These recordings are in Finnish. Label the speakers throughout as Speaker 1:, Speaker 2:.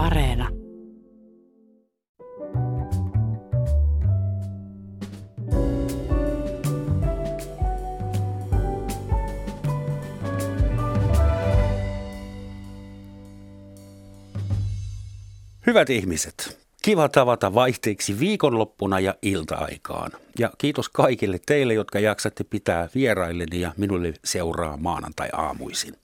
Speaker 1: Areena.
Speaker 2: Hyvät ihmiset, kiva tavata vaihteeksi viikonloppuna ja ilta-aikaan. Ja kiitos kaikille teille, jotka jaksatte pitää vierailleni ja minulle seuraa maanantai-aamuisin.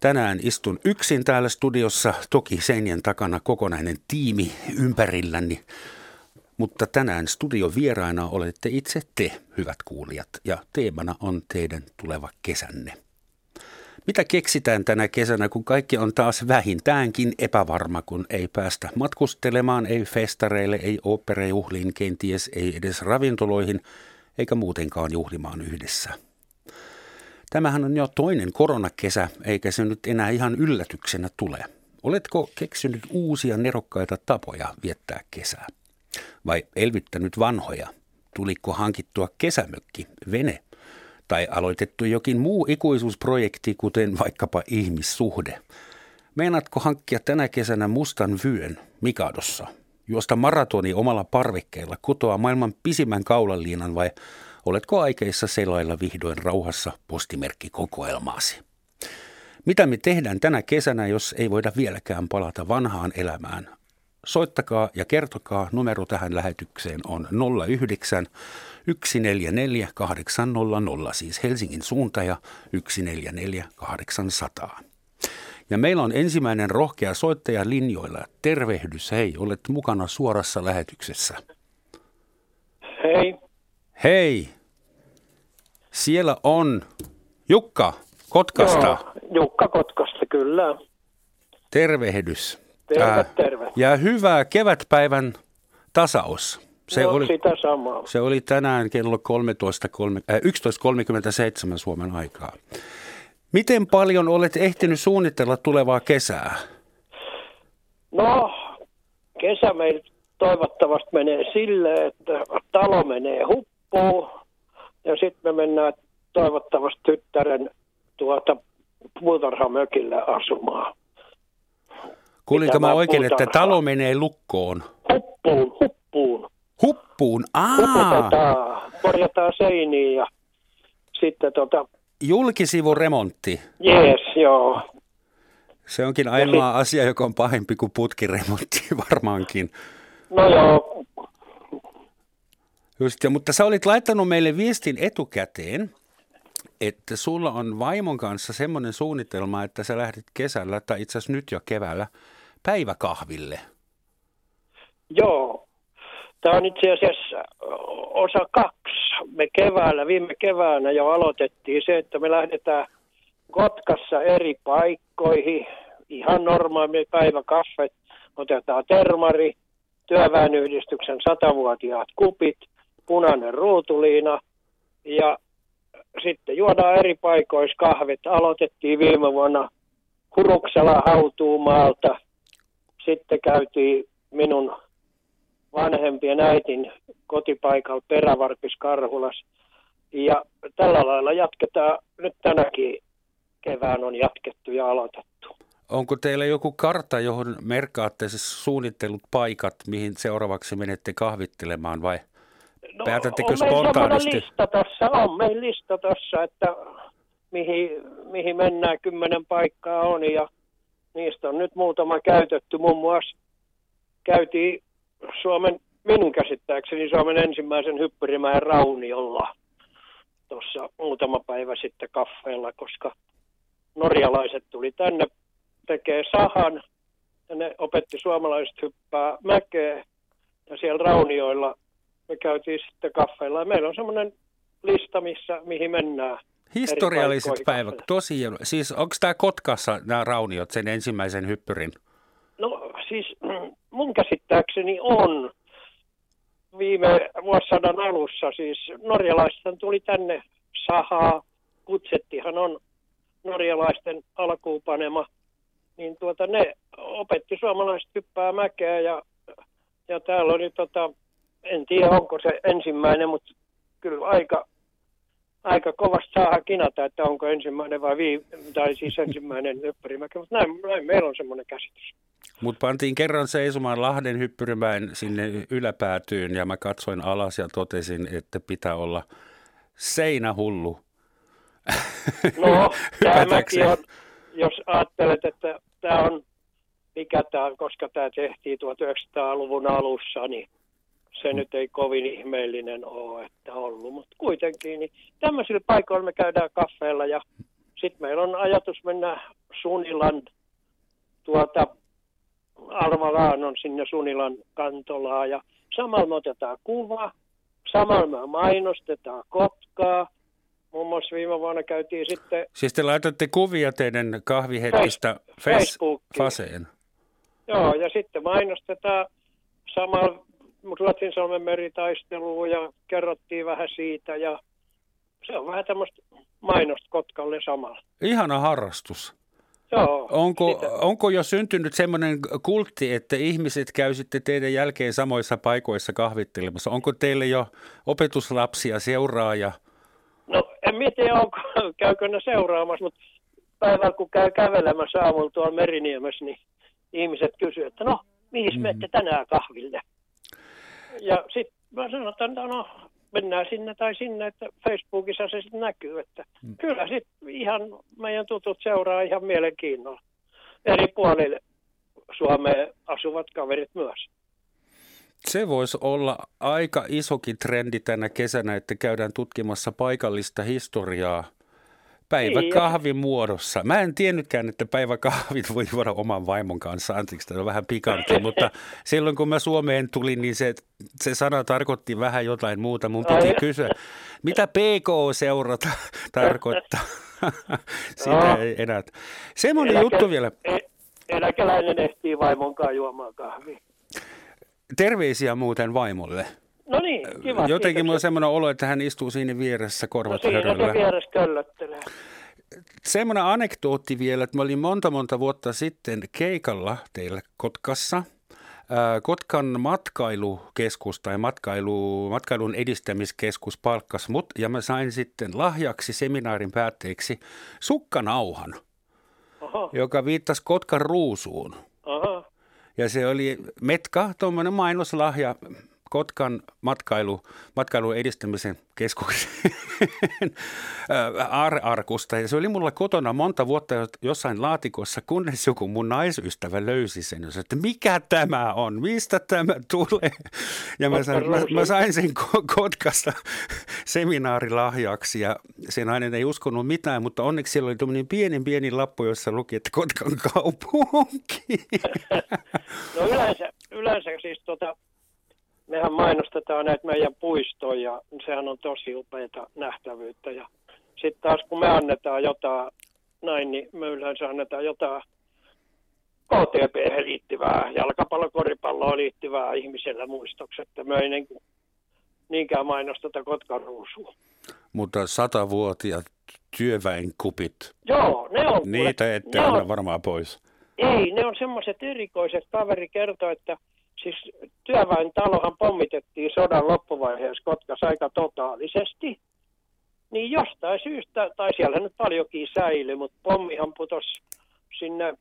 Speaker 2: Tänään istun yksin täällä studiossa, toki seinien takana kokonainen tiimi ympärilläni. Mutta tänään studiovieraina olette itse te, hyvät kuulijat, ja teemana on teidän tuleva kesänne. Mitä keksitään tänä kesänä, kun kaikki on taas vähintäänkin epävarma, kun ei päästä matkustelemaan, ei festareille, ei oopperejuhliin, kenties ei edes ravintoloihin, eikä muutenkaan juhlimaan yhdessä. Tämähän on jo toinen koronakesä, eikä se nyt enää ihan yllätyksenä tule. Oletko keksinyt uusia nerokkaita tapoja viettää kesää? Vai elvyttänyt vanhoja? Tuliko hankittua kesämökki, vene tai aloitettu jokin muu ikuisuusprojekti, kuten vaikkapa ihmissuhde. Meinaatko hankkia tänä kesänä mustan vyön Mikadossa, juosta maratoni omalla parvekkeella, kutoa maailman pisimmän kaulanliinan vai oletko aikeissa selailla vihdoin rauhassa postimerkkikokoelmaasi? Mitä me tehdään tänä kesänä, jos ei voida vieläkään palata vanhaan elämään? Soittakaa ja kertokaa. Numero tähän lähetykseen on 09 144 800, siis Helsingin suunta ja 144 800. Ja meillä on ensimmäinen rohkea soittaja linjoilla. Tervehdys, hei, olet mukana suorassa lähetyksessä.
Speaker 3: Hei.
Speaker 2: Hei, siellä on Jukka Kotkasta.
Speaker 3: Joo, Jukka Kotkasta, kyllä.
Speaker 2: Tervehdys.
Speaker 3: Terve,
Speaker 2: Ää,
Speaker 3: terve.
Speaker 2: Ja hyvää kevätpäivän tasaus. Se,
Speaker 3: no,
Speaker 2: oli,
Speaker 3: sitä samaa.
Speaker 2: se oli tänään kello 13, äh, 11.37 Suomen aikaa. Miten paljon olet ehtinyt suunnitella tulevaa kesää?
Speaker 3: No, kesä meillä toivottavasti menee silleen, että talo menee huppuun ja sitten me mennään toivottavasti tyttären tuota puutarhamökille asumaan.
Speaker 2: Kuulinko mä oikein, että
Speaker 3: puutarhaa.
Speaker 2: talo menee lukkoon?
Speaker 3: Huppuun, huppuun.
Speaker 2: Huppuun? Aa,
Speaker 3: Huputetaan, korjataan seiniin ja sitten tota,
Speaker 2: julkisivuremontti.
Speaker 3: jees, joo.
Speaker 2: Se onkin ainoa asia, joka on pahempi kuin putkiremontti varmaankin.
Speaker 3: No joo,
Speaker 2: Just, ja, mutta sä olit laittanut meille viestin etukäteen, että sulla on vaimon kanssa semmoinen suunnitelma, että sä lähdet kesällä, tai itse asiassa nyt jo keväällä, päiväkahville.
Speaker 3: Joo. Tämä on itse asiassa osa kaksi. Me keväällä, viime keväänä jo aloitettiin se, että me lähdetään Kotkassa eri paikkoihin. Ihan normaali päiväkahvet. Otetaan termari, työväenyhdistyksen satavuotiaat kupit, punainen ruutuliina ja sitten juodaan eri paikoissa kahvit. Aloitettiin viime vuonna Huruksella hautuumaalta. Sitten käytiin minun vanhempien äitin kotipaikalla Perävarpis Karhulas. Ja tällä lailla jatketaan, nyt tänäkin kevään on jatkettu ja aloitettu.
Speaker 2: Onko teillä joku kartta, johon merkaatte siis suunnittelut paikat, mihin seuraavaksi menette kahvittelemaan vai päätättekö
Speaker 3: No, on meillä semmoinen
Speaker 2: spontaanisti?
Speaker 3: lista tossa, on meillä lista tossa, että mihin, mihin mennään, kymmenen paikkaa on ja niistä on nyt muutama käytetty. Muun muassa käytiin Suomen, minun käsittääkseni Suomen ensimmäisen hyppyrimäen rauniolla tuossa muutama päivä sitten kaffeella, koska norjalaiset tuli tänne tekee sahan ja ne opetti suomalaiset hyppää mäkeä ja siellä raunioilla me käytiin sitten kaffeilla. Ja meillä on semmoinen lista, missä, mihin mennään.
Speaker 2: Historialliset päivät,
Speaker 3: kahville.
Speaker 2: tosi hieno. Siis onko tämä Kotkassa nämä rauniot, sen ensimmäisen hyppyrin?
Speaker 3: No siis mun käsittääkseni on viime vuosisadan alussa. Siis norjalaiset tuli tänne sahaa. Kutsettihan on norjalaisten alkuun panema. Niin tuota ne opetti suomalaiset hyppää mäkeä ja, ja täällä oli tota, en tiedä onko se ensimmäinen, mutta kyllä aika, aika kovasti saa kinata, että onko ensimmäinen vai vii, tai siis ensimmäinen hyppyrimäki, mutta näin, näin meillä on semmoinen käsitys.
Speaker 2: Mutta pantiin kerran seisomaan Lahden hyppyrimäen sinne yläpäätyyn ja mä katsoin alas ja totesin, että pitää olla seinähullu.
Speaker 3: No, tämäkin on, jos ajattelet, että tämä on, mikä tämä on, koska tämä tehtiin 1900-luvun alussa, niin se nyt ei kovin ihmeellinen ole, että ollut. Mutta kuitenkin, niin tämmöisillä paikoilla me käydään kaffeella ja sitten meillä on ajatus mennä Sunilan tuota Arvalaan on sinne Sunilan kantolaan ja samalla me otetaan kuva, samalla me mainostetaan Kotkaa. Muun muassa viime vuonna käytiin sitten...
Speaker 2: Siis te laitatte kuvia teidän kahvihetkistä Facebookiin.
Speaker 3: Joo, ja sitten mainostetaan samalla Ruotsin Salmen meritaistelua ja kerrottiin vähän siitä ja se on vähän tämmöistä mainosta Kotkalle samalla.
Speaker 2: Ihana harrastus.
Speaker 3: Joo,
Speaker 2: onko, onko jo syntynyt semmoinen kultti, että ihmiset käy sitten teidän jälkeen samoissa paikoissa kahvittelemassa? Onko teille jo opetuslapsia seuraaja?
Speaker 3: No en tiedä, onko, käykö ne seuraamassa, mutta päivällä kun käy kävelemässä aamulla tuolla Meriniemessä, niin ihmiset kysyvät, että no, mihin mm. menette tänään kahville? Ja sitten mä sanon, että no, mennään sinne tai sinne, että Facebookissa se sitten näkyy, että mm. kyllä sitten ihan meidän tutut seuraa ihan mielenkiinnolla. Eri puolille Suomeen asuvat kaverit myös.
Speaker 2: Se voisi olla aika isokin trendi tänä kesänä, että käydään tutkimassa paikallista historiaa Päiväkahvin muodossa. Mä en tiennytkään, että päiväkahvit voi juoda oman vaimon kanssa. Anteeksi, tämä on vähän pikantti, mutta silloin kun mä Suomeen tulin, niin se, se sana tarkoitti vähän jotain muuta. Mun piti kysyä, mitä PK-seurata tarkoittaa? Sitä ei enää. Semmoinen Eläke, juttu vielä. E,
Speaker 3: eläkeläinen ehtii vaimon kanssa juomaan kahvia.
Speaker 2: Terveisiä muuten vaimolle.
Speaker 3: No niin, kiva.
Speaker 2: Jotenkin mulla on semmoinen olo, että hän istuu siinä vieressä korvat
Speaker 3: no siinä se vieressä köllöttelee.
Speaker 2: Semmoinen anekdootti vielä, että mä olin monta monta vuotta sitten keikalla teillä Kotkassa. Kotkan matkailukeskus tai matkailu, matkailun edistämiskeskus palkkas mut ja mä sain sitten lahjaksi seminaarin päätteeksi sukkanauhan, Aha. joka viittasi Kotkan ruusuun. Aha. Ja se oli Metka, tuommoinen mainoslahja Kotkan matkailu, matkailun edistämisen keskuksen arkusta. Ja se oli mulla kotona monta vuotta jossain laatikossa, kunnes joku mun naisystävä löysi sen. Ja että mikä tämä on? Mistä tämä tulee? Ja mä sain, mä, mä sain sen Kotkasta seminaarilahjaksi ja se nainen ei uskonut mitään, mutta onneksi siellä oli tämmöinen pieni pieni lappu, jossa luki, että Kotkan kaupunki.
Speaker 3: no yleensä, yleensä siis tota, mehän mainostetaan näitä meidän puistoja, sehän on tosi upeita nähtävyyttä. Ja sitten taas kun me annetaan jotain näin, niin me yleensä annetaan jotain KTP liittyvää, jalkapallokoripalloon liittyvää ihmisellä muistoksi, että me ei niin, niinkään mainosteta Kotkan ruusua.
Speaker 2: Mutta satavuotiaat työväenkupit,
Speaker 3: Joo, ne on.
Speaker 2: Niitä ette anna on, varmaan pois.
Speaker 3: Ei, ne on semmoiset erikoiset. Kaveri kertoo, että siis työväen talohan pommitettiin sodan loppuvaiheessa Kotkassa aika totaalisesti. Niin jostain syystä, tai siellä nyt paljonkin säilyi, mutta pommihan putosi sinne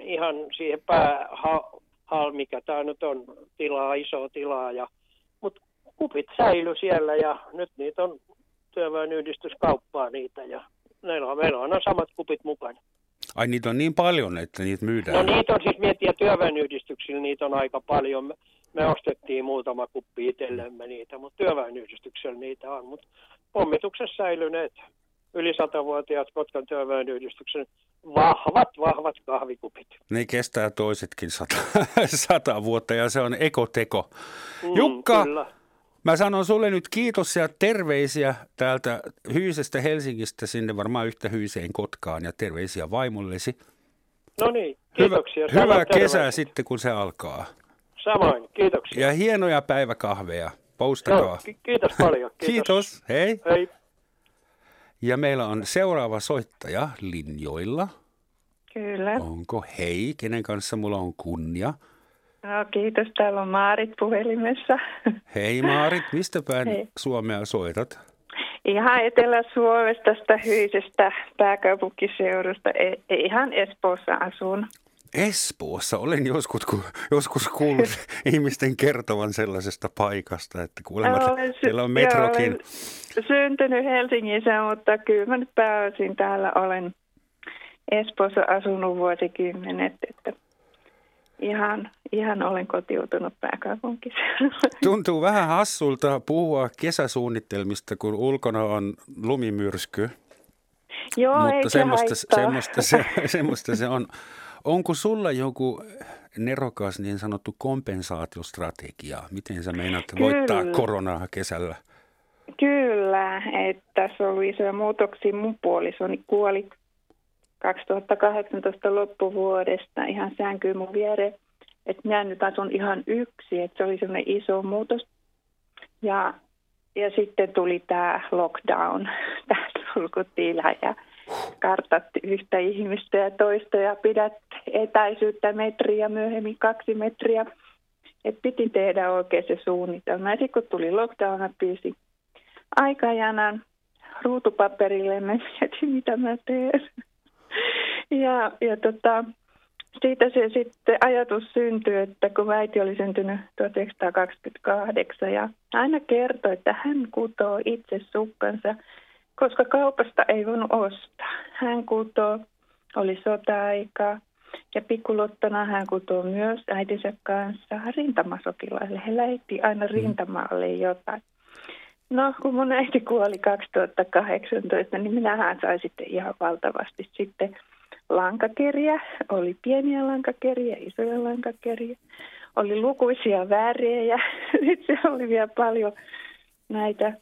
Speaker 3: ihan siihen päähal, mikä tämä nyt on, tilaa, iso tilaa. Ja, mutta kupit säilyi siellä ja nyt niitä on työväenyhdistys kauppaa niitä ja meillä on, meillä on samat kupit mukana.
Speaker 2: Ai niitä on niin paljon, että niitä myydään?
Speaker 3: No niitä on siis, miettiä työväenyhdistyksillä, niitä on aika paljon. Me, me ostettiin muutama kuppi itsellemme niitä, mutta työväenyhdistyksellä niitä on. Mutta pommituksessa säilyneet yli satavuotiaat Kotkan työväenyhdistyksen vahvat, vahvat kahvikupit.
Speaker 2: Ne kestää toisetkin sata, sata vuotta ja se on ekoteko. Mm, Jukka, kyllä. Mä sanon sulle nyt kiitos ja terveisiä täältä Hyysestä Helsingistä sinne varmaan yhtä Hyyseen Kotkaan ja terveisiä vaimollesi.
Speaker 3: No niin, kiitoksia.
Speaker 2: Hyvä, hyvää kesää sitten, kun se alkaa.
Speaker 3: Samoin, kiitoksia.
Speaker 2: Ja hienoja päiväkahveja. Poustakaa. No,
Speaker 3: ki- kiitos paljon.
Speaker 2: Kiitos. kiitos. Hei.
Speaker 3: Hei.
Speaker 2: Ja meillä on seuraava soittaja linjoilla.
Speaker 1: Kyllä.
Speaker 2: Onko hei, kenen kanssa mulla on kunnia?
Speaker 1: No, kiitos, täällä on Maarit puhelimessa.
Speaker 2: Hei Maarit, mistä päin Hei. Suomea soitat?
Speaker 1: Ihan Etelä-Suomesta, tästä Hyisestä pääkaupunkiseudusta, e, e, ihan Espoossa asun.
Speaker 2: Espoossa olen joskus, joskus kuullut ihmisten kertovan sellaisesta paikasta, että kuulemma
Speaker 1: Olen sy-
Speaker 2: siellä on metrokin.
Speaker 1: Joo, olen syntynyt Helsingissä, mutta kyllä mä nyt pääosin täällä olen Espoossa asunut vuosikymmenet, että ihan, ihan olen kotiutunut pääkaupunkiseudulle.
Speaker 2: Tuntuu vähän hassulta puhua kesäsuunnitelmista, kun ulkona on lumimyrsky.
Speaker 1: Joo,
Speaker 2: Mutta
Speaker 1: se
Speaker 2: semmoista, semmoista, se, semmoista se on. Onko sulla joku nerokas niin sanottu kompensaatiostrategia? Miten sä meinaat voittaa
Speaker 1: Kyllä.
Speaker 2: koronaa kesällä?
Speaker 1: Kyllä, että tässä ollut isoja muutoksia. Mun puolisoni kuoli 2018 loppuvuodesta ihan sänkyyn mun viereen. Että minä nyt asun ihan yksi, että se oli semmoinen iso muutos. Ja, ja sitten tuli tämä lockdown, tämä sulkutila ja kartat yhtä ihmistä ja toista ja pidät etäisyyttä metriä, myöhemmin kaksi metriä. Et piti tehdä oikein se suunnitelma. Ja sitten kun tuli lockdown, mä pyysin aikajanan ruutupaperille mä mietin, mitä mä teen. Ja, ja tota, siitä se sitten ajatus syntyi, että kun äiti oli syntynyt 1928 ja aina kertoi, että hän kutoo itse sukkansa, koska kaupasta ei voinut ostaa. Hän kutoo, oli sota-aika ja pikkulottona hän kutoo myös äitinsä kanssa rintamasotilaille. He lähetti aina rintamaalle jotain. No, kun mun äiti kuoli 2018, niin minähän sain sitten ihan valtavasti sitten lankakeriä. Oli pieniä lankakeriä, isoja lankakeriä. Oli lukuisia värejä. Sitten oli vielä paljon näitä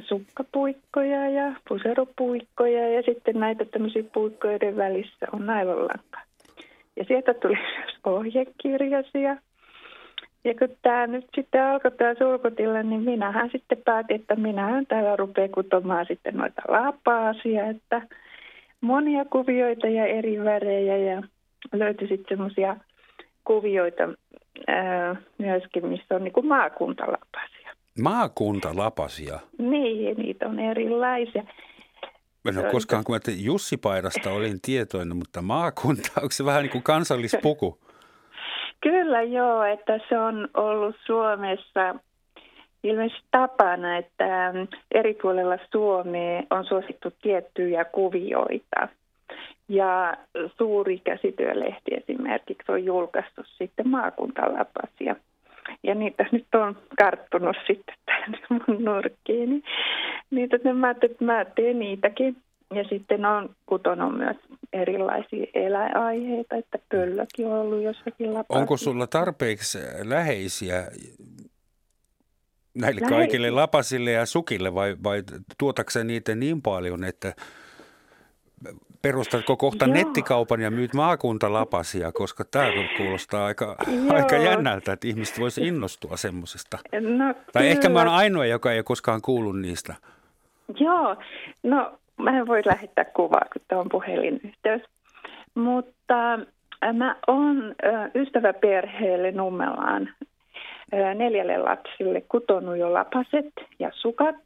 Speaker 1: sukkapuikkoja ja puseropuikkoja ja sitten näitä tämmöisiä puikkoiden välissä on naivonlanka. Ja sieltä tuli myös ohjekirjasia. Ja kun tämä nyt sitten alkoi tämä sulkutila, niin minähän sitten päätin, että minähän täällä rupean kutomaan sitten noita lapaasia, että monia kuvioita ja eri värejä ja löytyi sitten semmoisia kuvioita ää, myöskin, missä on niin kuin maakuntalapasia.
Speaker 2: Maakuntalapasia.
Speaker 1: Niin, niitä on erilaisia.
Speaker 2: En ole
Speaker 1: Joo,
Speaker 2: koskaan, kun mä te- Jussi Paidasta olin tietoinen, mutta maakunta, onko se vähän niin kuin kansallispuku?
Speaker 1: Kyllä joo, että se on ollut Suomessa ilmeisesti tapana, että äm, eri puolella Suomea on suosittu tiettyjä kuvioita. Ja suuri käsityölehti esimerkiksi on julkaistu sitten maakuntalapasia. Ja niitä nyt on karttunut sitten tänne mun nurkkiin. Niin, niitä niin mä että mä teen niitäkin. Ja sitten on kutonut myös erilaisia eläinaiheita, että pöllökin on ollut jossakin lapassa.
Speaker 2: Onko sulla tarpeeksi läheisiä näille
Speaker 1: Läheisiä?
Speaker 2: kaikille lapasille ja sukille vai, vai tuotaksä niitä niin paljon, että perustatko kohta
Speaker 1: Joo.
Speaker 2: nettikaupan ja myyt maakuntalapasia, koska tämä kuulostaa aika,
Speaker 1: Joo.
Speaker 2: aika jännältä, että ihmiset voisi innostua semmoisesta.
Speaker 1: No,
Speaker 2: Tai ehkä mä oon ainoa, joka ei koskaan kuullut niistä.
Speaker 1: Joo, no mä en voi lähettää kuvaa, kun tämä on puhelinyhteys. Mutta äh, mä oon äh, ystäväperheelle Nummelaan neljälle lapsille kutonut jo lapaset ja sukat.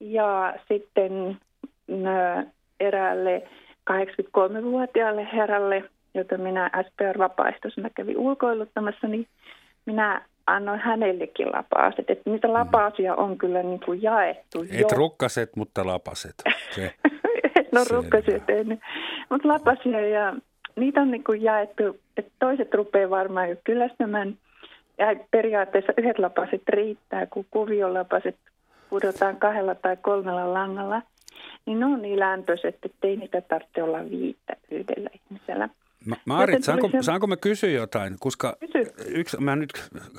Speaker 1: Ja sitten eräälle 83-vuotiaalle herralle, jota minä SPR vapaaehtoisena kävin ulkoiluttamassa, niin minä annoin hänellekin lapaset. Että niitä lapasia on kyllä niin kuin jaettu
Speaker 2: Et
Speaker 1: jo.
Speaker 2: rukkaset, mutta lapaset. Se.
Speaker 1: no
Speaker 2: Selvä.
Speaker 1: rukkasia tehnyt. Mutta lapasia ja niitä on niin kuin jaettu, että toiset rupeaa varmaan jo kyllästymään. Ja periaatteessa yhdet lapaset riittää, kun kuviolapaset pudotaan kahdella tai kolmella langalla. Niin ne on niin lämpöiset, että ei niitä tarvitse olla viittä yhdellä ihmisellä.
Speaker 2: Ma- Maarit, saanko,
Speaker 1: se-
Speaker 2: saanko mä kysyä jotain? Koska
Speaker 1: Kysy.
Speaker 2: yksi, mä nyt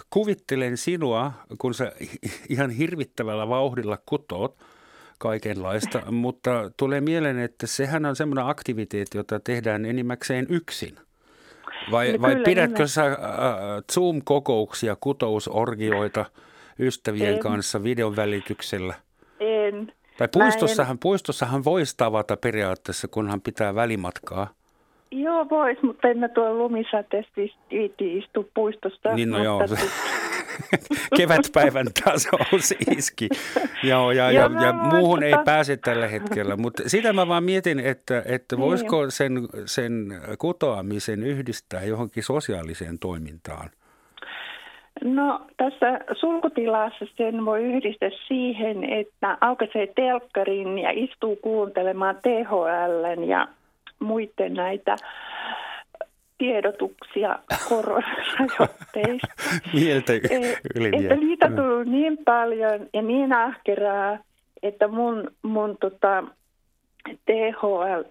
Speaker 2: kuvittelen sinua, kun sä ihan hirvittävällä vauhdilla kutoot kaikenlaista, mutta tulee mieleen, että sehän on semmoinen aktiviteetti, jota tehdään enimmäkseen yksin. Vai,
Speaker 1: No
Speaker 2: vai pidätkö sä äh, Zoom-kokouksia, kutousorgioita ystävien
Speaker 1: En.
Speaker 2: kanssa videon välityksellä?
Speaker 1: En.
Speaker 2: Tai
Speaker 1: Mä en-
Speaker 2: puistossahan, puistossahan voisi tavata periaatteessa, kunhan pitää välimatkaa.
Speaker 1: Joo, vois, mutta en mä tuolla lumisateessa viitti istua puistossa.
Speaker 2: Niin, no joo, kevätpäivän tasous iski. Joo, ja, ja, ja, ja muuhun ei pääse tällä hetkellä. Mutta sitä mä vaan mietin, että, että niin. voisiko sen, sen kutoamisen yhdistää johonkin sosiaaliseen toimintaan?
Speaker 1: No tässä sulkutilassa sen voi yhdistää siihen, että aukaisee telkkarin ja istuu kuuntelemaan THL ja muiden näitä tiedotuksia koronarajoitteista.
Speaker 2: Mieltä yli
Speaker 1: Että niitä on tullut niin paljon ja niin ahkeraa, että mun, mun tota, THL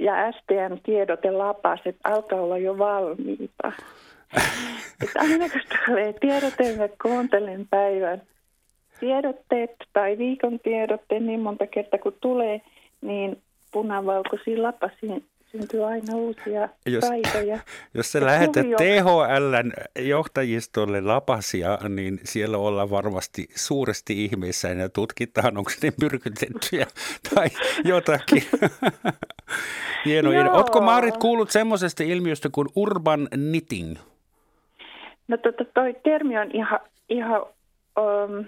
Speaker 1: ja STM tiedotelapaset alkaa olla jo valmiita. että aina kun tulee tiedote, mä kuuntelen päivän tiedotteet tai viikon tiedotteet niin monta kertaa kun tulee, niin punavalkoisiin lapasiin syntyy aina uusia jos, taitoja.
Speaker 2: Jos sä lähetät THLn johtajistolle lapasia, niin siellä ollaan varmasti suuresti ihmeissä ja tutkitaan, onko ne myrkytettyjä tai jotakin. Hienoa. Oletko Maarit kuullut semmoisesta ilmiöstä kuin urban knitting?
Speaker 1: No tota, toi termi on ihan, ihan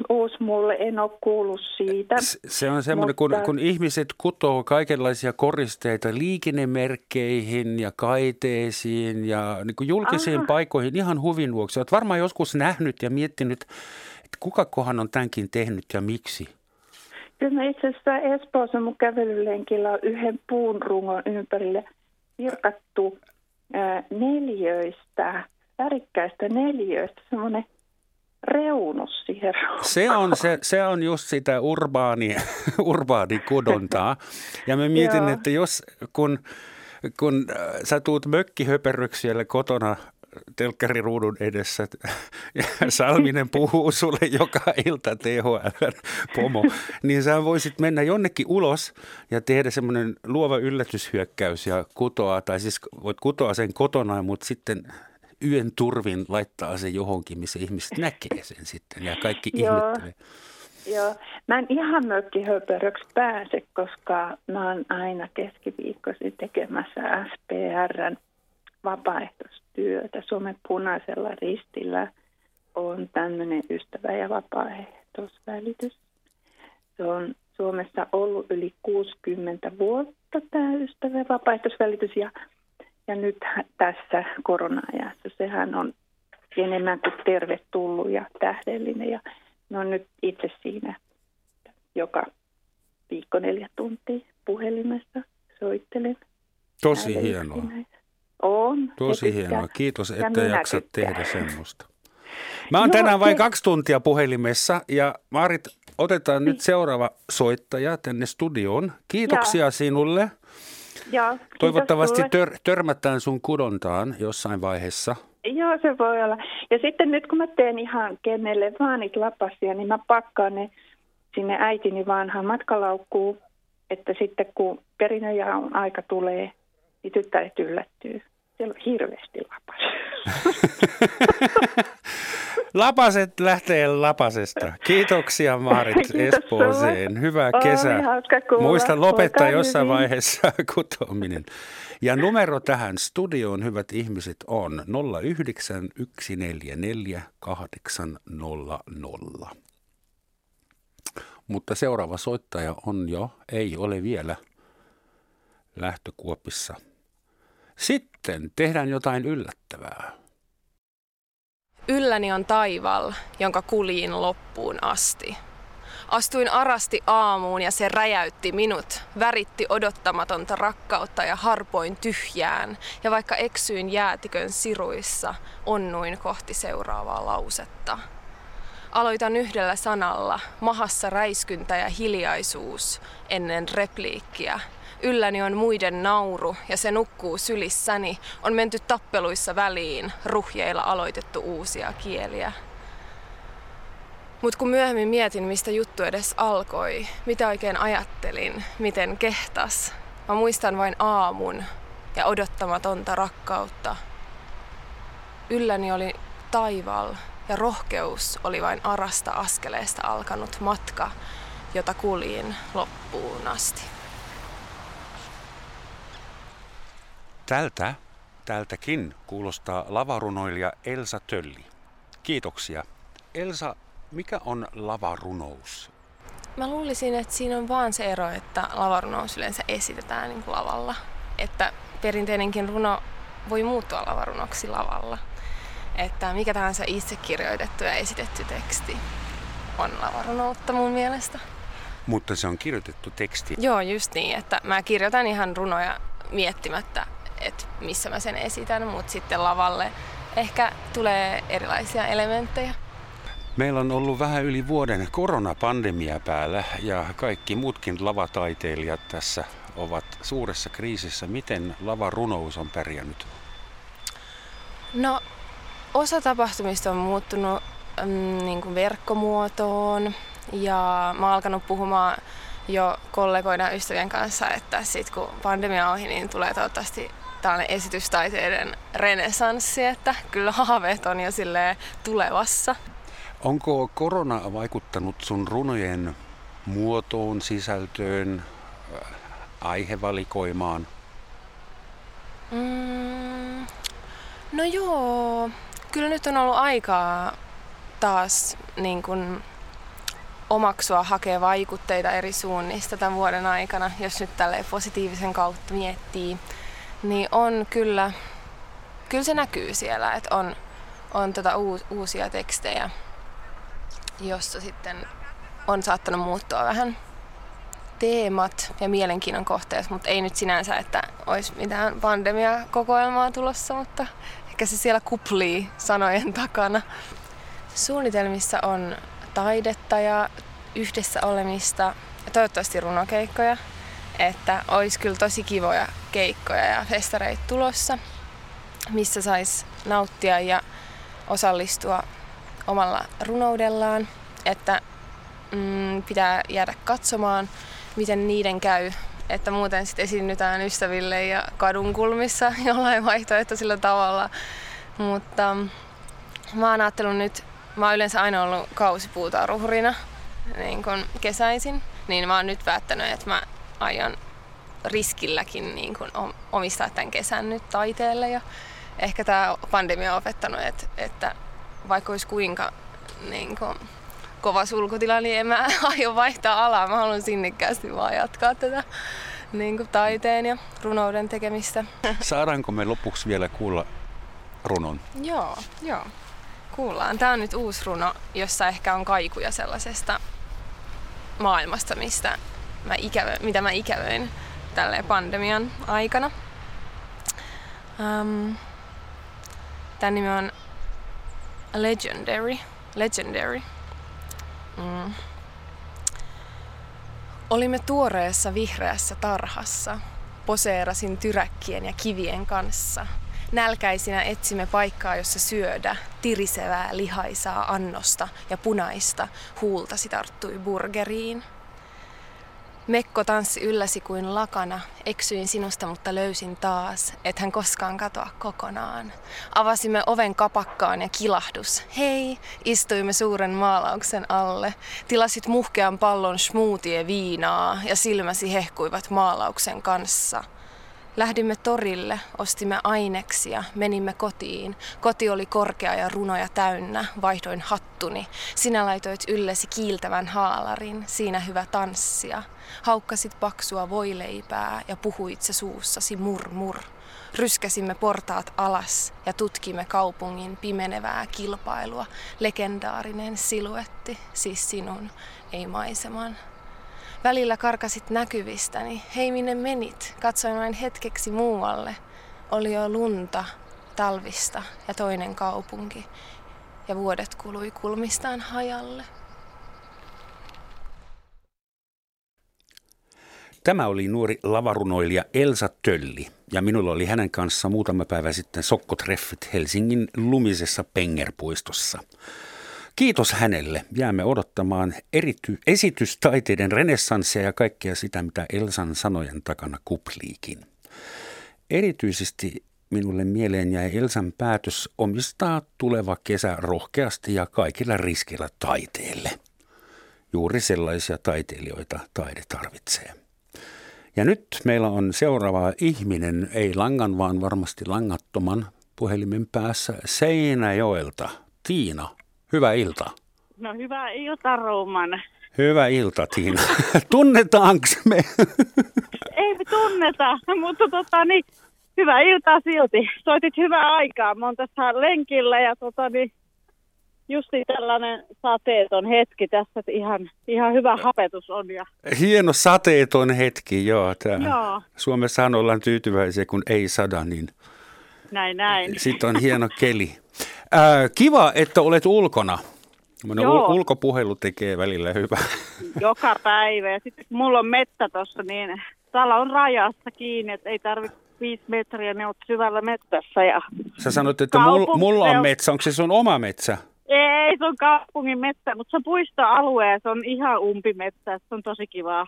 Speaker 1: uusi mulle, en ole kuullut siitä.
Speaker 2: Se on semmoinen, mutta... kun, kun ihmiset kutoo kaikenlaisia koristeita liikennemerkkeihin ja kaiteisiin ja niin kuin julkisiin Aha. paikoihin ihan huvin vuoksi. Olet varmaan joskus nähnyt ja miettinyt, että kuka kohan on tämänkin tehnyt ja miksi?
Speaker 1: Kyllä mä itse asiassa Espoossa mun kävelylenkillä on yhden puun rungon ympärille virkattu ää, neljöistä, värikkäistä neljöistä, semmoinen – reunus siihen
Speaker 2: se on, se, se on just sitä urbaani, urbaani-kudontaa. Ja mä mietin, että jos kun, kun äh, sä tuut mökkihöperryksi siellä kotona telkkariruudun edessä ja Salminen puhuu sulle joka ilta THL pomo, niin sä voisit mennä jonnekin ulos ja tehdä semmoinen luova yllätyshyökkäys ja kutoa, tai siis voit kutoa sen kotona, mutta sitten yön turvin laittaa se johonkin, missä ihmiset näkee sen sitten ja kaikki ihmettelee.
Speaker 1: Joo, mä en ihan mökkihöperöksi pääse, koska mä oon aina keskiviikkoisin tekemässä SPRn vapaaehtoistyötä. Suomen punaisella ristillä on tämmöinen ystävä- ja vapaaehtoisvälitys. Se on Suomessa ollut yli 60 vuotta tämä ystävä- ja vapaaehtoisvälitys ja ja nyt tässä korona-ajassa sehän on enemmän kuin tervetullut ja tähdellinen. Ja no nyt itse siinä joka viikko neljä tuntia puhelimessa soittelen.
Speaker 2: Tosi hienoa.
Speaker 1: On.
Speaker 2: Tosi hienoa. Kiitos, että jaksat tehdä semmoista. Mä oon tänään vain kaksi tuntia puhelimessa ja Marit, otetaan nyt niin. seuraava soittaja tänne studioon. Kiitoksia ja. sinulle.
Speaker 1: Joo,
Speaker 2: Toivottavasti tör, törmätään sun kudontaan jossain vaiheessa.
Speaker 1: Joo, se voi olla. Ja sitten nyt kun mä teen ihan kenelle vaan niitä lapasia, niin mä pakkaan ne sinne äitini vanhaan matkalaukkuun, että sitten kun perinnönjaon aika tulee, niin tyttäret yllättyy. Siellä on hirveästi lapasia.
Speaker 2: Lapaset lähtee lapasesta. Kiitoksia Marit Kiitos Espooseen. Hyvää kesää. Muista lopettaa Olkaa jossain hyvin. vaiheessa kutoaminen. Ja numero tähän studioon, hyvät ihmiset, on 09144 Mutta seuraava soittaja on jo, ei ole vielä lähtökuopissa. Sitten tehdään jotain yllättävää.
Speaker 4: Ylläni on taival, jonka kuljin loppuun asti. Astuin arasti aamuun ja se räjäytti minut, väritti odottamatonta rakkautta ja harpoin tyhjään. Ja vaikka eksyin jäätikön siruissa, onnuin kohti seuraavaa lausetta. Aloitan yhdellä sanalla, mahassa räiskyntä ja hiljaisuus ennen repliikkiä, Ylläni on muiden nauru ja se nukkuu sylissäni. On menty tappeluissa väliin, ruhjeilla aloitettu uusia kieliä. Mutta kun myöhemmin mietin, mistä juttu edes alkoi, mitä oikein ajattelin, miten kehtas, mä muistan vain aamun ja odottamatonta rakkautta. Ylläni oli taival ja rohkeus oli vain arasta askeleesta alkanut matka, jota kuljin loppuun asti.
Speaker 2: Tältä, tältäkin kuulostaa lavarunoilija Elsa Tölli. Kiitoksia Elsa, mikä on lavarunous?
Speaker 4: Mä luulisin, että siinä on vaan se ero, että lavarunous yleensä esitetään niin kuin lavalla. Että perinteinenkin runo voi muuttua lavarunoksi lavalla. Että mikä tahansa itse kirjoitettu ja esitetty teksti on lavarunoutta mun mielestä.
Speaker 2: Mutta se on kirjoitettu teksti.
Speaker 4: Joo, just niin, että mä kirjoitan ihan runoja miettimättä, että missä mä sen esitän, mutta sitten lavalle ehkä tulee erilaisia elementtejä.
Speaker 2: Meillä on ollut vähän yli vuoden koronapandemia päällä ja kaikki muutkin lavataiteilijat tässä ovat suuressa kriisissä. Miten lavarunous on pärjännyt?
Speaker 4: No, osa tapahtumista on muuttunut mm, niin kuin verkkomuotoon ja mä oon alkanut puhumaan jo kollegoiden ystävien kanssa, että sit kun pandemia on ohi, niin tulee toivottavasti tällainen esitystaiteiden renesanssi, että kyllä haaveet on jo tulevassa.
Speaker 2: Onko korona vaikuttanut sun runojen muotoon, sisältöön, äh, aihevalikoimaan?
Speaker 4: Mm, no joo, kyllä nyt on ollut aikaa taas niin kun omaksua hakea vaikutteita eri suunnista tämän vuoden aikana, jos nyt tälle positiivisen kautta miettii, niin on kyllä, kyllä se näkyy siellä, että on, on tota uusia tekstejä jossa sitten on saattanut muuttua vähän teemat ja mielenkiinnon kohteet, mutta ei nyt sinänsä, että olisi mitään pandemia-kokoelmaa tulossa, mutta ehkä se siellä kuplii sanojen takana. Suunnitelmissa on taidetta ja yhdessä olemista ja toivottavasti runokeikkoja, että olisi kyllä tosi kivoja keikkoja ja festareita tulossa, missä sais nauttia ja osallistua omalla runoudellaan, että mm, pitää jäädä katsomaan, miten niiden käy, että muuten sitten esiinnytään ystäville ja kadun kulmissa jollain vaihtoehtoisella tavalla. Mutta mä oon ajatellut nyt, mä oon yleensä aina ollut kausipuutarhurina niin kun kesäisin, niin mä oon nyt päättänyt, että mä aion riskilläkin niin kun omistaa tämän kesän nyt taiteelle. Ja ehkä tämä pandemia on opettanut, että, että vaikka olisi kuinka niin kuin, kova sulkutila, niin en mä aio vaihtaa alaa. Mä haluan sinnikkäästi vaan jatkaa tätä niin kuin taiteen ja runouden tekemistä.
Speaker 2: Saadaanko me lopuksi vielä kuulla runon?
Speaker 4: Joo, joo. Kuullaan. Tämä on nyt uusi runo, jossa ehkä on kaikuja sellaisesta maailmasta, mistä mä ikävö, mitä mä ikävöin tälle pandemian aikana. Um, Tämä nimi on Legendary. Legendary. Mm. Olimme tuoreessa vihreässä tarhassa. Poseerasin tyräkkien ja kivien kanssa. Nälkäisinä etsimme paikkaa, jossa syödä tirisevää lihaisaa annosta ja punaista huultasi tarttui burgeriin. Mekko tanssi ylläsi kuin lakana, eksyin sinusta, mutta löysin taas, et hän koskaan katoa kokonaan. Avasimme oven kapakkaan ja kilahdus. Hei, istuimme suuren maalauksen alle. Tilasit muhkean pallon smoothie viinaa ja silmäsi hehkuivat maalauksen kanssa. Lähdimme torille, ostimme aineksia, menimme kotiin. Koti oli korkea ja runoja täynnä, vaihdoin hattuni. Sinä laitoit yllesi kiiltävän haalarin, siinä hyvä tanssia. Haukkasit paksua voileipää ja puhuit se suussasi mur mur. Ryskäsimme portaat alas ja tutkimme kaupungin pimenevää kilpailua. Legendaarinen siluetti, siis sinun, ei maiseman. Välillä karkasit näkyvistäni. Hei minne menit? Katsoin vain hetkeksi muualle. Oli jo lunta, talvista ja toinen kaupunki. Ja vuodet kului kulmistaan hajalle.
Speaker 2: Tämä oli nuori lavarunoilija Elsa Tölli ja minulla oli hänen kanssa muutama päivä sitten sokkotreffit Helsingin lumisessa Pengerpuistossa. Kiitos hänelle. Jäämme odottamaan erity- esitystaiteiden renessanssia ja kaikkea sitä, mitä Elsan sanojen takana kupliikin. Erityisesti minulle mieleen jäi Elsan päätös omistaa tuleva kesä rohkeasti ja kaikilla riskillä taiteelle. Juuri sellaisia taiteilijoita taide tarvitsee. Ja nyt meillä on seuraava ihminen, ei langan, vaan varmasti langattoman puhelimen päässä Seinäjoelta. Tiina, hyvää iltaa.
Speaker 5: No hyvää iltaa, Roman.
Speaker 2: Hyvä ilta, Tiina. Tunnetaanko me?
Speaker 5: Ei me tunneta, mutta tota, niin, hyvää iltaa silti. Soitit hyvää aikaa. Mä oon tässä lenkillä ja tota, niin, justi tällainen sateeton hetki tässä, että ihan, ihan hyvä hapetus on. Ja...
Speaker 2: Hieno sateeton hetki, joo. Tää.
Speaker 5: Joo.
Speaker 2: Suomessahan ollaan tyytyväisiä, kun ei sada, niin
Speaker 5: näin, näin.
Speaker 2: sitten on hieno keli. Ää, kiva, että olet ulkona. Ul- ulkopuhelu tekee välillä hyvää.
Speaker 5: Joka päivä. Ja sitten mulla on mettä tuossa, niin täällä on rajassa kiinni, että ei tarvitse viisi metriä, ne on syvällä metsässä. Ja
Speaker 2: Sä sanoit, että mulla, mulla on metsä. Onko se sun oma metsä?
Speaker 5: Ei, se on kaupungin metsä, mutta se on puistoalue ja se on ihan umpimetsä. Se on tosi kivaa.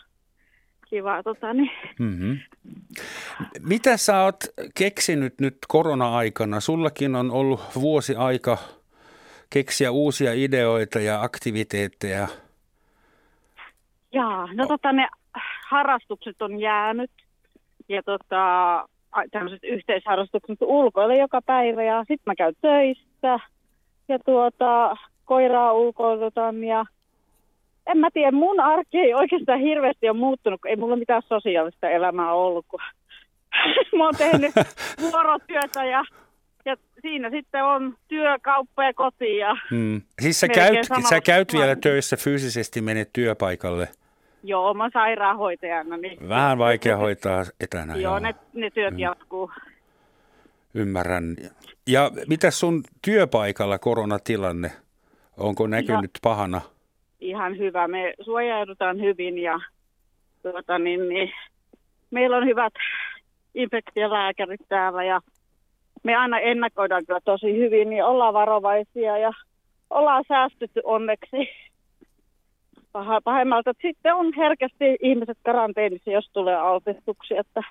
Speaker 5: Kivaa, tota, niin.
Speaker 2: mm-hmm. Mitä sä oot keksinyt nyt korona-aikana? Sullakin on ollut vuosi aika keksiä uusia ideoita ja aktiviteetteja.
Speaker 5: Jaa, no tota ne harrastukset on jäänyt ja tota, tämmöiset yhteisharrastukset ulkoilla joka päivä ja sitten mä käyn töissä ja tuota, koiraa ulkoilutan ja en mä tiedä, mun arki ei oikeastaan hirveästi ole muuttunut, kun ei mulla mitään sosiaalista elämää ollut, kun mä oon tehnyt vuorotyötä ja, ja siinä sitten on työ, kauppa ja koti. Ja
Speaker 2: hmm. Siis sä käyt, sä käyt vielä töissä fyysisesti, menet työpaikalle?
Speaker 5: Joo, mä sairaanhoitajana. Niin
Speaker 2: Vähän vaikea hoitaa etänä.
Speaker 5: Joo, joo. Ne, ne työt hmm. jatkuu.
Speaker 2: Ymmärrän. Ja mitä sun työpaikalla koronatilanne? Onko näkynyt ja, pahana?
Speaker 5: Ihan hyvä. Me suojaudutaan hyvin ja tuota, niin, niin, meillä on hyvät infektiolääkärit täällä ja me aina ennakoidaan kyllä tosi hyvin, niin ollaan varovaisia ja ollaan säästytty onneksi pahemmalta. Sitten on herkästi ihmiset karanteenissa, jos tulee altistuksia, että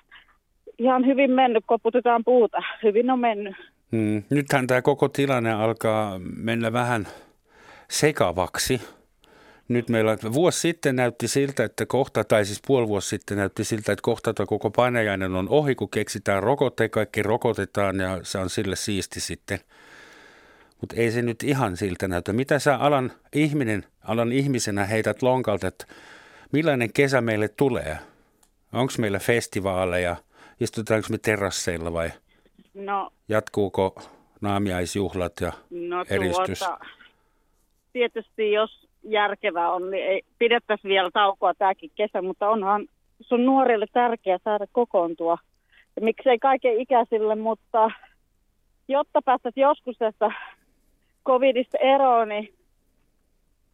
Speaker 5: ihan hyvin mennyt, koputetaan puuta. Hyvin on mennyt.
Speaker 2: Hmm. Nythän tämä koko tilanne alkaa mennä vähän sekavaksi. Nyt meillä vuosi sitten näytti siltä, että kohta, tai siis puoli vuosi sitten näytti siltä, että kohta koko painajainen on ohi, kun keksitään rokote, kaikki rokotetaan ja se on sille siisti sitten. Mutta ei se nyt ihan siltä näytä. Mitä sä alan ihminen, alan ihmisenä heität lonkalta, että millainen kesä meille tulee? Onko meillä festivaaleja? Istutaanko me terasseilla vai no, jatkuuko naamiaisjuhlat ja no, eristys? Tuota,
Speaker 5: tietysti jos järkevää on, niin ei, pidettäisiin vielä taukoa tämäkin kesä, mutta onhan sun nuorille tärkeää saada kokoontua. Ja miksei kaiken ikäisille, mutta jotta päästäisiin joskus tästä covidista eroon, niin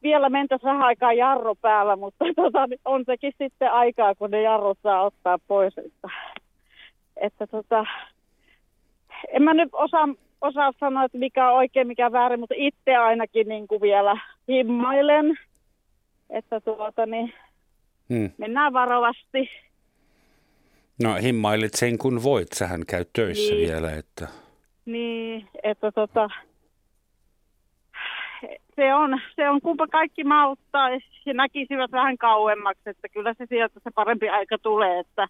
Speaker 5: vielä mentäisiin vähän aikaa jarru päällä, mutta tota, niin on sekin sitten aikaa, kun ne jarrut saa ottaa pois. Että, että tota, en mä nyt osaa, osaa sanoa, että mikä on oikein, mikä väärin, mutta itse ainakin niin kuin vielä himmailen, että tuota, niin hmm. mennään varovasti.
Speaker 2: No himmailit sen kun voit, sähän käy töissä niin. vielä. Että...
Speaker 5: Niin, että tota, se on, se on kumpa kaikki mauttaa ja näkisivät vähän kauemmaksi, että kyllä se sieltä se parempi aika tulee, että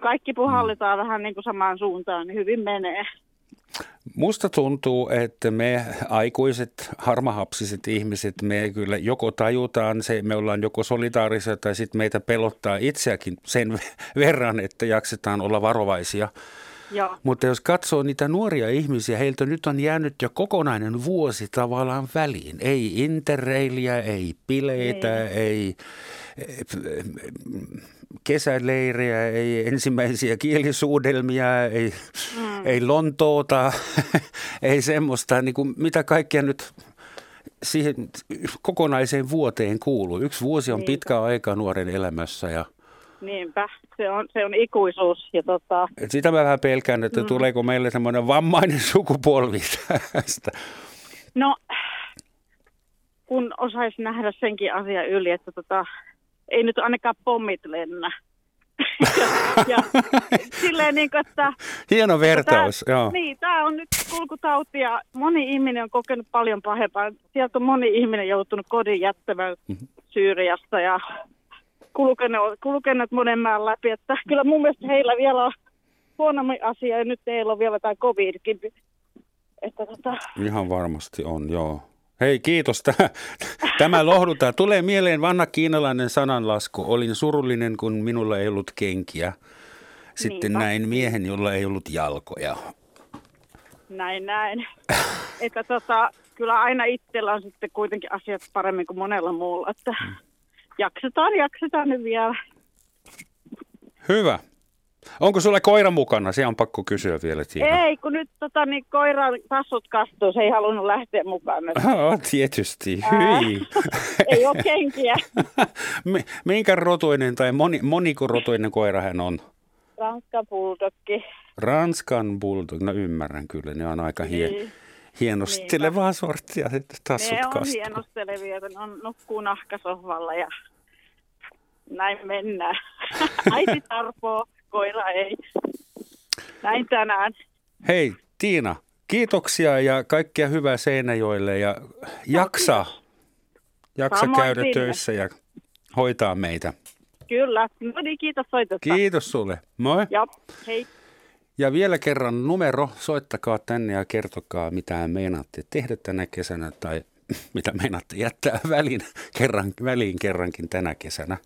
Speaker 5: kaikki puhallitaan mm. vähän niin kuin samaan suuntaan, niin hyvin menee.
Speaker 2: Musta tuntuu, että me aikuiset, harmahapsiset ihmiset, me kyllä joko tajutaan se, me ollaan joko solidaarisia tai sitten meitä pelottaa itseäkin sen verran, että jaksetaan olla varovaisia.
Speaker 5: Joo.
Speaker 2: Mutta jos katsoo niitä nuoria ihmisiä, heiltä nyt on jäänyt jo kokonainen vuosi tavallaan väliin. Ei interreilia, ei bileitä, ei, ei kesäleirejä, ei ensimmäisiä kielisuudelmia, ei, mm. ei Lontoota, ei semmoista, niin kuin mitä kaikkea nyt siihen kokonaiseen vuoteen kuuluu. Yksi vuosi on Niinpä. pitkä aika nuoren elämässä ja
Speaker 5: Niinpä, se on, se on ikuisuus. Ja tota...
Speaker 2: Et sitä mä vähän pelkään, että mm. tuleeko meille semmoinen vammainen sukupolvi tästä.
Speaker 5: No, kun osaisi nähdä senkin asian yli, että tota, ei nyt ainakaan pommit lennä. ja, ja silleen niin kuin, että...
Speaker 2: Hieno vertaus,
Speaker 5: tämä,
Speaker 2: joo.
Speaker 5: Niin, tämä on nyt kulkutauti ja moni ihminen on kokenut paljon pahempaa. Sieltä on moni ihminen joutunut kodin jättämään mm-hmm. Syyriasta ja kulkenut, kulkenut monen maan läpi. Että kyllä mun mielestä heillä vielä on huonommin asia ja nyt heillä on vielä tämä covidkin. Että tota...
Speaker 2: Ihan varmasti on, joo. Hei, kiitos. Tämä lohdutaan. Tulee mieleen vanha kiinalainen sananlasku. Olin surullinen, kun minulla ei ollut kenkiä. Sitten Niinpä. näin miehen, jolla ei ollut jalkoja.
Speaker 5: Näin, näin. että tota, kyllä aina itsellä on sitten kuitenkin asiat paremmin kuin monella muulla. Että hmm. jaksetaan, jaksetaan nyt vielä.
Speaker 2: Hyvä. Onko sulla koira mukana? Se on pakko kysyä vielä
Speaker 5: Tiina. Ei, kun nyt tota, niin koiran tassut kastuu, se ei halunnut lähteä mukaan.
Speaker 2: Oh, tietysti, hyi.
Speaker 5: ei ole kenkiä.
Speaker 2: Minkä rotuinen tai moni, moniko rotuinen koira hän on?
Speaker 5: Ranskan bulldogki.
Speaker 2: Ranskan bulldog, no ymmärrän kyllä, ne on aika hie, niin. hienostelevaa Niinpä. sorttia, tassut
Speaker 5: Ne
Speaker 2: on kastuu.
Speaker 5: hienostelevia, ne on nukkuu nahkasohvalla ja näin mennään. Äiti tarpoo koira ei. Näin tänään.
Speaker 2: Hei Tiina, kiitoksia ja kaikkia hyvää Seinäjoelle ja jaksa, jaksa Samoin käydä sinne. töissä ja hoitaa meitä.
Speaker 5: Kyllä. No niin, kiitos soitosta.
Speaker 2: Kiitos sulle. Moi.
Speaker 5: Ja, hei.
Speaker 2: Ja vielä kerran numero, soittakaa tänne ja kertokaa mitä meinaatte tehdä tänä kesänä tai mitä meinaatte jättää väliin, kerran, väliin kerrankin tänä kesänä.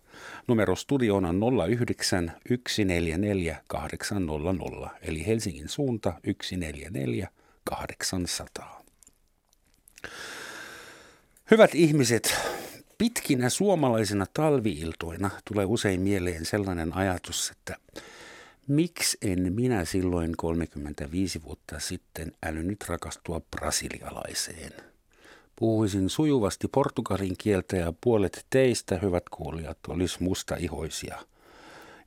Speaker 2: Numero studioon on 09 144 800, eli Helsingin suunta 144 800. Hyvät ihmiset, pitkinä suomalaisina talviiltoina tulee usein mieleen sellainen ajatus, että miksi en minä silloin 35 vuotta sitten älynyt rakastua brasilialaiseen – Puhuisin sujuvasti portugalin kieltä ja puolet teistä, hyvät kuulijat, olisi mustaihoisia.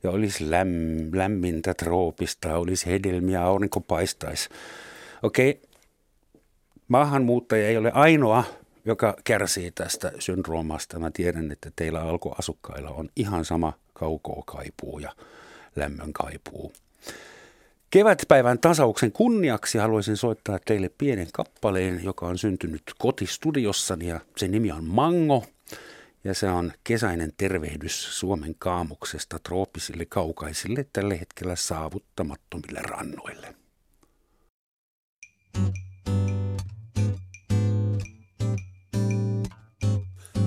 Speaker 2: Ja olisi lämm, lämmintä troopista, olisi hedelmiä, aurinko paistaisi. Okei, maahanmuuttaja ei ole ainoa, joka kärsii tästä syndroomasta. Mä tiedän, että teillä alkuasukkailla on ihan sama kaukoa kaipuu ja lämmön kaipuu. Kevätpäivän tasauksen kunniaksi haluaisin soittaa teille pienen kappaleen, joka on syntynyt kotistudiossani ja sen nimi on Mango. Ja se on kesäinen tervehdys Suomen kaamuksesta trooppisille kaukaisille tällä hetkellä saavuttamattomille rannoille.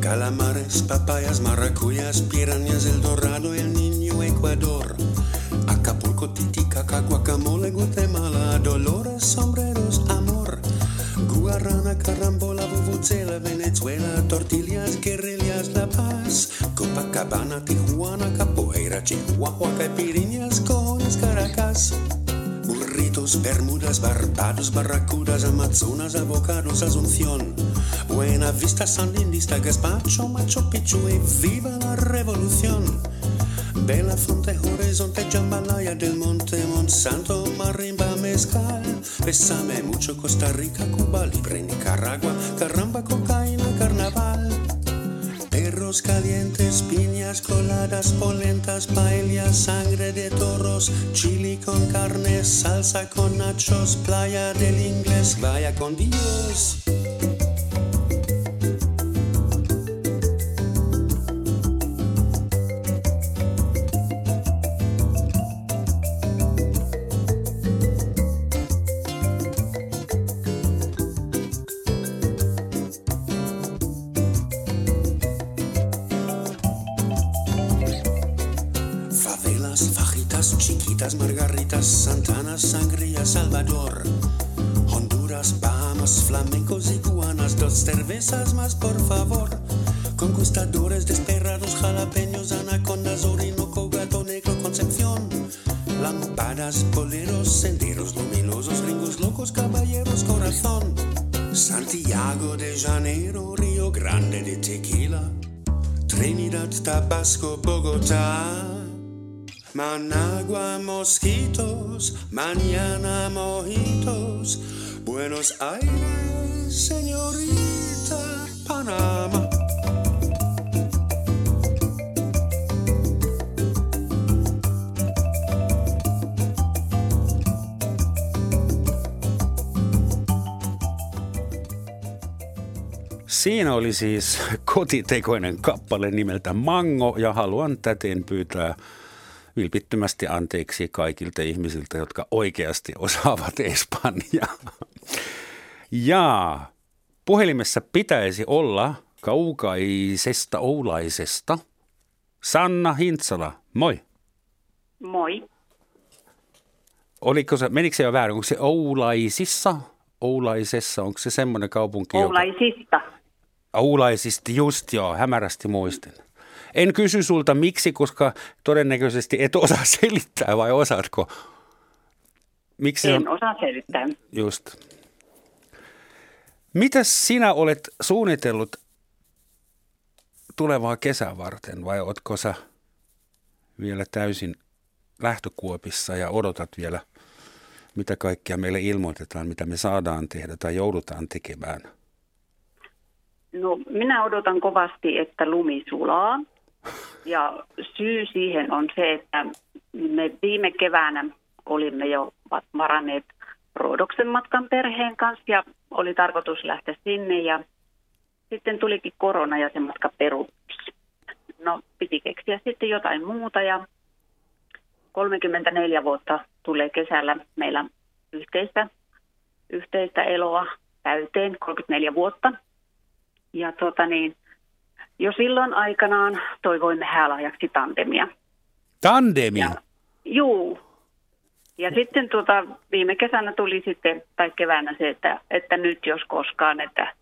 Speaker 2: Calamares, papayas, maracuyas, piranhas, el dorado, el niño, Ecuador – Acapulco, Titicaca, guacamole, Guatemala, Dolores, sombreros, amor. Guarana, carambola, vuvuzela, Venezuela, tortillas, guerrillas, La Paz. Copacabana, Tijuana, capoeira, Chihuahua, caipirinhas, cojones, Caracas. Burritos, Bermudas, Barbados, Barracudas, Amazonas, Avocados, Asunción. Buena Vista, Sandinista, Gaspacho, Machu Picchu y viva la revolución. Bella Fonte, Horizonte, Jambalaya del Monte, Monsanto, Marimba, Mezcal. Besame mucho Costa Rica, Cuba, Libre, Nicaragua, Caramba, Cocaína, Carnaval. Perros calientes, piñas coladas, polentas, paellas, sangre de toros, chili con carne, salsa con nachos, playa del inglés, vaya con Dios. Mañana mojitos. Buenos Aires, señorita, Panamá. Siinä oli siis kotitekoinen kappale nimeltä Mango ja haluan täten pyytää vilpittömästi anteeksi kaikilta ihmisiltä, jotka oikeasti osaavat espanjaa. Ja Puhelimessa pitäisi olla kaukaisesta Oulaisesta Sanna Hintsala. Moi.
Speaker 6: Moi.
Speaker 2: Oliko se, menikö se jo väärin? Onko se Oulaisissa? Oulaisessa, onko se semmoinen kaupunki?
Speaker 6: Oulaisista.
Speaker 2: Joka... Oulaisista, just joo, hämärästi muistin. En kysy sulta miksi, koska todennäköisesti et osaa selittää vai osaatko?
Speaker 6: Miksi en on... osaa selittää.
Speaker 2: Just. Mitäs sinä olet suunnitellut tulevaa kesää varten vai ootko sä vielä täysin lähtökuopissa ja odotat vielä, mitä kaikkea meille ilmoitetaan, mitä me saadaan tehdä tai joudutaan tekemään?
Speaker 6: No minä odotan kovasti, että lumi sulaa. Ja syy siihen on se, että me viime keväänä olimme jo varanneet Roodoksen matkan perheen kanssa ja oli tarkoitus lähteä sinne ja sitten tulikin korona ja se matka peruttiin. No piti keksiä sitten jotain muuta ja 34 vuotta tulee kesällä meillä yhteistä, yhteistä eloa täyteen, 34 vuotta. Ja tuota niin, jo silloin aikanaan toivoimme häälaajaksi tandemia.
Speaker 2: Tandemia?
Speaker 6: juu. Ja sitten tuota, viime kesänä tuli sitten, tai keväänä se, että, että nyt jos koskaan, että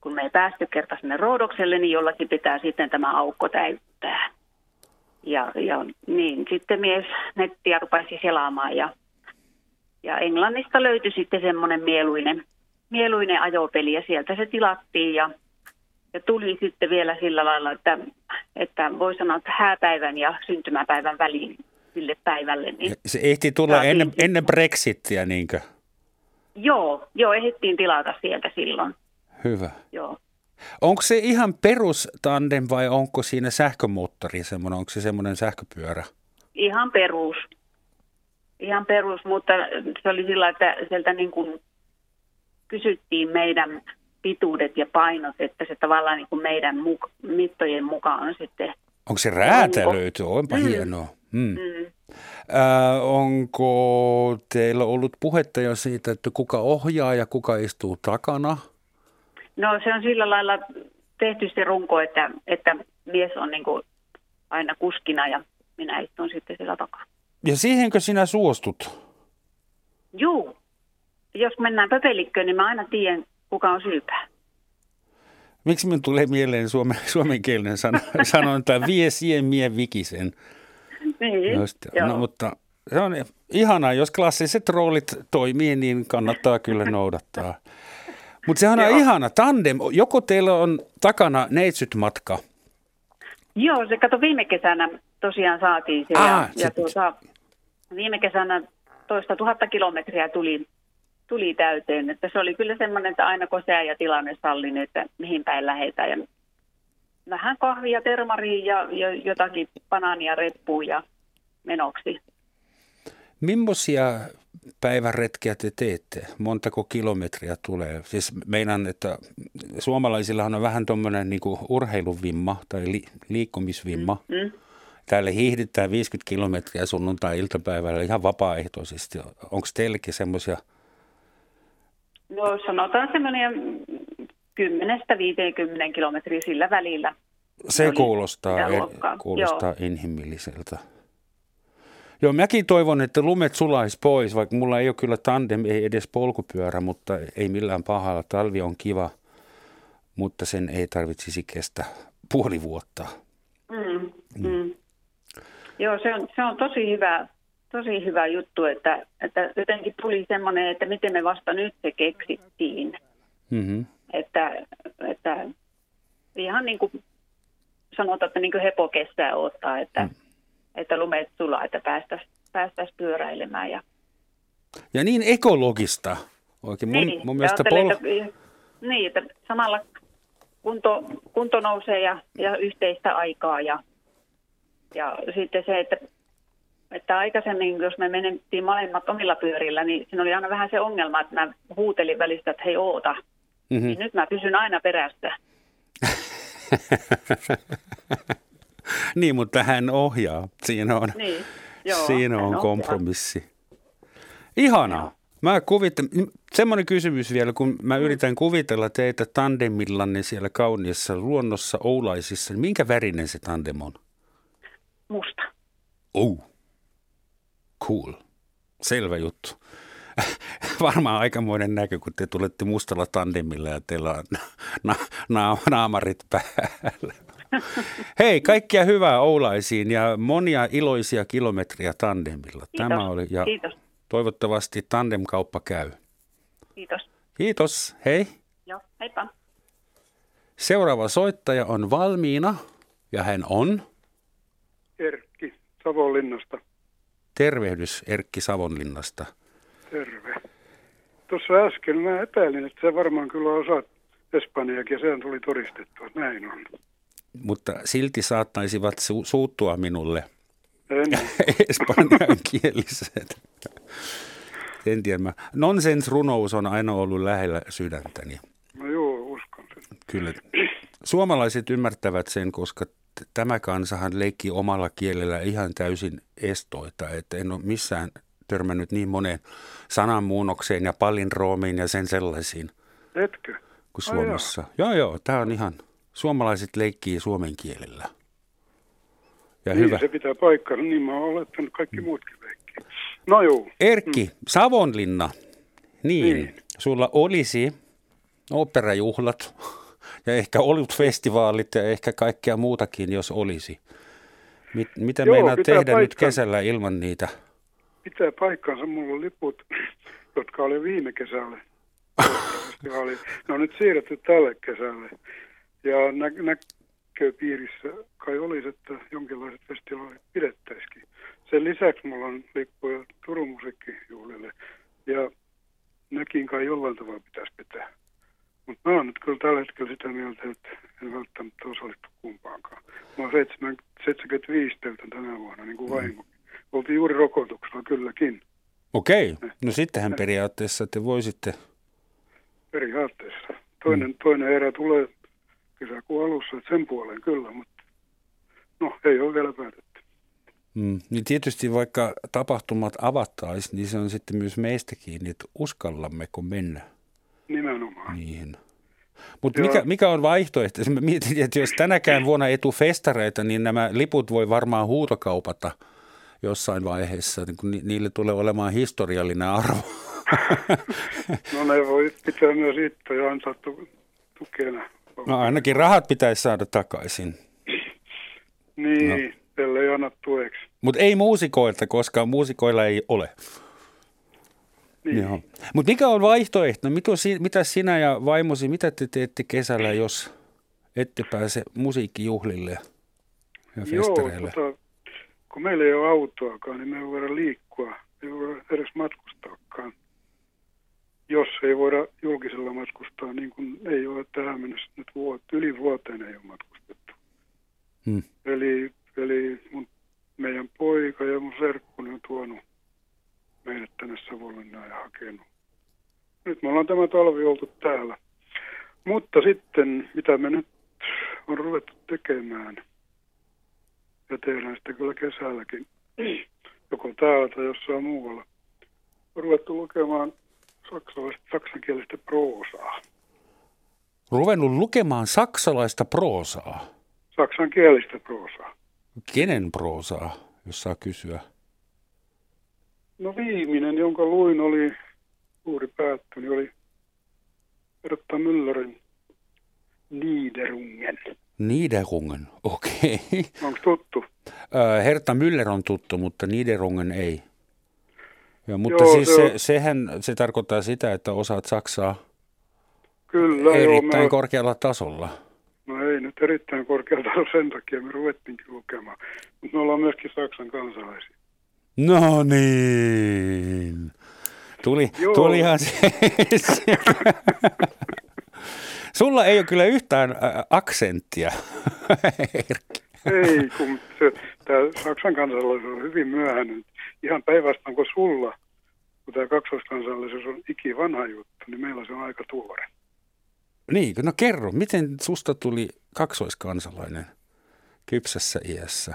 Speaker 6: kun me ei päästy kerta sinne Roodokselle, niin jollakin pitää sitten tämä aukko täyttää. Ja, ja niin, sitten mies nettiä rupesi selaamaan ja, ja Englannista löytyi sitten semmoinen mieluinen, mieluinen ajopeli ja sieltä se tilattiin ja, ja tuli sitten vielä sillä lailla, että, että voi sanoa, että hääpäivän ja syntymäpäivän väliin sille päivälle. Niin
Speaker 2: se ehti tulla ennen, ennen Brexittiä, niinkö?
Speaker 6: Joo, joo, ehdittiin tilata sieltä silloin.
Speaker 2: Hyvä.
Speaker 6: Joo.
Speaker 2: Onko se ihan perus tandem vai onko siinä sähkömoottori semmoinen, onko se semmoinen sähköpyörä?
Speaker 6: Ihan perus. Ihan perus, mutta se oli sillä, että sieltä niin kuin kysyttiin meidän pituudet ja painot, että se tavallaan niin kuin meidän muk- mittojen mukaan on sitten...
Speaker 2: Onko se räätälöity? Onpa mm. hienoa. Mm. Mm. Äh, onko teillä ollut puhetta jo siitä, että kuka ohjaa ja kuka istuu takana?
Speaker 6: No se on sillä lailla tehty se runko, että, että mies on niin kuin aina kuskina ja minä istun sitten sillä takaa.
Speaker 2: Ja siihenkö sinä suostut?
Speaker 6: Juu. Jos mennään pöpelikköön, niin mä aina tiedän, kuka on syypää.
Speaker 2: Miksi minun tulee mieleen suomen, suomenkielinen sana, sanonta vie sien mie vikisen?
Speaker 6: Niin, Just,
Speaker 2: no, mutta se on ihanaa, jos klassiset roolit toimii, niin kannattaa kyllä noudattaa. Mutta sehän on ihana tandem. Joko teillä on takana neitsyt matka?
Speaker 6: Joo, se kato viime kesänä tosiaan saatiin se. Ah, ja, ja tuota, viime kesänä toista tuhatta kilometriä tuli, tuli täyteen. Että se oli kyllä semmoinen, että aina kun sää ja tilanne sallin, että mihin päin lähetään. Ja vähän kahvia termariin ja, ja jotakin banaania reppuun ja menoksi.
Speaker 2: Mimmoisia päiväretkiä te teette? Montako kilometriä tulee? Siis meinaan, että suomalaisillahan on vähän tuommoinen niin urheiluvimma tai li- liikkumisvimma. Mm. Täällä hiihditään 50 kilometriä sunnuntai-iltapäivällä ihan vapaaehtoisesti. Onko teillekin semmoisia?
Speaker 6: No sanotaan semmoinen 10-50 kilometriä sillä välillä.
Speaker 2: Se kuulostaa, er, kuulostaa inhimilliseltä. Joo, mäkin toivon, että lumet sulaisi pois, vaikka mulla ei ole kyllä tandem, ei edes polkupyörä, mutta ei millään pahalla. Talvi on kiva, mutta sen ei tarvitsisi kestä puoli vuotta.
Speaker 6: Mm, mm. Mm. Joo, se on, se on tosi hyvä, tosi hyvä juttu, että, että jotenkin tuli semmoinen, että miten me vasta nyt se keksittiin. Mm-hmm. Että, että ihan niin kuin sanotaan, että niin kuin hepo kestää ottaa, että, mm että lumet sulaa, että päästäisiin päästäis pyöräilemään. Ja...
Speaker 2: ja niin ekologista oikein. Mun, niin, mun mielestä pol... että,
Speaker 6: niin, että samalla kunto, kunto nousee ja, ja yhteistä aikaa ja, ja sitten se, että, että aikaisemmin, jos me menettiin molemmat omilla pyörillä, niin siinä oli aina vähän se ongelma, että mä huutelin välistä, että hei oota. Mm-hmm. Niin nyt mä pysyn aina perässä.
Speaker 2: niin, mutta hän ohjaa. Siinä on,
Speaker 6: niin, joo,
Speaker 2: siinä on kompromissi. Ihanaa. Mä kuvittelen, semmoinen kysymys vielä, kun mä yritän kuvitella teitä tandemillanne siellä kauniissa luonnossa Oulaisissa, niin minkä värinen se tandem on?
Speaker 6: Musta.
Speaker 2: Oh, cool. Selvä juttu. Varmaan aikamoinen näkö, kun te tulette mustalla tandemilla ja teillä on na- na- naamarit päällä. Hei, kaikkia hyvää Oulaisiin ja monia iloisia kilometriä tandemilla.
Speaker 6: Kiitos.
Speaker 2: Tämä oli ja
Speaker 6: Kiitos.
Speaker 2: toivottavasti tandemkauppa käy.
Speaker 6: Kiitos.
Speaker 2: Kiitos, hei.
Speaker 6: Joo, heippa.
Speaker 2: Seuraava soittaja on valmiina ja hän on
Speaker 7: Erkki Savonlinnasta.
Speaker 2: Tervehdys Erkki Savonlinnasta.
Speaker 7: Terve. Tuossa äsken mä epäilin, että se varmaan kyllä osaat espanjakin ja sehän tuli todistettua, että näin on.
Speaker 2: Mutta silti saattaisivat su- suuttua minulle
Speaker 7: En,
Speaker 2: espanjankieliset. En tiedä. mä- Nonsens-runous on aina ollut lähellä sydäntäni.
Speaker 7: no joo, uskon sen.
Speaker 2: Kyllä. Suomalaiset ymmärtävät sen, koska tämä kansahan leikkii omalla kielellä ihan täysin estoita. Että en ole missään törmännyt niin moneen sananmuunnokseen ja palindroomiin ja sen sellaisiin
Speaker 7: Etkö?
Speaker 2: kuin
Speaker 7: Ai
Speaker 2: Suomessa. Joo, joo, tämä on ihan, suomalaiset leikkii suomen kielellä. Ja
Speaker 7: Niin,
Speaker 2: hyvä.
Speaker 7: se pitää paikkansa, niin mä oon olettanut kaikki muutkin leikkii. No joo,
Speaker 2: Erkki, Savonlinna. Niin,
Speaker 7: Niin.
Speaker 2: sulla olisi oopperajuhlat ja ehkä olutfestivaalit ja ehkä kaikkea muutakin, jos olisi. Mit, mitä
Speaker 7: Joo, pitää
Speaker 2: tehdä nyt
Speaker 7: paikkansa.
Speaker 2: kesällä ilman niitä?
Speaker 7: pitää paikkansa. Mulla on liput, jotka oli viime kesällä. Festivaali. Ne on nyt siirretty tälle kesälle. Ja nä- näköpiirissä kai olisi, että jonkinlaiset festivaalit pidettäisikin. Sen lisäksi mulla on lippuja Turun musiikkijuhlille. Ja nekin kai jollain tavalla pitäisi pitää. Mutta mä oon nyt kyllä tällä hetkellä sitä mieltä, että en välttämättä osallistu kumpaankaan. Mä oon 7, 75 täytän tänä vuonna, niin kuin vaimo. Oltiin juuri rokotuksella kylläkin,
Speaker 2: Okei, no sittenhän periaatteessa te voisitte,
Speaker 7: periaatteessa. Toinen, toinen erä tulee kesäkuun alussa, että sen puoleen kyllä, mutta no ei ole vielä päätetty.
Speaker 2: mm, niin tietysti vaikka tapahtumat avattaisiin, niin se on sitten myös meistä kiinni, että uskallammeko mennä
Speaker 7: Nimenomaan.
Speaker 2: niihin. Mutta mikä, mikä on vaihtoehto? Mietin, että jos tänäkään vuonna ei tule festareita, niin nämä liput voi varmaan huutokaupata jossain vaiheessa. Niin kun ni- niille tulee olemaan historiallinen arvo.
Speaker 7: No ne voi pitää myös itse ja antaa tu- tukena.
Speaker 2: No ainakin rahat pitäisi saada takaisin.
Speaker 7: Niin,
Speaker 2: no.
Speaker 7: no. ellei anna tueksi.
Speaker 2: Mutta ei muusikoilta, koska muusikoilla ei ole.
Speaker 7: Niin.
Speaker 2: Mutta mikä on vaihtoehto? Mitä, mitä sinä ja vaimosi, mitä te teette kesällä, jos ette pääse musiikkijuhlille ja
Speaker 7: Joo,
Speaker 2: festareille?
Speaker 7: tota, kun meillä ei ole autoakaan, niin me ei voida liikkua, ei voida edes matkustaakaan. Jos ei voida julkisella matkustaa, niin kuin ei ole tähän mennessä nyt vuot, yli vuoteen ei ole matkustettu.
Speaker 2: Hmm.
Speaker 7: Eli, eli mun, meidän poika ja mun serkku ne on tuonut meidät tänne Savonlinnaan ja hakenut. Nyt me ollaan tämä talvi oltu täällä. Mutta sitten, mitä me nyt on ruvettu tekemään, ja tehdään sitä kyllä kesälläkin, joko täällä tai jossain muualla, on ruvettu lukemaan saksalaista, saksankielistä proosaa.
Speaker 2: Ruvennut lukemaan saksalaista proosaa.
Speaker 7: Saksankielistä proosaa.
Speaker 2: Kenen proosaa, jos saa kysyä?
Speaker 7: No viimeinen, jonka luin, oli juuri päättynyt, oli Hertta Müllerin Niederungen.
Speaker 2: Niederungen, okei.
Speaker 7: Onko tuttu?
Speaker 2: Okay. Herta Müller on tuttu, mutta Niederungen ei. Ja, mutta
Speaker 7: Joo,
Speaker 2: siis
Speaker 7: se
Speaker 2: sehän se tarkoittaa sitä, että osaat Saksaa
Speaker 7: Kyllä, joo.
Speaker 2: erittäin
Speaker 7: Mä,
Speaker 2: korkealla tasolla.
Speaker 7: no ei nyt erittäin korkealta ole sen takia, me ruvettiinkin lukemaan. Mutta me ollaan myöskin Saksan kansalaisia.
Speaker 2: No niin. Tuli,
Speaker 7: Joo.
Speaker 2: tulihan se. Sulla ei ole kyllä yhtään aksenttia, Erkki.
Speaker 7: Ei, kun se, tämä Saksan kansalaisuus on hyvin myöhäinen. Ihan päinvastoin kuin sulla, kun tämä kaksoiskansallisuus on ikivanha juttu, niin meillä se on aika tuore.
Speaker 2: Niin, no kerro, miten susta tuli kaksoiskansalainen kypsässä iässä?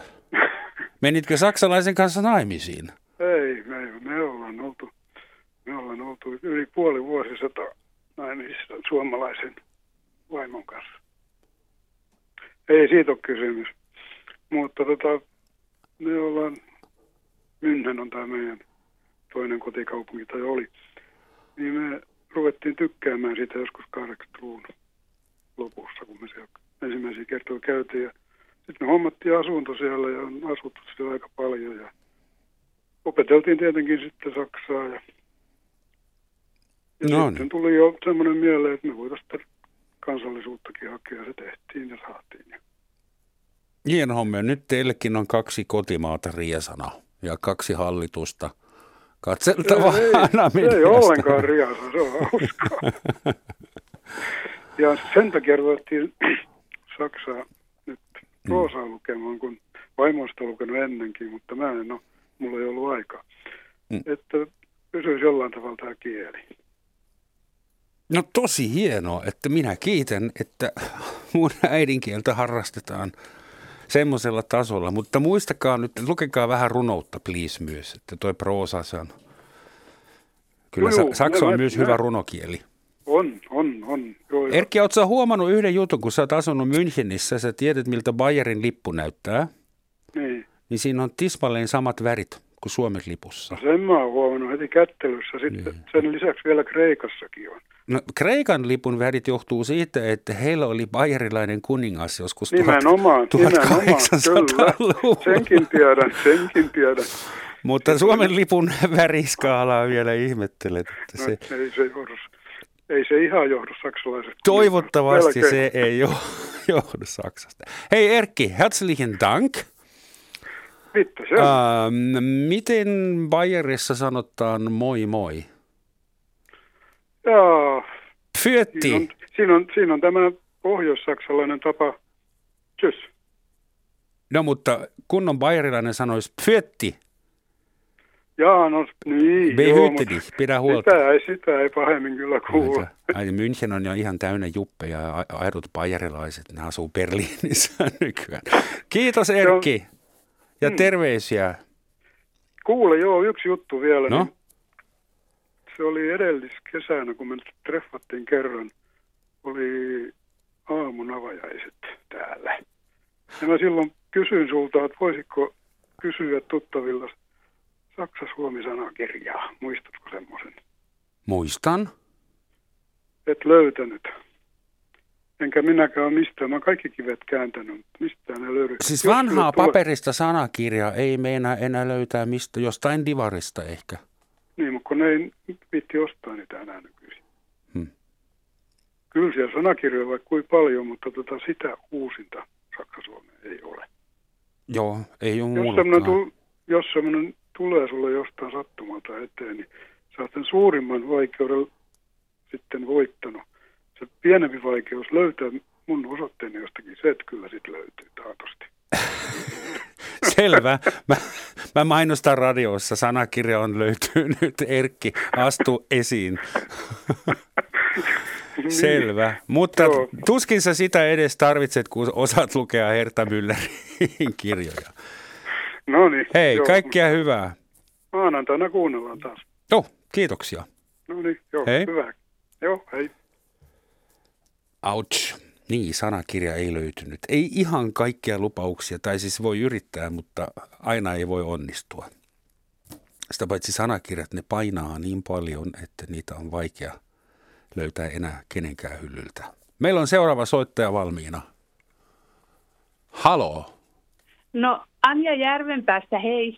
Speaker 2: Menitkö saksalaisen kanssa naimisiin?
Speaker 7: Ei, me, me ollaan oltu, me ollaan oltu yli puoli vuosisata naimisissa suomalaisen vaimon kanssa. Ei siitä ole kysymys. Mutta tota, me ollaan, Mynnen on tämä meidän toinen kotikaupunki tai oli, niin me ruvettiin tykkäämään siitä joskus 80-luvun lopussa, kun me siellä ensimmäisiä kertoja käytiin. Sitten me hommattiin asunto siellä ja on asuttu siellä aika paljon ja opeteltiin tietenkin sitten Saksaa ja, ja no sitten tuli jo semmoinen mieleen, että me voitaisiin kansallisuuttakin hakea. Se tehtiin ja saatiin.
Speaker 2: Hieno homma. Nyt teillekin on kaksi kotimaata Riesana ja kaksi hallitusta katseltavaa
Speaker 7: ei, ei, ei ollenkaan Riesa, se on hauskaa. ja sen takia ruvettiin Saksaa proosaa mm. lukemaan, kun vaimoista lukenut ennenkin, mutta mä en ole, mulla ei ollut aikaa. Mm. Että pysyisi jollain tavalla tämä kieli.
Speaker 2: No tosi hienoa, että minä kiitän, että mun äidinkieltä harrastetaan semmoisella tasolla. Mutta muistakaa nyt, lukekaa vähän runoutta please myös, että toi proosa se on. Kyllä no, saksa on myös mä, hyvä runokieli. Joo, Erkki, ootko huomannut yhden jutun, kun sä oot asunut Münchenissä, sä tiedät miltä Bayerin lippu näyttää?
Speaker 7: Niin.
Speaker 2: Niin siinä on tismalleen samat värit kuin Suomen lipussa.
Speaker 7: No sen mä oon huomannut heti kättelyssä. Sitten niin. sen lisäksi vielä Kreikassakin on.
Speaker 2: No, Kreikan lipun värit johtuu siitä, että heillä oli bayerilainen kuningas joskus
Speaker 7: nimenomaan, 1800-luvulla. Senkin tiedän, senkin tiedän.
Speaker 2: Mutta Suomen lipun väriskaalaa vielä ihmettelet.
Speaker 7: Että se... No, ei, se ei se ihan johdu saksalaisesta.
Speaker 2: Toivottavasti se ei johdu Saksasta. Hei Erkki, herzlichen Dank.
Speaker 7: Bitte,
Speaker 2: uh, miten Bayerissa sanotaan moi moi?
Speaker 7: Joo.
Speaker 2: Fyötti.
Speaker 7: Siinä on, siinä on, siinä on tämä pohjois-saksalainen tapa tschüss.
Speaker 2: No mutta kunnon bayerilainen sanoisi fyötti.
Speaker 7: Jaa, no niin.
Speaker 2: Behütte dich, pidä huolta.
Speaker 7: Sitä ei, sitä ei pahemmin kyllä kuulu.
Speaker 2: Ai, München on jo ihan täynnä juppeja ja aidot bayerilaiset, ne asuu Berliinissä nykyään. Kiitos Erkki ja hmm. terveisiä.
Speaker 7: Kuule, joo, yksi juttu vielä. No? Niin se oli edelliskesänä, kun me treffattiin kerran, oli aamun avajaiset täällä. Ja mä silloin kysyin sulta, että voisitko kysyä tuttavilla Saksa-Suomi-sanakirjaa. Muistatko semmoisen?
Speaker 2: Muistan.
Speaker 7: Et löytänyt. Enkä minäkään ole mistään. Mä oon kaikki kivet kääntänyt, mistään ei löydy.
Speaker 2: Siis Jos vanhaa paperista sanakirjaa ei meinaa enää löytää mistä, jostain divarista ehkä.
Speaker 7: Niin, mutta kun ne ei viitti ostaa niitä enää nykyisin. Hmm. Kyllä siellä sanakirjoja vaikka kuin paljon, mutta tota sitä uusinta Saksa-Suomeen ei ole.
Speaker 2: Joo, ei ole
Speaker 7: jos semmoinen, jos semmoinen tulee sulle jostain sattumalta eteen, niin sä oot sen suurimman vaikeuden sitten voittanut. Se pienempi vaikeus löytää mun osoitteeni jostakin, se että kyllä sitten löytyy taatusti.
Speaker 2: Selvä. Mä, mä mainostan radiossa. Sanakirja on löytynyt. Erkki, astu esiin. Niin. Selvä. Mutta Joo. tuskin sä sitä edes tarvitset, kun osaat lukea Herta Müllerin kirjoja.
Speaker 7: No niin.
Speaker 2: Hei, joo. kaikkia hyvää.
Speaker 7: Maanantaina kuunnellaan taas.
Speaker 2: Joo, kiitoksia.
Speaker 7: No niin, joo, hei. hyvä. Joo, hei.
Speaker 2: Ouch. Niin, sanakirja ei löytynyt. Ei ihan kaikkia lupauksia, tai siis voi yrittää, mutta aina ei voi onnistua. Sitä paitsi sanakirjat, ne painaa niin paljon, että niitä on vaikea löytää enää kenenkään hyllyltä. Meillä on seuraava soittaja valmiina. Halo.
Speaker 8: No Anja Järvenpäästä, hei.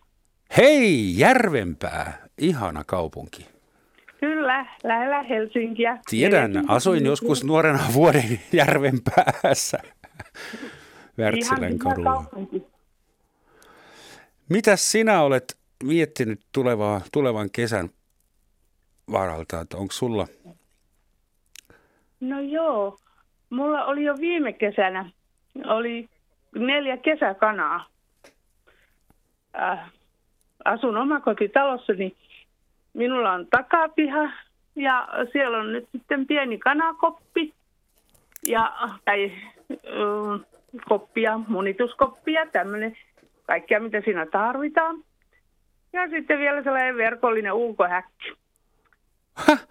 Speaker 2: Hei, Järvenpää. Ihana kaupunki.
Speaker 8: Kyllä, lähellä Helsinkiä.
Speaker 2: Tiedän, asuin joskus nuorena vuoden järven päässä Wärtsilän kadulla. Mitäs sinä olet miettinyt tulevaa, tulevan kesän varalta, että onko sulla?
Speaker 8: No joo, mulla oli jo viime kesänä, oli neljä kesäkanaa. Äh, asun omakotitalossa, niin Minulla on takapiha ja siellä on nyt sitten pieni kanakoppi ja, tai äh, koppia, munituskoppia, tämmöinen kaikkea mitä siinä tarvitaan. Ja sitten vielä sellainen verkollinen ulkohäkki.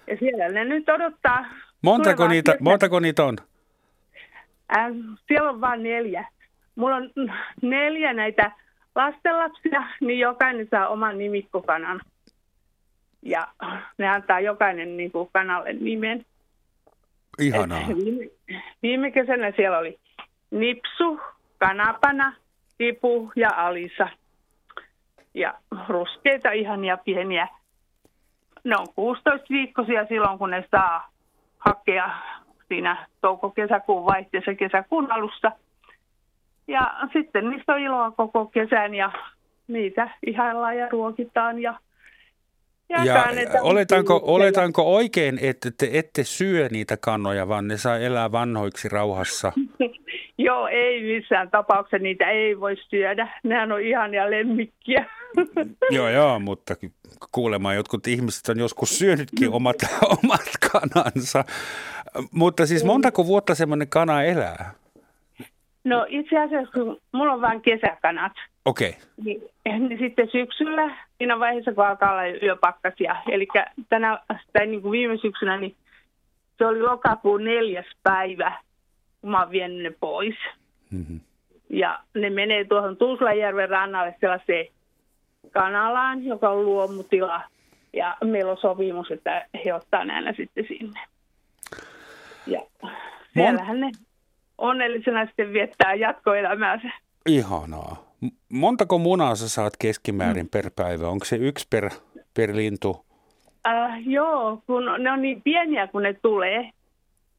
Speaker 8: Ja siellä ne nyt odottaa.
Speaker 2: Montako niitä, montako niitä on?
Speaker 8: Äh, siellä on vain neljä. Mulla on neljä näitä lastenlapsia, niin jokainen saa oman nimikkokanan. Ja ne antaa jokainen niin kuin kanalle nimen.
Speaker 2: Ihanaa.
Speaker 8: Et Viime, viime kesänä siellä oli Nipsu, Kanapana, Tipu ja Alisa. Ja ruskeita ihania pieniä. Ne on 16-viikkoisia silloin, kun ne saa hakea siinä touko-kesäkuun vaihteessa kesäkuun alussa. Ja sitten niistä on iloa koko kesän ja niitä ihaillaan ja ruokitaan ja
Speaker 2: Ja oletanko, oletanko oikein, että te ette syö niitä kanoja, vaan ne saa elää vanhoiksi rauhassa?
Speaker 8: Joo, ei missään tapauksessa niitä ei voi syödä. Nehän on ihania lemmikkiä.
Speaker 2: joo, joo, mutta kuulemma jotkut ihmiset on joskus syönytkin omat, omat kanansa. Mutta siis montako vuotta semmoinen kana elää?
Speaker 8: No itse asiassa, kun mulla on vain kesäkanat,
Speaker 2: Okei, okay.
Speaker 8: niin, niin sitten syksyllä, siinä vaiheessa kun alkaa olla yöpakkasia, eli tänä, tai niin kuin viime syksynä, niin se oli lokakuun neljäs päivä, kun mä oon vienyt ne pois.
Speaker 2: mm-hmm.
Speaker 8: Ja ne menee tuohon Tuuslajärven rannalle sellaiseen kanalaan, joka on luomutila. Ja meillä on sopimus, että he ottaa näillä sitten sinne. Ja siellähän ne onnellisena sitten viettää jatkoelämäänsä.
Speaker 2: ihanaa. Montako munaa sä saat keskimäärin mm. per päivä? Onko se yksi per, per lintu?
Speaker 8: Äh, joo, kun ne on niin pieniä, kun ne tulee,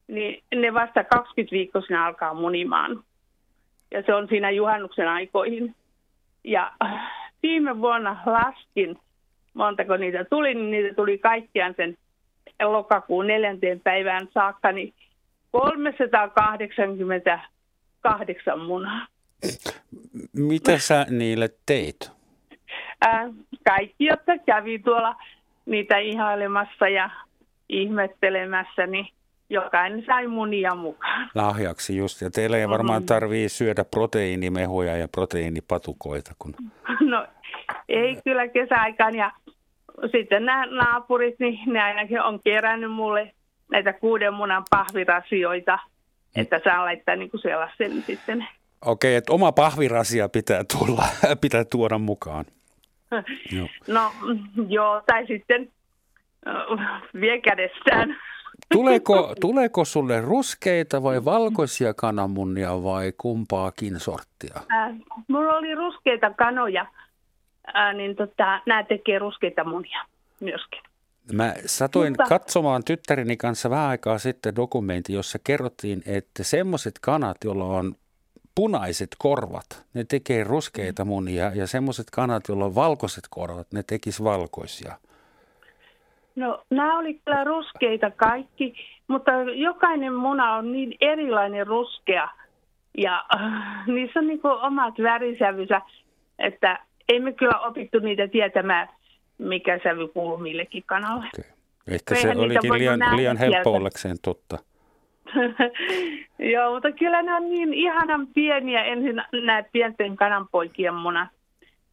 Speaker 8: niin ne vasta 20 viikkoisina alkaa munimaan. Ja se on siinä juhannuksen aikoihin. Ja äh, viime vuonna laskin, montako niitä tuli, niin niitä tuli kaikkiaan sen lokakuun neljänteen päivään saakka, niin 388 munaa.
Speaker 2: Mitä sä niille teit?
Speaker 8: Äh, kaikki, jotka kävi tuolla niitä ihailemassa ja ihmettelemässä, niin jokainen sai munia mukaan.
Speaker 2: Lahjaksi just. Ja teillä ei varmaan
Speaker 8: Mm.
Speaker 2: tarvii syödä proteiinimehuja ja proteiinipatukoita. Kun...
Speaker 8: No ei kyllä kesäaikaan ja sitten nämä naapurit, niin ne ainakin on kerännyt mulle näitä kuuden munan pahvirasioita, että saan laittaa niin kuin sellaisen sitten.
Speaker 2: Okei, että oma pahvirasia pitää tulla, pitää tuoda mukaan. Joo.
Speaker 8: No joo, tai sitten vie kädestään.
Speaker 2: Tuleeko, tuleeko sulle ruskeita vai valkoisia kananmunia vai kumpaakin sorttia?
Speaker 8: Äh, mulla oli ruskeita kanoja, äh, niin tota, nämä tekee ruskeita munia myöskin.
Speaker 2: Mä satoin
Speaker 8: Mutta-
Speaker 2: katsomaan tyttäreni kanssa vähän aikaa sitten dokumentti, jossa kerrottiin, että semmoiset kanat, joilla on punaiset korvat, ne tekee ruskeita munia ja semmoiset kanat, joilla on valkoiset korvat, ne tekis valkoisia.
Speaker 8: No nämä oli kyllä ruskeita kaikki, mutta jokainen muna on niin erilainen ruskea ja äh, niissä on niin omat värisävynsä, että ei me kyllä opittu niitä tietämään, mikä sävy kuuluu millekin kanalle.
Speaker 2: Okay. Ehkä se
Speaker 8: Eihän niitä
Speaker 2: olikin liian, liian helppo ollakseen totta.
Speaker 8: Joo, mutta kyllä ne on niin ihanan pieniä ensin nämä pienten kananpoikien munat.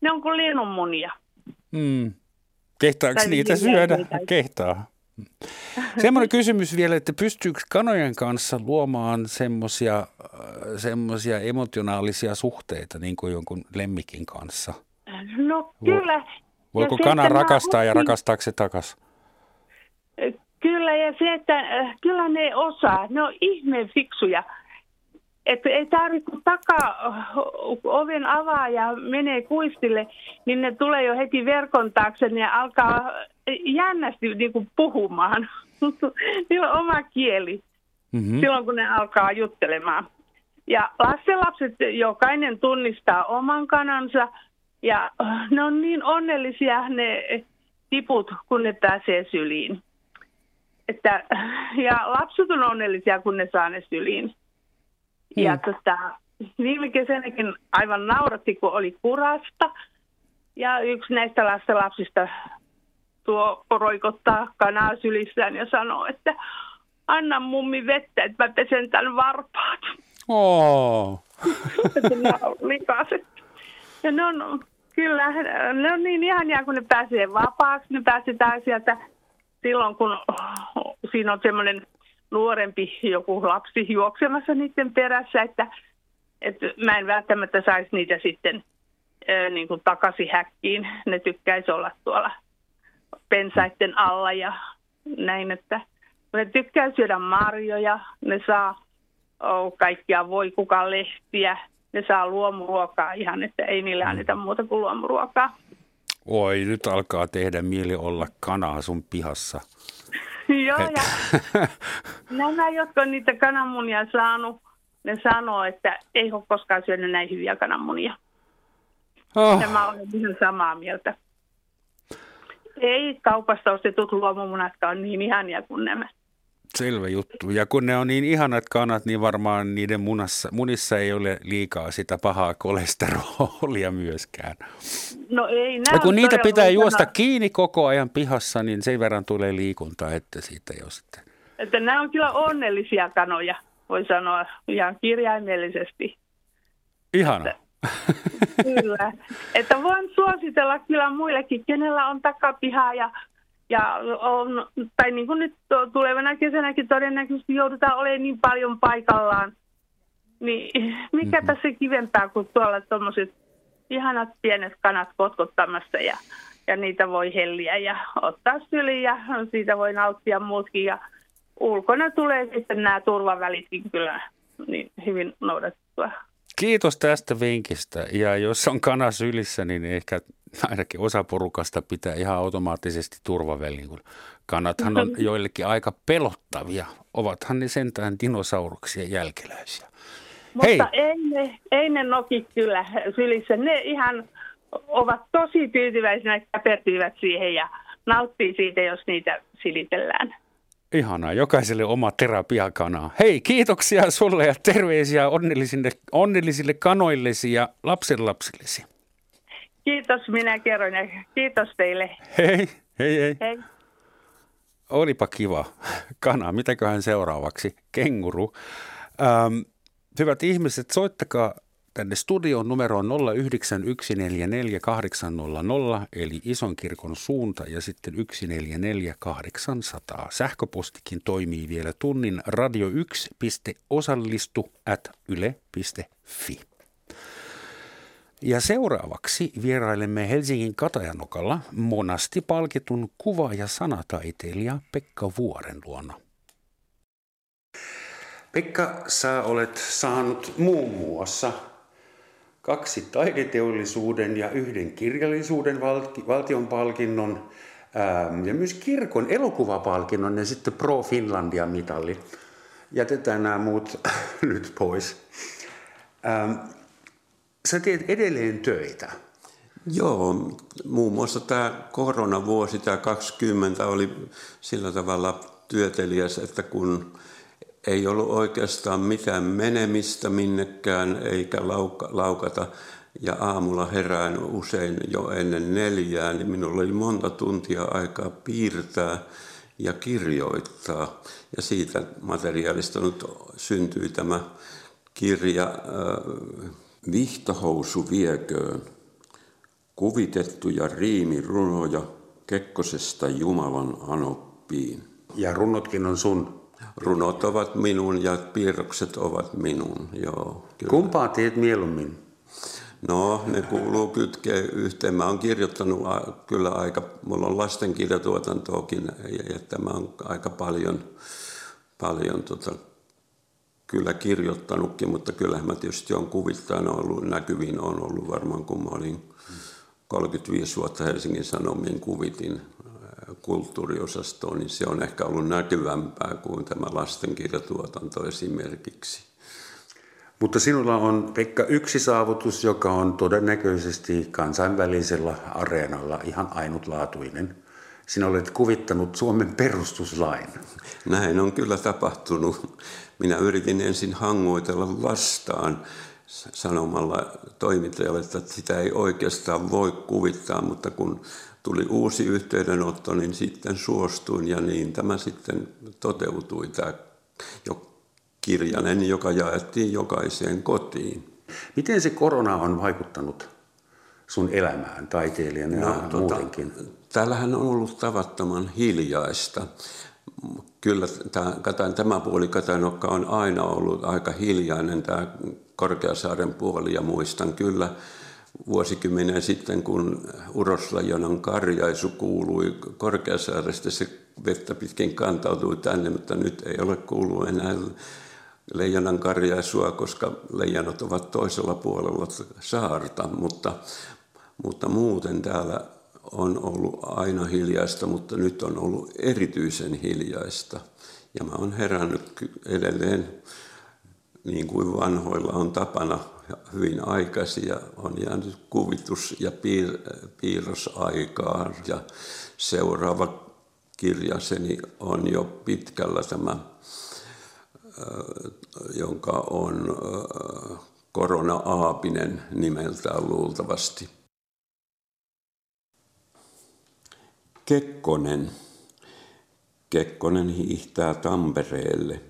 Speaker 8: Ne on kuin linnunmunia.
Speaker 2: Mm. Kehtaako
Speaker 8: Tai
Speaker 2: niitä
Speaker 8: niin
Speaker 2: syödä?
Speaker 8: jälkeitä.
Speaker 2: Kehtaa. Semmoinen kysymys vielä, että pystyykö kanojen kanssa luomaan semmoisia semmosia emotionaalisia suhteita niin kuin jonkun lemmikin kanssa?
Speaker 8: No kyllä.
Speaker 2: Voiko kana rakastaa ja rakastaako se takas?
Speaker 8: Kyllä, ja se, että äh, kyllä ne osaa. Ne on ihmeen fiksuja. Että ei tarvitse kun takaa äh, oven avaa ja menee kuistille, niin ne tulee jo heti verkon taakse ja alkaa jännästi niin kuin puhumaan. Niillä on oma kieli
Speaker 2: Mm-hmm.
Speaker 8: silloin, kun ne alkaa juttelemaan. Ja lastenlapset, jokainen tunnistaa oman kanansa ja ne on niin onnellisia ne tiput, kun ne pääsee syliin. Että, ja lapset on onnellisia, kun ne saa ne syliin. Ja
Speaker 2: Mm.
Speaker 8: tota, viime kesänäkin aivan nauratti, kun oli kurasta. Ja yksi näistä lastenlapsista tuo roikottaa kanaa sylissään ja sanoo, että anna mummi vettä, että mä pesen tämän varpaat.
Speaker 2: Oh.
Speaker 8: On. Ja ne on, kyllä, ne on niin ihania, kun ne pääsee vapaaksi. Ne pääsetään sieltä silloin kun siinä on semmoinen nuorempi joku lapsi juoksemassa niiden perässä, että, että mä en välttämättä saisi niitä sitten niin kuin takaisin häkkiin. Ne tykkäisi olla tuolla pensaiden alla ja näin, että ne tykkää syödä marjoja, ne saa oh, kaikkia voi kuka lehtiä, ne saa luomuruokaa ihan, että ei niille mm. anneta muuta kuin luomuruokaa.
Speaker 2: Oi, nyt alkaa tehdä mieli olla kanaa sun pihassa.
Speaker 8: Joo, ja nämä, jotka on niitä kananmunia saanut, ne sanoo, että ei ole koskaan syönyt näin hyviä kananmunia. Oh. Ja mä olen ihan samaa mieltä. Ei kaupasta ostetut luomumunatkaan niin ihania kuin nämä.
Speaker 2: Selvä juttu. Ja kun ne on niin ihanat kanat, niin varmaan niiden munassa, munissa ei ole liikaa sitä pahaa kolesterolia myöskään.
Speaker 8: No ei
Speaker 2: Ja kun niitä pitää juosta kiinni koko ajan pihassa, niin sen verran tulee liikuntaa, että siitä jo sitten.
Speaker 8: Että nämä on kyllä onnellisia kanoja, voi sanoa ihan kirjaimellisesti.
Speaker 2: Ihana.
Speaker 8: Että, kyllä. Että voin suositella kyllä muillekin, kenellä on takapihaa ja ja on, tai niin kuin nyt tulevana kesänäkin todennäköisesti joudutaan olemaan niin paljon paikallaan, niin mikäpä mm-hmm. se kivempää kuin tuolla tuommoiset ihanat pienet kanat kotkottamassa ja, ja niitä voi helliä ja ottaa syliin ja siitä voi nauttia muutkin ja ulkona tulee sitten nämä turvavälitkin kyllä niin hyvin noudattua.
Speaker 2: Kiitos tästä vinkistä. Ja jos on kana sylissä, niin ehkä ainakin osa porukasta pitää ihan automaattisesti turvavälin, kun kanathan on joillekin aika pelottavia. Ovathan ne sentään dinosauruksien jälkeläisiä.
Speaker 8: Mutta Hei. Ei, ne, ei ne noki kyllä sylissä. Ne ihan ovat tosi tyytyväisinä, että käpertyivät siihen ja nauttii siitä, jos niitä silitellään.
Speaker 2: Ihanaa, jokaiselle oma terapiakana. Hei, kiitoksia sulle ja terveisiä onnellisille, onnellisille kanoillesi ja lapsenlapsillesi.
Speaker 8: Kiitos, minä kerron ja kiitos teille.
Speaker 2: Hei, hei, hei. hei. Olipa kiva. Kana, mitäköhän seuraavaksi? Kenguru. Ähm, hyvät ihmiset, soittakaa tänne studion numero on 09144800, eli ison kirkon suunta ja sitten 144800. Sähköpostikin toimii vielä tunnin radio1.osallistu at yle.fi. Ja seuraavaksi vierailemme Helsingin Katajanokalla monasti palkitun kuva- ja sanataiteilija Pekka Vuoren luona. Pekka, sä olet saanut muun muassa kaksi taideteollisuuden ja yhden kirjallisuuden valtion palkinnon ja myös kirkon elokuvapalkinnon ja sitten Pro Finlandia mitalli. Jätetään nämä muut nyt pois. Sä teet edelleen töitä.
Speaker 9: Joo, muun muassa tämä koronavuosi, tämä 20 oli sillä tavalla työtelijäs, että kun ei ollut oikeastaan mitään menemistä minnekään eikä lauka, laukata, ja aamulla herään usein jo ennen neljää, niin minulla oli monta tuntia aikaa piirtää ja kirjoittaa. Ja siitä materiaalista nyt syntyi tämä kirja Vihtohousu vieköön, kuvitettuja riimirunoja Kekkosesta Jumalan anoppiin.
Speaker 2: Ja runotkin on sun?
Speaker 9: Runot ovat minun ja piirrokset ovat minun, joo.
Speaker 2: Kyllä. Kumpaa teet mieluummin?
Speaker 9: No, ne kuuluu kytkeä yhteen. Mä oon kirjoittanut kyllä aika, mulla on lastenkirjatuotantoakin ja, ja tämä on aika paljon, paljon tota, kyllä kirjoittanutkin, mutta kyllähän mä tietysti on kuvittain ollut näkyviin, on ollut varmaan kun mä olin 35 vuotta Helsingin Sanomien kuvitin kulttuuriosastoon, niin se on ehkä ollut näkyvämpää kuin tämä lastenkirjatuotanto esimerkiksi.
Speaker 2: Mutta sinulla on, Pekka, yksi saavutus, joka on todennäköisesti kansainvälisellä areenalla ihan ainutlaatuinen. Sinä olet kuvittanut Suomen perustuslain.
Speaker 9: Näin on kyllä tapahtunut. Minä yritin ensin hangoitella vastaan sanomalla toimittajalle, että sitä ei oikeastaan voi kuvittaa, mutta kun tuli uusi yhteydenotto, niin sitten suostuin ja niin tämä sitten toteutui, tämä jo kirjanen, joka jaettiin jokaiseen kotiin.
Speaker 2: Miten se korona on vaikuttanut sun elämään taiteilijana no, ja tota, muutenkin?
Speaker 9: Täällähän on ollut tavattoman hiljaista. Kyllä tämä, tämä puoli Katanokka on aina ollut aika hiljainen, tämä Korkeasaaren puoli, ja muistan kyllä vuosikymmenen sitten, kun Uroslajonan karjaisu kuului Korkeasaaresta, se vettä pitkin kantautui tänne, mutta nyt ei ole kuullut enää leijonan karjaisua, koska leijonat ovat toisella puolella saarta, mutta, mutta muuten täällä on ollut aina hiljaista, mutta nyt on ollut erityisen hiljaista. Ja mä oon herännyt edelleen niin kuin vanhoilla on tapana hyvin aikaisin ja on jäänyt kuvitus- ja piir- piirrosaikaan. Ja seuraava kirjaseni on jo pitkällä tämä, jonka on Korona Aapinen nimeltään luultavasti. Kekkonen. Kekkonen hiihtää Tampereelle,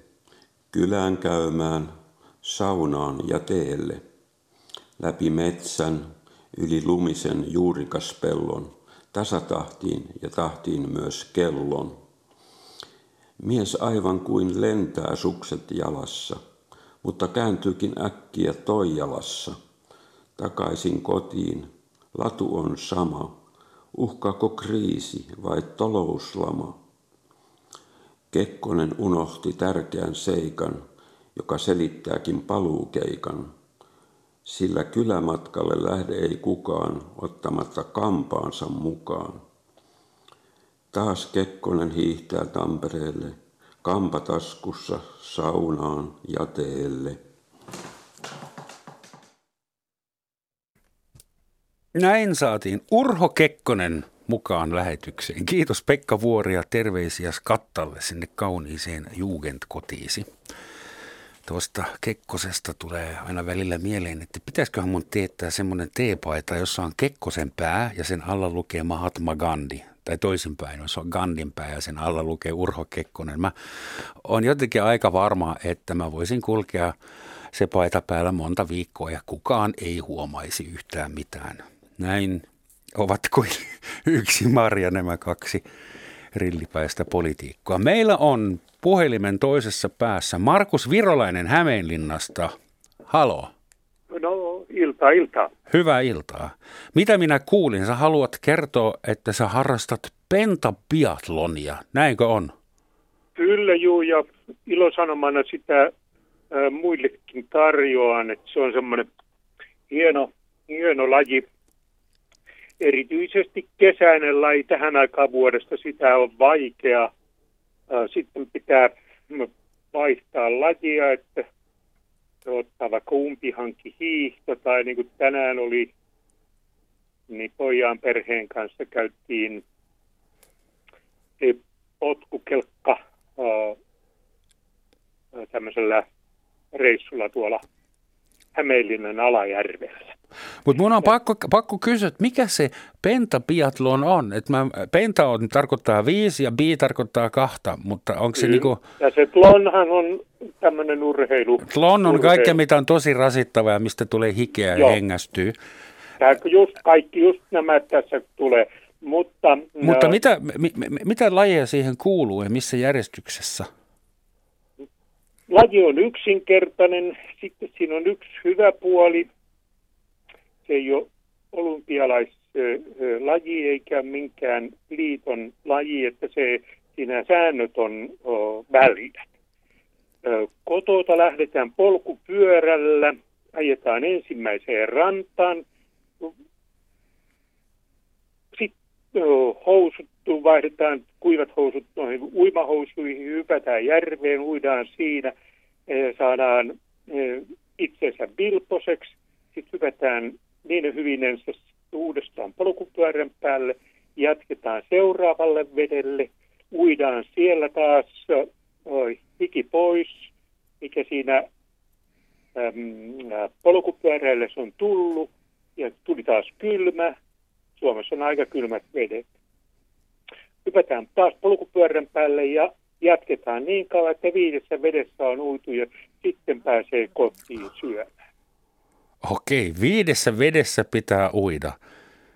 Speaker 9: kylään käymään, saunaan ja teelle, läpi metsän, yli lumisen juurikaspellon, tasatahtiin ja tahtiin myös kellon. Mies aivan kuin lentää sukset jalassa, mutta kääntyykin äkkiä toijalassa. Takaisin kotiin, latu on sama, uhkaako kriisi vai talouslama? Kekkonen unohti tärkeän seikan, joka selittääkin paluukeikan. Sillä kylämatkalle lähde ei kukaan ottamatta kampaansa mukaan. Taas Kekkonen hiihtää Tampereelle, kampataskussa, saunaan ja
Speaker 2: Näin saatiin Urho Kekkonen mukaan lähetykseen. Kiitos Pekka Vuori ja terveisiä Skattalle sinne kauniiseen Jugendkotiisi. Tuosta Kekkosesta tulee aina välillä mieleen, että pitäisiköhän mun teettää semmoinen teepaita, jossa on Kekkosen pää ja sen alla lukee Mahatma Gandhi. Tai toisinpäin, jos on Gandhin pää ja sen alla lukee Urho Kekkonen. Mä on jotenkin aika varma, että mä voisin kulkea se paita päällä monta viikkoa ja kukaan ei huomaisi yhtään mitään. Näin ovat kuin yksi Marja nämä kaksi rillipäistä politiikkoa. Meillä on puhelimen toisessa päässä Markus Virolainen Hämeenlinnasta. Halo.
Speaker 10: No, ilta, ilta.
Speaker 2: Hyvää iltaa. Mitä minä kuulin? Sä haluat kertoa, että sä harrastat pentabiatlonia. Näinkö on?
Speaker 10: Kyllä, juu, ja ilosanomana sitä muillekin tarjoan, että se on semmoinen hieno, hieno laji erityisesti kesäinen laji tähän aikaan vuodesta, sitä on vaikea. Sitten pitää vaihtaa lajia, että ottaa vaikka umpihanki hiihto tai niin kuin tänään oli, niin pojan perheen kanssa käytiin e, potkukelkka tämmöisellä reissulla tuolla Hämeenlinnan Alajärvellä.
Speaker 2: Mutta mun on pakko, pakko kysyä, että mikä se pentabiatlon on? Et mä, penta on, tarkoittaa viisi ja bi tarkoittaa kahta, mutta onko se niinku...
Speaker 10: Ja se tlonhan on tämmöinen urheilu.
Speaker 2: Tlon on urheilu. kaikkea, mitä on tosi rasittavaa ja mistä tulee hikeä Joo. ja hengästyy.
Speaker 10: Tämä just, kaikki just nämä tässä tulee. Mutta,
Speaker 2: Mutta mitä, mi, mitä lajeja siihen kuuluu ja missä järjestyksessä?
Speaker 10: Laji on yksinkertainen, sitten siinä on yksi hyvä puoli, se ei ole olympialaislaji eikä minkään liiton laji, että se, siinä säännöt on väljät. Kotota lähdetään polkupyörällä, ajetaan ensimmäiseen rantaan, housut vaihdetaan kuivat housut noihin uimahousuihin, hypätään järveen, uidaan siinä, saadaan itsensä vilposeksi, sitten hypätään niin hyvinensä uudestaan polkupyörän päälle, jatketaan seuraavalle vedelle, uidaan siellä taas oi, hiki pois, mikä siinä äm, on tullut, ja tuli taas kylmä. Suomessa on aika kylmät vedet. Hypätään taas polkupyörän päälle ja jatketaan niin kauan, että viidessä vedessä on uitu ja sitten pääsee kotiin syömään.
Speaker 2: Okei, viidessä vedessä pitää uida.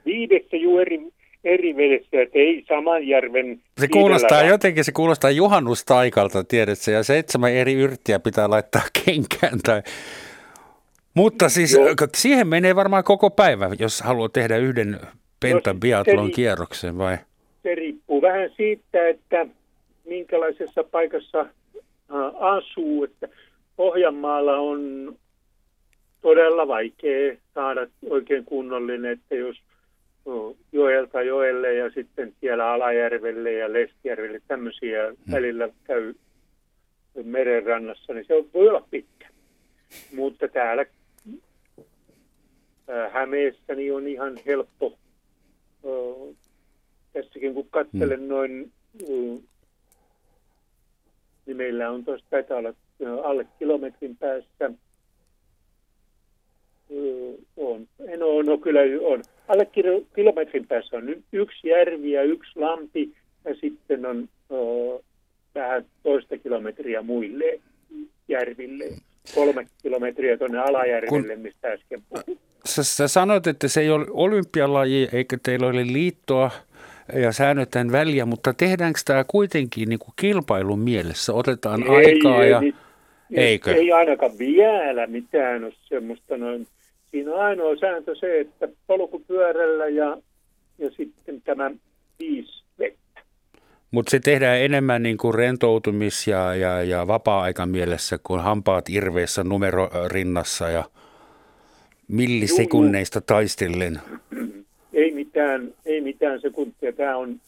Speaker 10: Viidessä juu eri, eri vedessä, että ei saman järven...
Speaker 2: Se kuulostaa jotenkin, se kuulostaa juhannustaikalta, tiedätkö, ja seitsemän eri yrttiä pitää laittaa kenkään tai... Mutta siis Joo. siihen menee varmaan koko päivä, jos haluaa tehdä yhden pentabiatlon no, kierroksen vai?
Speaker 10: Se riippuu vähän siitä, että minkälaisessa paikassa asuu. Että Pohjanmaalla on todella vaikea saada oikein kunnollinen, että jos joelta joelle ja sitten siellä Alajärvelle ja Lestijärvelle tämmöisiä hmm. välillä käy merenrannassa, niin se voi olla pitkä. Mutta täällä Hämeessä niin on ihan helppo. Tässäkin kun katselen hmm. noin, niin meillä on tuossa taitaa olla alle kilometrin päässä on. No, no kyllä on. Alle kilometrin päässä on yksi järvi ja yksi lampi ja sitten on o, vähän toista kilometriä muille järville. Kolme kilometriä tuonne alajärvelle, Kun... mistä äsken puhuin.
Speaker 2: Sä, sä sanoit, että se ei ole olympialaji eikä teillä ole liittoa ja säännötään väliä, mutta tehdäänkö tämä kuitenkin niin kuin kilpailun mielessä? Otetaan ei, aikaa
Speaker 10: ei,
Speaker 2: ja...
Speaker 10: Niin, Eikö? Ei ainakaan vielä mitään ole semmoista noin Siinä on ainoa sääntö se, että polkupyörällä ja, ja sitten tämä viisi vettä.
Speaker 2: Mutta se tehdään enemmän niin kuin rentoutumis- ja, ja, ja vapaa-aikan mielessä, kun hampaat irveessä numero rinnassa ja millisekunneista taistellen.
Speaker 10: Ei mitään, ei mitään sekuntia. Tämä on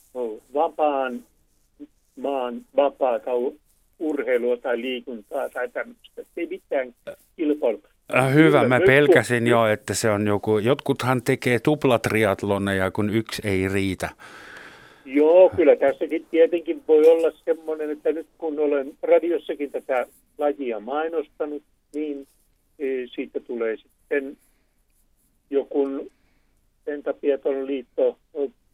Speaker 10: vapaan maan vapaata urheilua tai liikuntaa tai tämmöistä. Ei mitään kilpailua.
Speaker 2: Äh, hyvä, mä pelkäsin jo, että se on joku, jotkuthan tekee tuplatriatloneja, kun yksi ei riitä.
Speaker 10: Joo, kyllä tässäkin tietenkin voi olla semmoinen, että nyt kun olen radiossakin tätä lajia mainostanut, niin e, siitä tulee sitten joku Pentapiaton liitto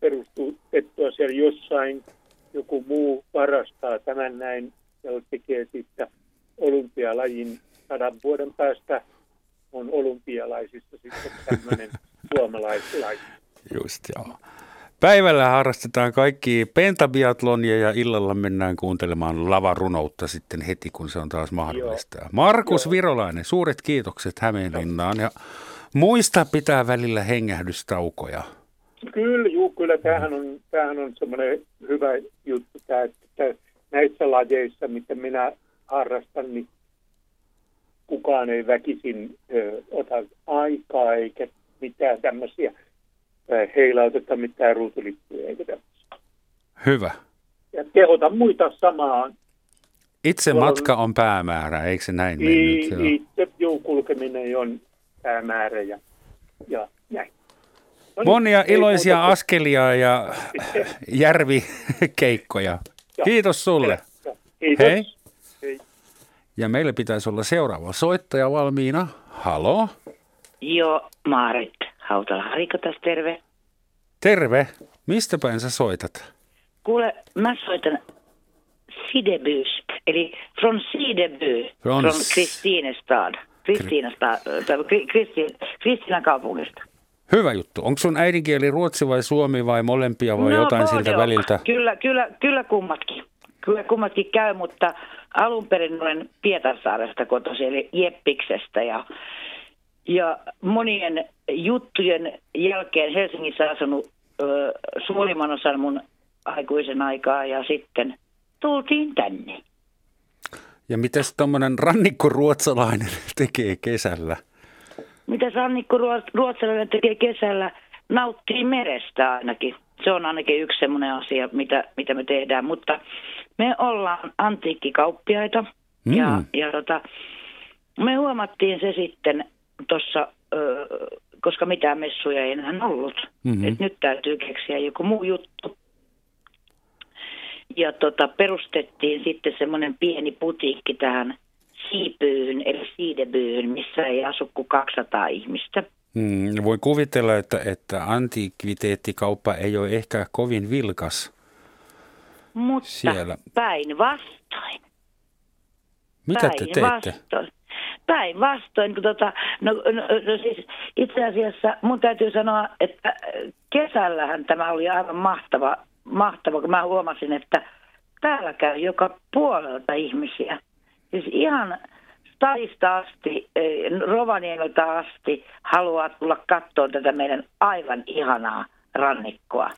Speaker 10: perustettua siellä jossain, joku muu varastaa tämän näin ja tekee siitä olympialajin sadan vuoden päästä on olympialaisissa sitten tämmöinen suomalaislaji.
Speaker 2: Just joo. Päivällä harrastetaan kaikki pentabiatlonia ja illalla mennään kuuntelemaan lavarunoutta sitten heti, kun se on taas mahdollista. Joo. Markus Joo. Virolainen, suuret kiitokset Hämeenlinnaan ja muista pitää välillä hengähdystaukoja.
Speaker 10: Kyllä, juu, kyllä tämähän on, tämähän on semmoinen hyvä juttu, tämä, että näissä lajeissa, mitä minä harrastan, niin kukaan ei väkisin ö, ota aikaa eikä mitään tämmöisiä heilauteta mitään ruutulippuja eikä tämmöisiä.
Speaker 2: Hyvä.
Speaker 10: Ja kehota muita samaan.
Speaker 2: Itse matka on päämäärä, eikö se näin
Speaker 10: mennyt? Itse juu, kulkeminen on päämäärä ja, ja näin.
Speaker 2: No niin, Monia iloisia muuta. askelia ja järvikeikkoja. Kiitos sulle.
Speaker 10: Kiitos.
Speaker 2: Hei. Ja meillä pitäisi olla seuraava soittaja valmiina. Halo?
Speaker 11: Joo, Maaret. Hautala Harika tässä, terve.
Speaker 2: Terve. Mistä päin sä soitat?
Speaker 11: Kuule, mä soitan Sidebyst, eli from Sideby, from, from Kristinestad. Kristinestad, Kristiinan kaupungista.
Speaker 2: Hyvä juttu. Onko sun äidinkieli ruotsi vai suomi vai molempia vai no, jotain siltä väliltä?
Speaker 11: Kyllä, kyllä, kyllä kummatkin. Kyllä kummatkin käy, mutta alun perin olen Pietarsaaresta kotoisin, eli Jeppiksestä ja, ja monien juttujen jälkeen Helsingissä asunut ö, suurimman osan mun aikuisen aikaa ja sitten tultiin tänne.
Speaker 2: Ja mitä tuommoinen rannikkoruotsalainen tekee kesällä?
Speaker 11: Mitä rannikkoruotsalainen tekee kesällä? Nauttii merestä ainakin. Se on ainakin yksi semmoinen asia, mitä, mitä me tehdään. Mutta me ollaan antiikkikauppiaita mm. ja, ja tota, me huomattiin se sitten tuossa, koska mitään messuja ei enää ollut. Mm-hmm. Et nyt täytyy keksiä joku muu juttu. Ja tota, perustettiin sitten semmoinen pieni putiikki tähän Siipyyhyn, eli Siidebyyhyn, missä ei asu kuin 200 ihmistä.
Speaker 2: Mm, voi kuvitella, että, että antiikviteettikauppa ei ole ehkä kovin vilkas
Speaker 11: mutta siellä. päinvastoin.
Speaker 2: Mitä te teette?
Speaker 11: päinvastoin. kun Tota, no, no, no siis itse asiassa mun täytyy sanoa, että kesällähän tämä oli aivan mahtava, mahtava kun mä huomasin, että täällä käy joka puolelta ihmisiä. Siis ihan Stadista asti, eh, Rovaniemeltä asti haluaa tulla katsoa tätä meidän aivan ihanaa rannikkoa,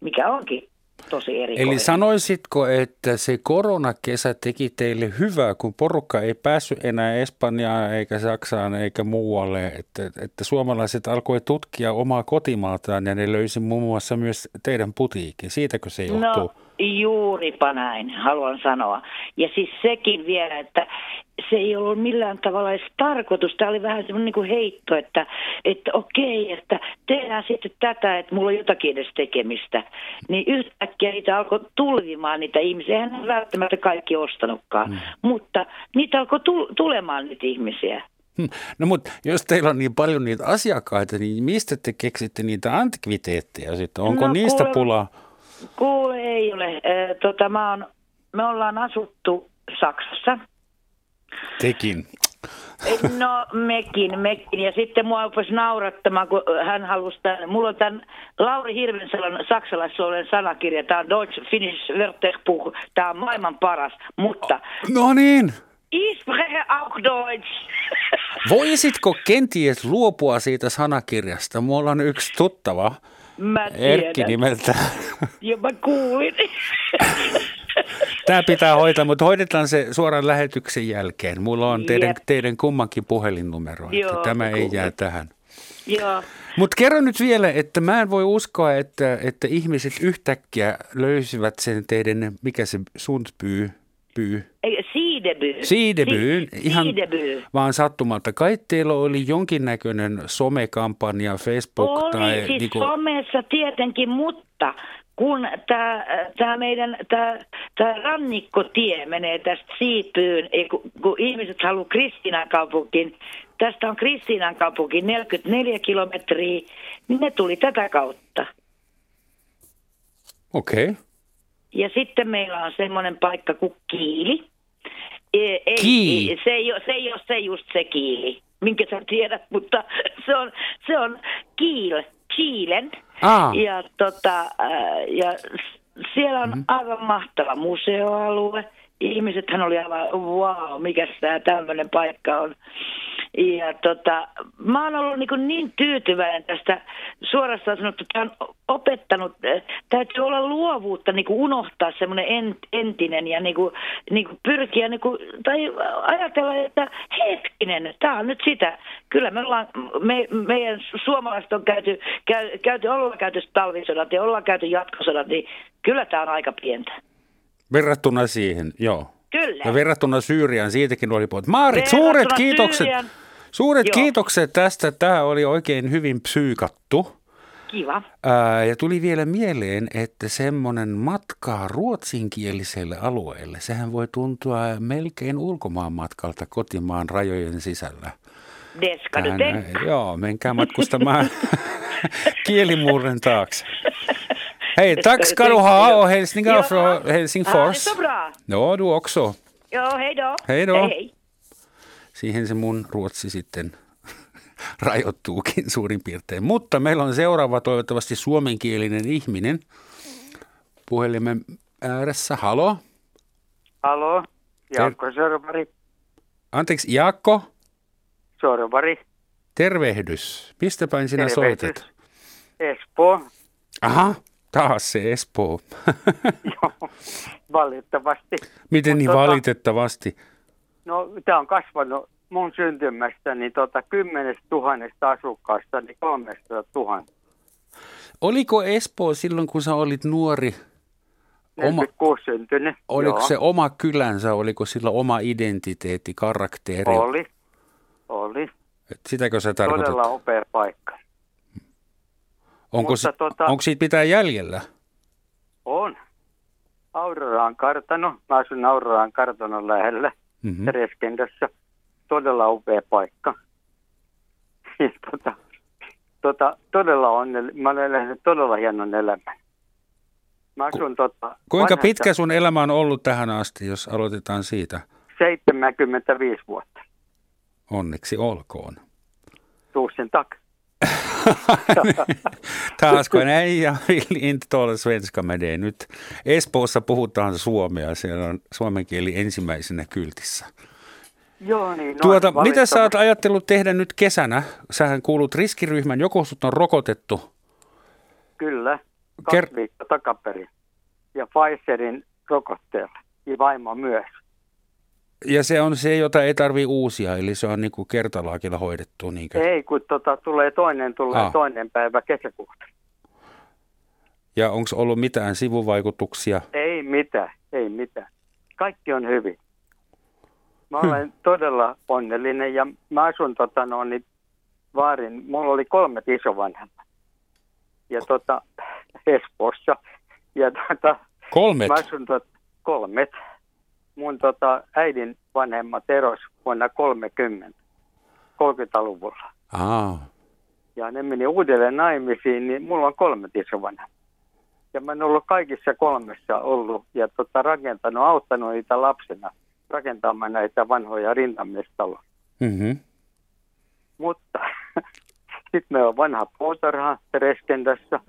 Speaker 11: mikä onkin tosi erikoinen.
Speaker 2: Eli sanoisitko, että se koronakesä teki teille hyvää, kun porukka ei päässyt enää Espanjaan eikä Saksaan eikä muualle, että, että suomalaiset alkoi tutkia omaa kotimaataan ja ne löysi muun muassa myös teidän putiikin. Siitäkö se johtuu?
Speaker 11: No, juuripa näin, haluan sanoa. Ja siis sekin vielä, että se ei ollut millään tavalla edes tarkoitus. Tämä oli vähän semmoinen niin kuin heitto, että, että okei, että tehdään sitten tätä, että mulla on jotakin edes tekemistä. Niin yhtäkkiä niitä alkoi tulvimaan niitä ihmisiä. Eihän ne välttämättä kaikki ostanutkaan, mm. mutta niitä alkoi tulemaan niitä ihmisiä.
Speaker 2: Hmm. No mutta jos teillä on niin paljon niitä asiakkaita, niin mistä te keksitte niitä antikviteetteja sitten? Onko no, niistä kuule, pulaa?
Speaker 11: Kuule, ei ole. Tota, mä oon, me ollaan asuttu Saksassa
Speaker 2: Tekin.
Speaker 11: No mekin, mekin. Ja sitten mua opasi naurattamaan, kun hän halusi tämän. Mulla on tämän Lauri Hirvensalon saksalaissuolen sanakirja. Tämä on Deutsch Finnish Wörterbuch. Tämä on maailman paras, mutta...
Speaker 2: No niin.
Speaker 11: Ich spreche auch Deutsch.
Speaker 2: Voisitko kenties luopua siitä sanakirjasta? Mulla on yksi tuttava.
Speaker 11: Mä
Speaker 2: Erkki nimeltä.
Speaker 11: Jo mä kuulin.
Speaker 2: Tämä pitää hoitaa, mutta hoidetaan se suoran lähetyksen jälkeen. Mulla on teidän, teidän kummankin puhelinnumero, Joo, että tämä ei jää tähän. Mutta kerro nyt vielä, että mä en voi uskoa, että, että ihmiset yhtäkkiä löysivät sen teidän, mikä se Sundby, pyy?
Speaker 11: Siideby.
Speaker 2: Siideby. Ihan Siideby. vaan sattumalta. Kai teillä oli jonkinnäköinen somekampanja, Facebook
Speaker 11: oli,
Speaker 2: tai...
Speaker 11: Siis niin kuin... somessa tietenkin, mutta kun tämä meidän tämä, tämä rannikkotie menee tästä Siipyyn, kun, kun ihmiset haluaa Kristiinan kaupunkiin, tästä on Kristiinan kaupunki 44 kilometriä, niin ne tuli tätä kautta.
Speaker 2: Okei. Okay.
Speaker 11: Ja sitten meillä on semmoinen paikka kuin Kiili.
Speaker 2: Ei, Kiili?
Speaker 11: Se ei, ole, se ei ole se just se Kiili, minkä sä tiedät, mutta se on, se on Kiil, Kiilen –
Speaker 2: Aa.
Speaker 11: Ja, tota, ja siellä on mm-hmm. aivan mahtava museoalue. Ihmisethän oli aivan, wow, mikä tämä tämmöinen paikka on. Ja tota, mä oon ollut niin, niin tyytyväinen tästä suorastaan sanottu, että on opettanut, täytyy olla luovuutta niin kuin unohtaa semmoinen entinen ja niin kuin, niin kuin pyrkiä niin kuin, tai ajatella, että hetkinen, tämä on nyt sitä. Kyllä me ollaan, me, meidän suomalaiset on käyty, käy, käyty, ollaan käyty talvisodat ja ollaan käyty jatkosodat, niin kyllä tämä on aika pientä.
Speaker 2: Verrattuna siihen, joo.
Speaker 11: Kyllä.
Speaker 2: Ja verrattuna Syyriaan, siitäkin oli puhuttu. Maarit, suuret kiitokset. Syyrian. Suuret Joo. kiitokset tästä. Tämä oli oikein hyvin psyykattu.
Speaker 11: Kiva.
Speaker 2: Ää, ja tuli vielä mieleen, että semmoinen matka ruotsinkieliselle alueelle, sehän voi tuntua melkein ulkomaan matkalta kotimaan rajojen sisällä.
Speaker 11: Tähän,
Speaker 2: joo, menkää matkustamaan kielimuuren taakse. Hej, tack ska du ha och hälsningar från Helsingfors.
Speaker 11: Ja, det är så bra.
Speaker 2: Ja, du också.
Speaker 11: Ja, hej då.
Speaker 2: Hej då. Hej, hej. Siihen se mun ruotsi sitten rajoittuukin suurin piirtein. Mutta meillä on seuraava toivottavasti suomenkielinen ihminen puhelimen ääressä. Halo?
Speaker 12: Halo, Jaakko Sorvari.
Speaker 2: Anteeksi, Jaakko?
Speaker 12: Sorvari.
Speaker 2: Tervehdys. Mistä päin sinä Tervehdys. soitat?
Speaker 12: Espoo.
Speaker 2: Aha, taas se Espoo.
Speaker 12: Joo, valitettavasti.
Speaker 2: Miten niin tota, valitettavasti?
Speaker 12: No, tämä on kasvanut mun syntymästä, niin tota, kymmenestä tuhannesta asukkaasta, niin 300 000.
Speaker 2: Oliko Espoo silloin, kun sä olit nuori?
Speaker 12: Oma, syntynyt.
Speaker 2: Oliko joo. se oma kylänsä, oliko sillä oma identiteetti, karakteri?
Speaker 12: Oli, oli.
Speaker 2: Et sitäkö sä tarkoitat?
Speaker 12: Todella upea paikka.
Speaker 2: Onko, Mutta, si- tota, onko siitä pitää jäljellä?
Speaker 12: On. Auroraan kartano. Mä asun Auroraan kartanon lähellä mm-hmm. Tereskendässä. Todella upea paikka. Ja tota, tota, todella onnell... Mä olen elänyt todella hienon elämän. Mä asun, Ku, tota,
Speaker 2: kuinka vanhasta... pitkä sun elämä on ollut tähän asti, jos aloitetaan siitä?
Speaker 12: 75 vuotta.
Speaker 2: Onneksi olkoon.
Speaker 12: Tusen tack.
Speaker 2: Taas näin ja vill inte tala svenska med. Nyt Espoossa puhutaan suomea, siellä on suomen kieli ensimmäisenä kyltissä.
Speaker 12: Joo, niin. No,
Speaker 2: tuota, mitä sä oot ajatellut tehdä nyt kesänä? Sähän kuulut riskiryhmän, joko sut on rokotettu?
Speaker 12: Kyllä, kaksi Ker- viikkoa takaperin. Ja Pfizerin rokotteella, ja vaimo myös.
Speaker 2: Ja se on se, jota ei tarvi uusia, eli se on niin kuin kertalaakilla hoidettu. Niinkö?
Speaker 12: Ei, kun tota, tulee toinen, tulee ah. toinen päivä kesäkuuta.
Speaker 2: Ja onko ollut mitään sivuvaikutuksia?
Speaker 12: Ei mitään, ei mitään. Kaikki on hyvin. Mä olen hmm. todella onnellinen ja mä asun tota, no, niin vaarin, mulla oli kolmet isovanhemmat. Ja tota, Espoossa. Ja tota,
Speaker 2: kolmet?
Speaker 12: Mä asun tot, kolmet mun tota, äidin vanhemmat eros vuonna 30, 30-luvulla.
Speaker 2: Aa.
Speaker 12: Ja ne meni uudelleen naimisiin, niin mulla on kolme isovanhemmat. Ja mä oon ollut kaikissa kolmessa ollut ja tota, rakentanut, auttanut niitä lapsena rakentamaan näitä vanhoja rintamestaloja.
Speaker 2: Mm-hmm.
Speaker 12: Mutta sitten me on vanha puutarha Tereskendässä.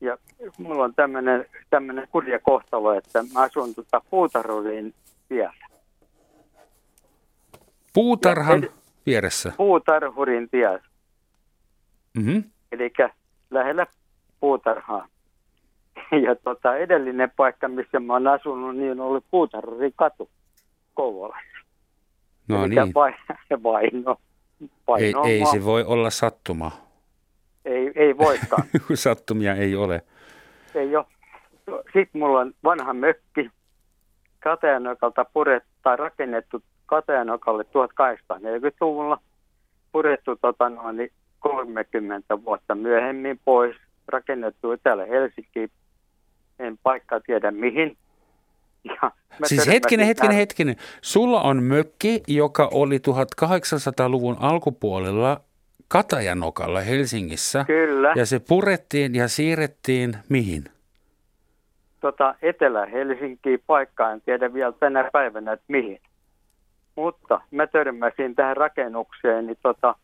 Speaker 12: Ja mulla on tämmöinen, tämmöinen kurja kohtalo, että mä asun tuota puutarhuriin tiellä.
Speaker 2: Puutarhan ed- vieressä?
Speaker 12: Puutarhurin tiellä.
Speaker 2: Mm-hmm.
Speaker 12: Eli lähellä puutarhaa. Ja tota, edellinen paikka, missä mä oon asunut, niin on ollut puutarhurin katu Kouvolassa.
Speaker 2: No Eli niin.
Speaker 12: Vai, vaino.
Speaker 2: vaino ei, ei se voi olla sattuma.
Speaker 12: Ei, ei voikaan.
Speaker 2: Sattumia ei ole.
Speaker 12: Ei ole. Sitten mulla on vanha mökki, Katajanokalta purettu rakennettu Katajanokalle 1840-luvulla. Purettu tota noin, 30 vuotta myöhemmin pois. Rakennettu täällä Helsinkiin. En paikkaa tiedä mihin.
Speaker 2: Ja siis hetkinen, hetkinen, hetkinen. Sulla on mökki, joka oli 1800-luvun alkupuolella Katajanokalla Helsingissä.
Speaker 12: Kyllä.
Speaker 2: Ja se purettiin ja siirrettiin mihin?
Speaker 12: Tota, Etelä-Helsinkiin paikkaan, en tiedä vielä tänä päivänä, että mihin. Mutta mä törmäsin tähän rakennukseen niin tota,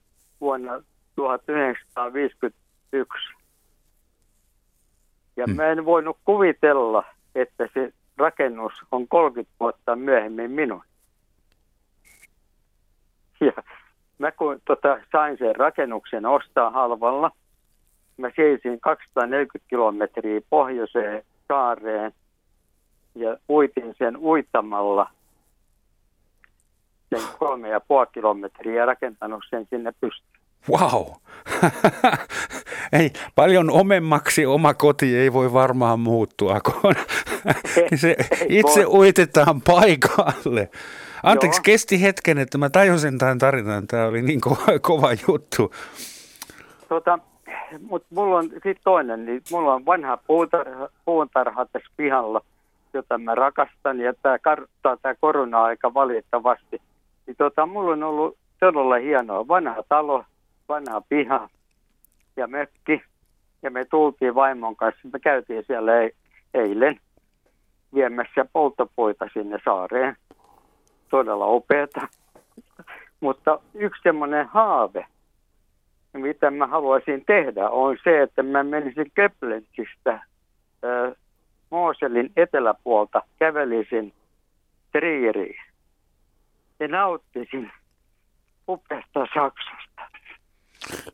Speaker 12: vuonna 1951. Ja hmm. mä en voinut kuvitella, että se rakennus on 30 vuotta myöhemmin minun. Ja mä kun tota, sain sen rakennuksen ostaa halvalla, mä seisin 240 kilometriä pohjoiseen saareen ja uitin sen uitamalla sen kolme ja puoli kilometriä ja rakentanut sen sinne pystyyn.
Speaker 2: Wow! ei, paljon omemmaksi oma koti ei voi varmaan muuttua, kun se itse uitetaan paikalle. Anteeksi, Joo. kesti hetken, että mä tajusin tämän tarinan. Tämä oli niin kova, kova juttu.
Speaker 12: Tota, mutta mulla on sitten toinen, niin mulla on vanha puutarha, puutarha tässä pihalla, jota mä rakastan, ja tämä karttaa tämä korona-aika valitettavasti. Niin tota, mulla on ollut todella hienoa. Vanha talo, vanha piha ja mökki. Ja me tultiin vaimon kanssa, me käytiin siellä eilen viemässä polttopuita sinne saareen todella upeata. Mutta yksi semmoinen haave, mitä mä haluaisin tehdä, on se, että mä menisin Köplensistä äh, Mooselin eteläpuolta, kävelisin Trieriin ja nauttisin upeasta Saksasta.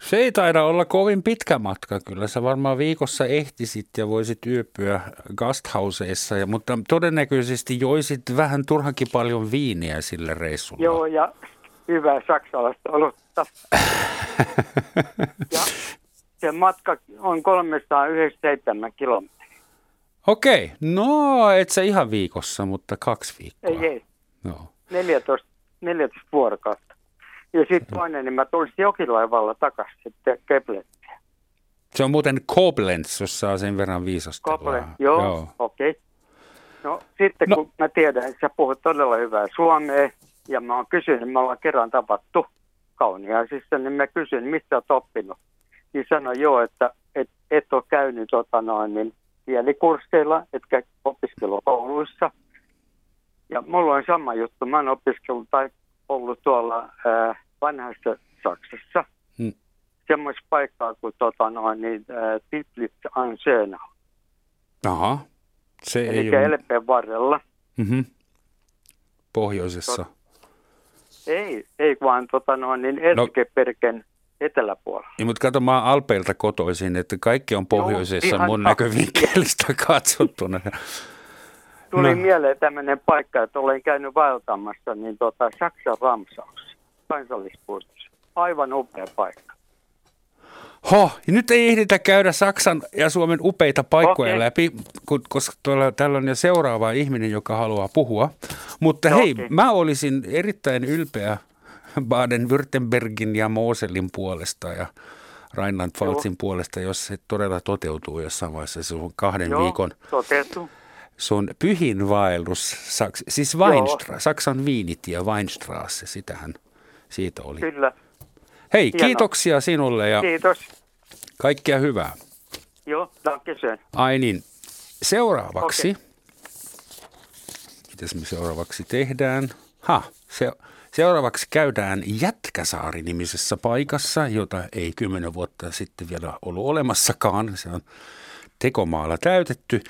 Speaker 2: Se ei taida olla kovin pitkä matka kyllä. Sä varmaan viikossa ehtisit ja voisit yöpyä gasthauseissa, ja, mutta todennäköisesti joisit vähän turhankin paljon viiniä sillä reissulla.
Speaker 12: Joo, ja hyvää saksalaista olutta. ja se matka on 397 kilometriä.
Speaker 2: Okei, no et sä ihan viikossa, mutta kaksi viikkoa.
Speaker 12: Ei, ei.
Speaker 2: No.
Speaker 12: 14, 14 vuorokautta. Ja sitten toinen, niin mä tulisin jokilaivalla takaisin sitten Koblentsiin.
Speaker 2: Se on muuten Koblenz, jos saa sen verran viisastella.
Speaker 12: Koblenz, joo, joo. okei. Okay. No sitten no. kun mä tiedän, että sä puhut todella hyvää suomea, ja mä oon kysynyt, me ollaan kerran tavattu kauniaisissa, niin mä kysyn, mistä oot oppinut. Niin sanoi joo, että et, et ole käynyt tota noin, niin kielikursseilla, etkä opiskelukouluissa. Ja mulla on sama juttu, mä oon opiskellut tai ollut tuolla äh, vanhassa Saksassa hmm. semmoista paikkaa kuin tota, noin, niin, äh, Titlitz an Schönau.
Speaker 2: Aha, se
Speaker 12: Eli
Speaker 2: ei ole...
Speaker 12: Elpeen varrella.
Speaker 2: Mm-hmm. Pohjoisessa.
Speaker 12: Tot... Ei, ei vaan tota, noin, niin Eskeperken no. eteläpuolella.
Speaker 2: Niin, mutta kato, mä oon Alpeilta kotoisin, että kaikki on pohjoisessa Joo, mun näkövinkkelistä katsottuna.
Speaker 12: Tuli no. mieleen tämmöinen paikka, että olen käynyt vaeltamassa, niin tota, Saksan Ramsaus, kansallispuistossa. Aivan upea paikka.
Speaker 2: Ho, ja nyt ei ehditä käydä Saksan ja Suomen upeita paikkoja okay. läpi, koska tuolla, täällä on jo seuraava ihminen, joka haluaa puhua. Mutta no, hei, okay. mä olisin erittäin ylpeä Baden-Württembergin ja Moselin puolesta ja Rheinland-Pfalzin puolesta, jos se todella toteutuu jossain vaiheessa. Se on kahden
Speaker 12: Joo,
Speaker 2: viikon.
Speaker 12: toteutuu.
Speaker 2: Se on pyhin vaellus, Saks, siis Weinstra, Saksan viinitie Weinstrasse, sitähän siitä oli.
Speaker 12: Kyllä.
Speaker 2: Hei, Hieno. kiitoksia sinulle ja
Speaker 12: Kiitos.
Speaker 2: kaikkea hyvää.
Speaker 12: Joo, dankeschön.
Speaker 2: Ai niin, seuraavaksi. Okay. Mitäs me seuraavaksi tehdään? Ha, se, seuraavaksi käydään Jätkäsaari-nimisessä paikassa, jota ei kymmenen vuotta sitten vielä ollut olemassakaan. Se on tekomaalla täytetty.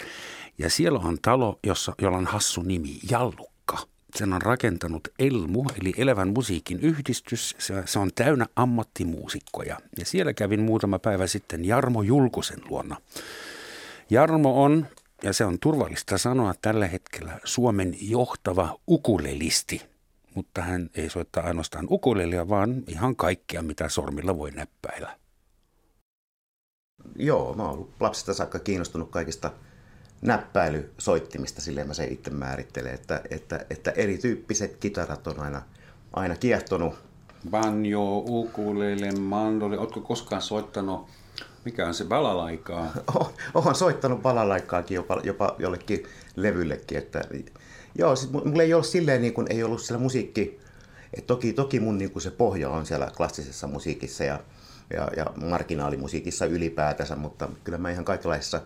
Speaker 2: Ja siellä on talo, jossa, jolla on hassu nimi, Jallukka. Sen on rakentanut Elmu, eli Elävän musiikin yhdistys. Se, se on täynnä ammattimuusikkoja. Ja siellä kävin muutama päivä sitten Jarmo Julkusen luona. Jarmo on, ja se on turvallista sanoa tällä hetkellä, Suomen johtava ukulelisti. Mutta hän ei soittaa ainoastaan ukulelia, vaan ihan kaikkea, mitä sormilla voi näppäillä.
Speaker 13: Joo, mä oon lapsesta saakka kiinnostunut kaikista näppäilysoittimista, silleen mä se itse määrittelen, että, että, että erityyppiset kitarat on aina, aina kiehtonut.
Speaker 2: Banjo, ukulele, mandoli, ootko koskaan soittanut, mikä on se balalaikaa?
Speaker 13: Oh, oon soittanut balalaikaakin jopa, jopa jollekin levyllekin, että joo, sit mulla ei ollut silleen niin kuin, ei ollut siellä musiikki, et toki, toki mun niin kuin se pohja on siellä klassisessa musiikissa ja, ja, ja marginaalimusiikissa ylipäätänsä, mutta kyllä mä ihan kaikenlaisissa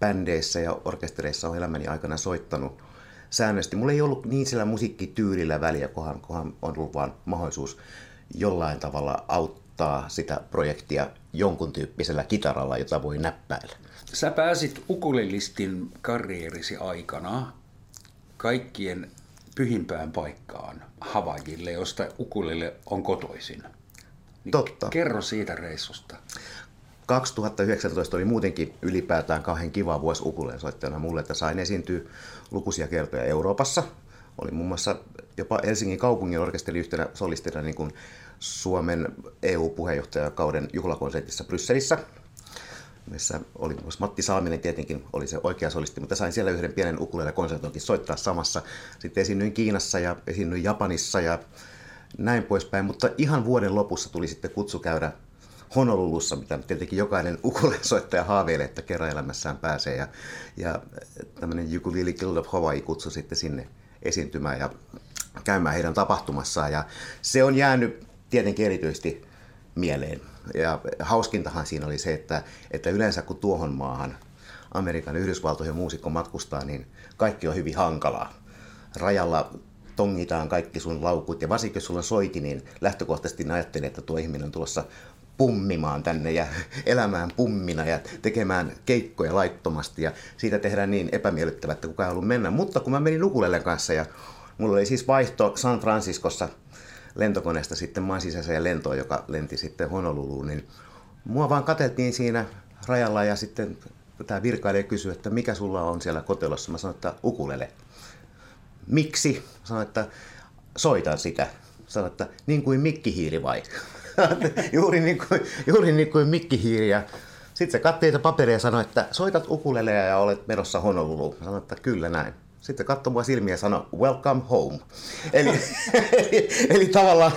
Speaker 13: bändeissä ja orkestereissa on elämäni aikana soittanut säännöllisesti. Mulla ei ollut niin sillä musiikkityylillä väliä, kohan, kohan on ollut vaan mahdollisuus jollain tavalla auttaa sitä projektia jonkun tyyppisellä kitaralla, jota voi näppäillä.
Speaker 2: Sä pääsit ukulelistin karrierisi aikana kaikkien pyhimpään paikkaan Havajille, josta ukulele on kotoisin. Niin
Speaker 13: Totta.
Speaker 2: Kerro siitä reissusta.
Speaker 13: 2019 oli muutenkin ylipäätään kahden kiva vuosi ukuleen soittajana mulle, että sain esiintyä lukuisia kertoja Euroopassa. Oli muun muassa jopa Helsingin kaupungin orkesteri yhtenä solistina niin kuin Suomen EU-puheenjohtajakauden juhlakonsertissa Brysselissä, missä oli myös Matti Salminen tietenkin oli se oikea solisti, mutta sain siellä yhden pienen ukulele konsertonkin soittaa samassa. Sitten esiinnyin Kiinassa ja esiinnyin Japanissa ja näin poispäin, mutta ihan vuoden lopussa tuli sitten kutsu käydä Honolulussa, mitä tietenkin jokainen ukulensoittaja haaveilee, että kerran elämässään pääsee. Ja, ja tämmöinen Ukulele Guild of Hawaii kutsui sitten sinne esiintymään ja käymään heidän tapahtumassaan. Ja se on jäänyt tietenkin erityisesti mieleen. Ja hauskintahan siinä oli se, että, että yleensä kun tuohon maahan Amerikan Yhdysvaltojen muusikko matkustaa, niin kaikki on hyvin hankalaa. Rajalla tongitaan kaikki sun laukut ja varsinkin jos sulla soiti, niin lähtökohtaisesti ajattelin, että tuo ihminen on tulossa pummimaan tänne ja elämään pummina ja tekemään keikkoja laittomasti ja siitä tehdään niin epämiellyttävää, että kukaan ei halua mennä. Mutta kun mä menin Ukulelen kanssa ja mulla oli siis vaihto San Franciscossa lentokoneesta sitten maan sisäiseen lentoon, joka lenti sitten Honoluluun, niin mua vaan katseltiin siinä rajalla ja sitten tämä virkailija kysyi, että mikä sulla on siellä kotelossa. Mä sanoin, että ukulele. Miksi? Sanoin, että soitan sitä. Sanoin, että niin kuin mikkihiiri vai? juuri, niin kuin, juuri niin kuin mikkihiiri. Ja sitten se katsoi niitä paperia ja sanoi, että soitat ukuleleja ja olet menossa Honoluluun. Sanoin, että kyllä näin. Sitten katsoi mua silmiä ja sanoi, welcome home. Eli, eli, eli tavallaan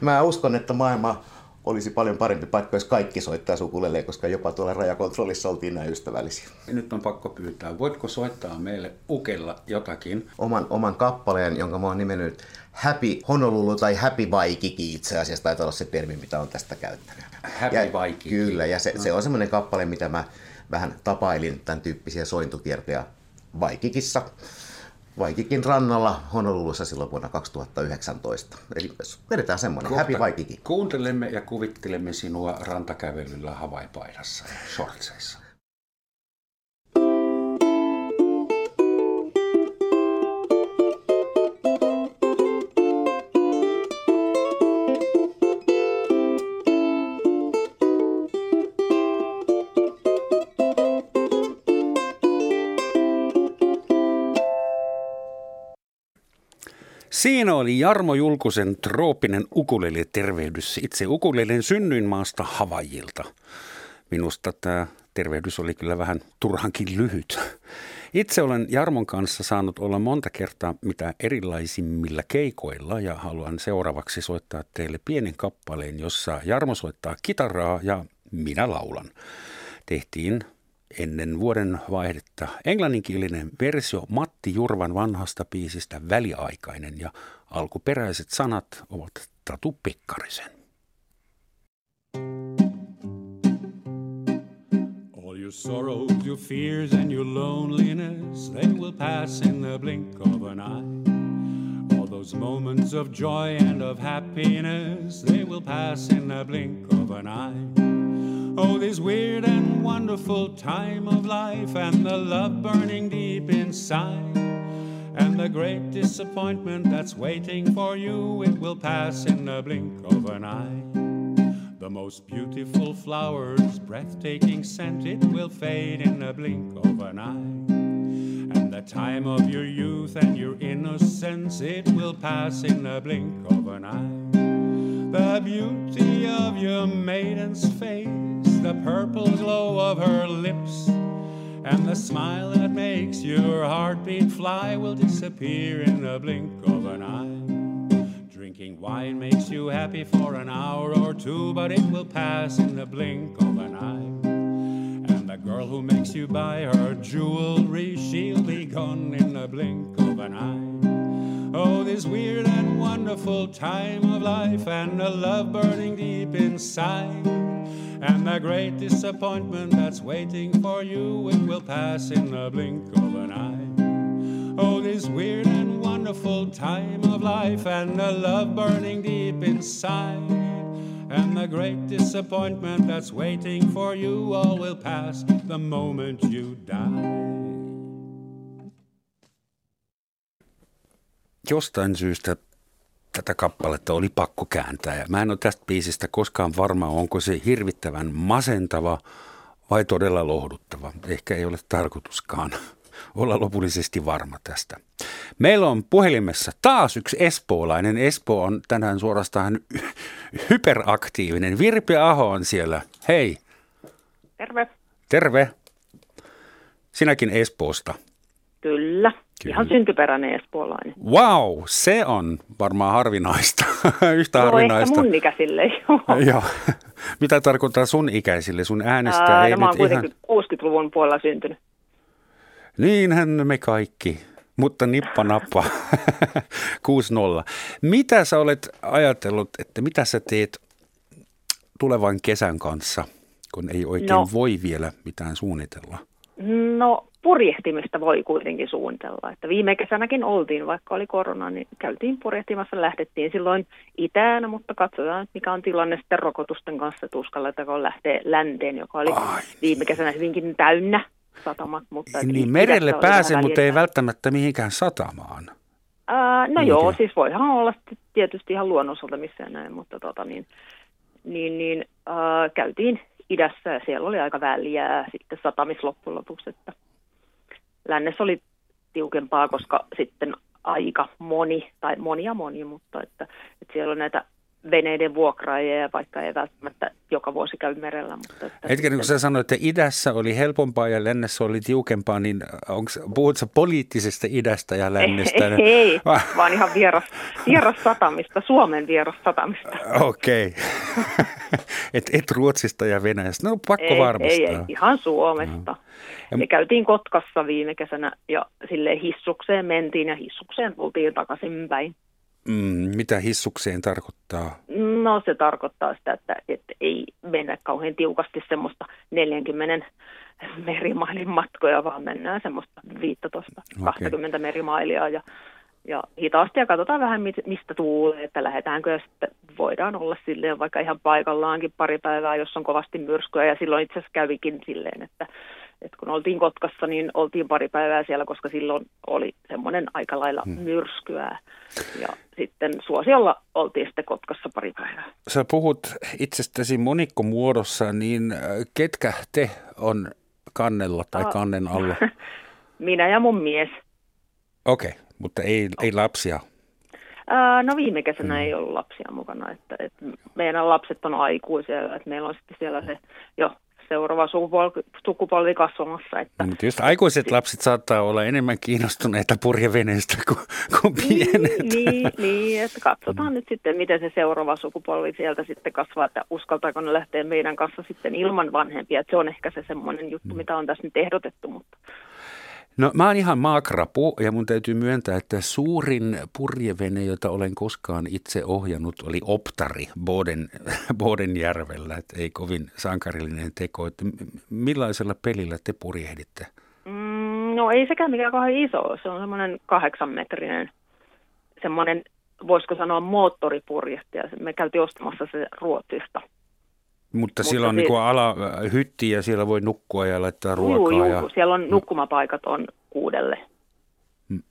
Speaker 13: mä uskon, että maailma olisi paljon parempi paikka, jos kaikki soittaa sukulelee, koska jopa tuolla rajakontrollissa oltiin näin ystävällisiä.
Speaker 2: Nyt on pakko pyytää, voitko soittaa meille ukella jotakin?
Speaker 13: Oman, oman kappaleen, jonka mä oon nimennyt Happy Honolulu tai Happy Waikiki itse asiassa, taitaa olla se termi, mitä on tästä käyttänyt.
Speaker 2: Happy ja, Waikiki.
Speaker 13: Kyllä, ja se, no. se on semmoinen kappale, mitä mä vähän tapailin tämän tyyppisiä sointukiertoja Waikikissa. Vaikikin rannalla Honolulussa silloin vuonna 2019. Eli vedetään semmoinen
Speaker 2: Kohta
Speaker 13: Happy Vaikiki.
Speaker 2: Kuuntelemme ja kuvittelemme sinua rantakävelyllä havaipaidassa ja shortseissa. Siinä oli Jarmo Julkusen trooppinen ukulele tervehdys itse ukulelen synnyinmaasta Havajilta. Minusta tämä tervehdys oli kyllä vähän turhankin lyhyt. Itse olen Jarmon kanssa saanut olla monta kertaa mitä erilaisimmilla keikoilla ja haluan seuraavaksi soittaa teille pienen kappaleen, jossa Jarmo soittaa kitaraa ja minä laulan. Tehtiin ennen vuoden vaihdetta englanninkielinen versio Matti Jurvan vanhasta biisistä Väliaikainen ja alkuperäiset sanat ovat Tatu Pekkarisen.
Speaker 14: All your sorrows, your fears and your loneliness, they will pass in the blink of an eye. All those moments of joy and of happiness, they will pass in the blink of an eye. Oh, this weird and wonderful time of life, and the love burning deep inside, and the great disappointment that's waiting for you, it will pass in the blink of an eye. The most beautiful flowers, breathtaking scent, it will fade in the blink of an eye. And the time of your youth and your innocence, it will pass in the blink of an eye. The beauty of your maiden's face the purple glow of her lips, and the smile that makes your heartbeat fly will disappear in the blink of an eye. Drinking wine makes you happy for an hour or two, but it will pass in the blink of an eye. And the girl who makes you buy her jewelry, she'll be gone in the blink of an eye. Oh, this weird and wonderful time of life, and the love burning deep inside and the great disappointment that's waiting for you, it will pass in the blink of an eye. Oh, this weird and wonderful time of life, and the love burning deep inside, and the great disappointment that's waiting for you, all will pass the moment you die.
Speaker 2: Jostain syystä tätä kappaletta oli pakko kääntää. Ja mä en ole tästä biisistä koskaan varma, onko se hirvittävän masentava vai todella lohduttava. Ehkä ei ole tarkoituskaan olla lopullisesti varma tästä. Meillä on puhelimessa taas yksi espoolainen. Espoo on tänään suorastaan hyperaktiivinen. Virpi Aho on siellä. Hei.
Speaker 15: Terve.
Speaker 2: Terve. Sinäkin Espoosta.
Speaker 15: Kyllä. Kyllä. Ihan syntyperäinen espoolainen.
Speaker 2: Wow, se on varmaan harvinaista. Yhtä
Speaker 15: no,
Speaker 2: harvinaista.
Speaker 15: mun ikäisille, joo.
Speaker 2: joo. Mitä tarkoittaa sun ikäisille? Sun äänestä
Speaker 15: Ää,
Speaker 2: ei
Speaker 15: no, mä oon
Speaker 2: ihan...
Speaker 15: 60-luvun puolella syntynyt.
Speaker 2: Niinhän me kaikki, mutta nippa nappa. 6-0. Mitä sä olet ajatellut, että mitä sä teet tulevan kesän kanssa, kun ei oikein no. voi vielä mitään suunnitella?
Speaker 15: No purjehtimista voi kuitenkin suunnitella. Että viime kesänäkin oltiin, vaikka oli korona, niin käytiin purjehtimassa. Lähdettiin silloin itään, mutta katsotaan, mikä on tilanne sitten rokotusten kanssa. Tuskalletaanko lähtee länteen, joka oli Ai. viime kesänä hyvinkin täynnä satamat. Mutta
Speaker 2: niin merelle pääsee, mutta ei välttämättä mihinkään satamaan.
Speaker 15: Ää, no Mikä? joo, siis voihan olla tietysti ihan luonnonsolta missä näin, mutta tota niin, niin, niin ää, käytiin idässä ja siellä oli aika väliä sitten satamis loppujen lopuksi, että lännessä oli tiukempaa, koska sitten aika moni, tai monia moni, mutta että, että siellä on näitä veneiden vuokraajia, vaikka ei välttämättä joka vuosi käy merellä. Mutta että
Speaker 2: Hetken, kun sä sanoit, että idässä oli helpompaa ja lännessä oli tiukempaa, niin onks, puhutko poliittisesta idästä ja lännestä?
Speaker 15: Ei, ei vaan ihan vieras, vieras satamista, Suomen vieras satamista.
Speaker 2: Okei. Okay. et, et Ruotsista ja Venäjästä. No pakko
Speaker 15: ei,
Speaker 2: varmistaa.
Speaker 15: Ei, ei, ihan Suomesta. No. Ja... Me käytiin Kotkassa viime kesänä ja sille hissukseen mentiin ja hissukseen tultiin takaisinpäin.
Speaker 2: Mm, mitä hissukseen tarkoittaa?
Speaker 15: No se tarkoittaa sitä, että, että ei mennä kauhean tiukasti semmoista 40 merimailin matkoja, vaan mennään semmoista 15 okay. 20 merimailia ja, ja hitaasti ja katsotaan vähän mistä tuulee, että lähdetäänkö ja sitten voidaan olla silleen vaikka ihan paikallaankin pari päivää, jos on kovasti myrskyä ja silloin itse asiassa kävikin silleen, että et kun oltiin Kotkassa, niin oltiin pari päivää siellä, koska silloin oli semmoinen aika lailla hmm. myrskyä. Ja sitten Suosiolla oltiin sitten Kotkassa pari päivää.
Speaker 2: Sä puhut itsestäsi monikkomuodossa, niin äh, ketkä te on kannella tai ah. kannen alla?
Speaker 15: Minä ja mun mies.
Speaker 2: Okei, okay, mutta ei, ei lapsia.
Speaker 15: Ää, no viime kesänä hmm. ei ollut lapsia mukana, että, että meidän lapset on aikuisia, että meillä on sitten siellä se jo seuraava sukupolvi, sukupolvi kasvamassa. Että
Speaker 2: no, mutta just aikuiset lapset saattaa olla enemmän kiinnostuneita purjeveneestä kuin, kuin niin, pienet.
Speaker 15: Niin, niin, niin, että katsotaan nyt sitten, miten se seuraava sukupolvi sieltä sitten kasvaa, että uskaltaako ne lähteä meidän kanssa sitten ilman vanhempia. Että se on ehkä se semmoinen juttu, mm. mitä on tässä nyt ehdotettu, mutta
Speaker 2: No mä oon ihan maakrapu ja mun täytyy myöntää, että suurin purjevene, jota olen koskaan itse ohjannut, oli Optari Boden, Bodenjärvellä. Että ei kovin sankarillinen teko. Että millaisella pelillä te purjehditte?
Speaker 15: Mm, no ei sekään mikään kauhean iso. Se on semmoinen kahdeksanmetrinen, semmoinen voisiko sanoa moottoripurjehti. Me käytiin ostamassa se Ruotsista.
Speaker 2: Mutta, Mutta siellä on niin ala hytti ja siellä voi nukkua ja laittaa ruokaa. Juu,
Speaker 15: ja... siellä on nukkumapaikat on kuudelle. Hmm.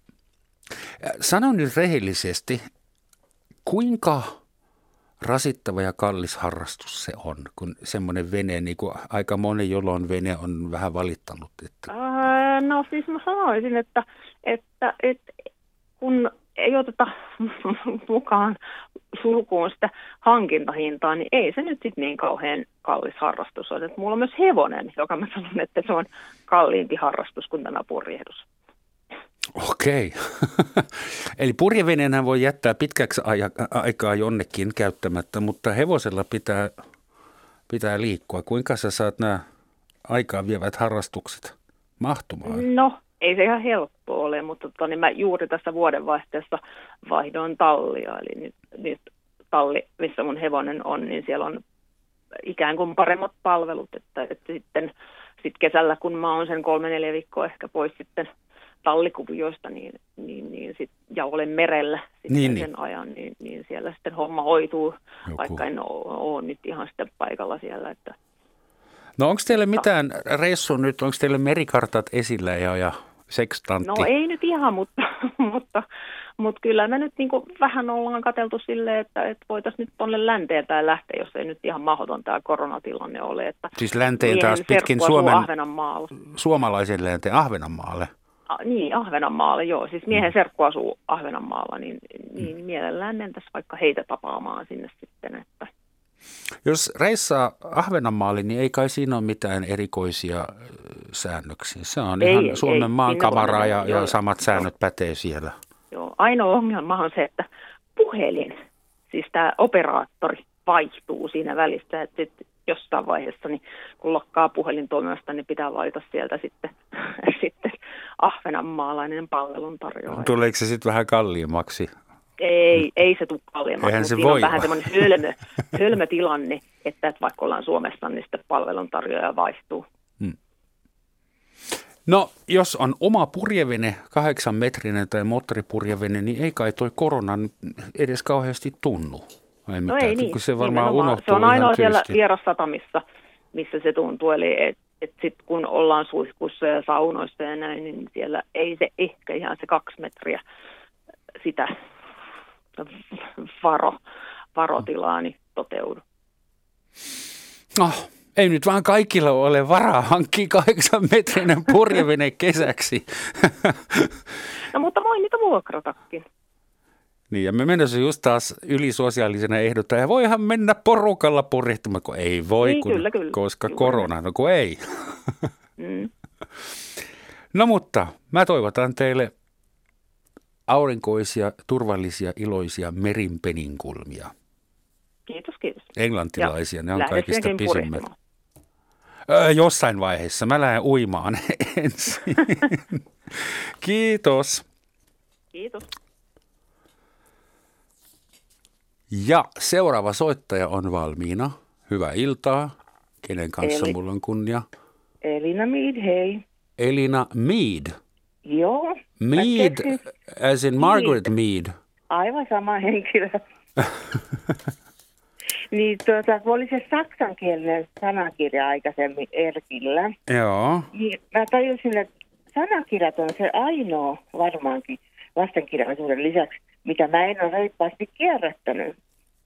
Speaker 2: Sano nyt rehellisesti, kuinka rasittava ja kallis harrastus se on, kun semmoinen vene, niin kuin aika moni, jolla on vene, on vähän valittanut? Että...
Speaker 15: Ää, no siis mä sanoisin, että, että, että kun ei oteta mukaan sulkuun sitä hankintahintaa, niin ei se nyt sitten niin kauhean kallis harrastus ole. Mulla on myös hevonen, joka mä sanon, että se on kalliimpi harrastus kuin tämä purjehdus.
Speaker 2: Okei. Eli purjeveneenhän voi jättää pitkäksi aikaa jonnekin käyttämättä, mutta hevosella pitää, pitää liikkua. Kuinka sä saat nämä aikaa vievät harrastukset mahtumaan?
Speaker 15: No, ei se ihan helppo ole, mutta tota, niin mä juuri tässä vuodenvaihteessa vaihdoin tallia. Eli nyt, nyt talli, missä mun hevonen on, niin siellä on ikään kuin paremmat palvelut. Että, että sitten sit kesällä, kun mä oon sen kolme neljä viikkoa ehkä pois sitten tallikuvioista niin, niin, niin sit, ja olen merellä sitten niin, niin. sen niin. ajan, niin, niin siellä sitten homma hoituu, Joku. vaikka en ole, ole nyt ihan sitten paikalla siellä. Että,
Speaker 2: No onko teille mitään reissu nyt, onko teille merikartat esillä ja, ja sekstantti?
Speaker 15: No ei nyt ihan, mutta, mutta, mutta kyllä me nyt niin vähän ollaan katseltu silleen, että, että voitaisiin nyt tuonne länteen tai lähteä, jos ei nyt ihan mahdoton tämä koronatilanne ole. Että
Speaker 2: siis länteen taas pitkin Suomen, suomalaisen länteen Ahvenanmaalle?
Speaker 15: A, niin, Ahvenanmaalle, joo. Siis miehen mm. serkku asuu Ahvenanmaalla, niin, niin mm. mielellään mentäisiin vaikka heitä tapaamaan sinne sitten, että
Speaker 2: jos reissaa Ahvenanmaalle, niin ei kai siinä ole mitään erikoisia säännöksiä. Se on ei, ihan Suomen ei, maankamara ja, ja samat säännöt joo. pätee siellä.
Speaker 15: Joo, ainoa ongelma on se, että puhelin, siis tämä operaattori vaihtuu siinä välissä, että sit jossain vaiheessa, niin kun lakkaa puhelin toimimasta, niin pitää laita sieltä sitten, sitten ahvenanmaalainen palveluntarjoaja.
Speaker 2: Tuleeko se sitten vähän kalliimmaksi
Speaker 15: ei, ei se tule kalliimmaksi, Eihän se voi on vähän semmoinen hölmö, hölmö tilanne, että, että vaikka ollaan Suomessa, niin sitten palveluntarjoaja vaihtuu. Hmm.
Speaker 2: No, jos on oma purjevene, kahdeksan metrinen tai moottoripurjevene, niin ei kai toi korona edes kauheasti tunnu.
Speaker 15: Ei no ei niin, se varmaan unohtuu Se on ainoa siellä vierassatamissa, missä se tuntuu. Eli et, et sit kun ollaan suihkussa ja saunoissa ja näin, niin siellä ei se ehkä ihan se kaksi metriä sitä varo, varotilaani toteudu.
Speaker 2: No, ei nyt vaan kaikilla ole varaa hankkia kahdeksan metrinen purjevene kesäksi.
Speaker 15: No mutta voi niitä vuokratakin.
Speaker 2: Niin, ja me mennessä just taas ylisosiaalisena ehdottaa, ja voihan mennä porukalla purjehtimaan, kun ei voi, niin, kun, kyllä, kyllä. koska kyllä. korona, no kun ei. Mm. No mutta mä toivotan teille aurinkoisia, turvallisia, iloisia merinpeninkulmia.
Speaker 15: Kiitos, kiitos.
Speaker 2: Englantilaisia, ja ne on kaikista pisimmät. Öö, jossain vaiheessa. Mä lähden uimaan ensin. Kiitos.
Speaker 15: Kiitos.
Speaker 2: Ja seuraava soittaja on valmiina. Hyvää iltaa. Kenen kanssa Eli. mulla on kunnia?
Speaker 16: Elina Mead, hei.
Speaker 2: Elina Mead.
Speaker 16: Joo.
Speaker 2: Mead, as in Margaret Mead.
Speaker 16: Aivan sama henkilö. niin tuota, kun oli se saksankielinen sanakirja aikaisemmin Erkillä,
Speaker 2: Joo.
Speaker 16: niin mä tajusin, että sanakirjat on se ainoa varmaankin lastenkirjallisuuden lisäksi, mitä mä en ole reippaasti kierrättänyt.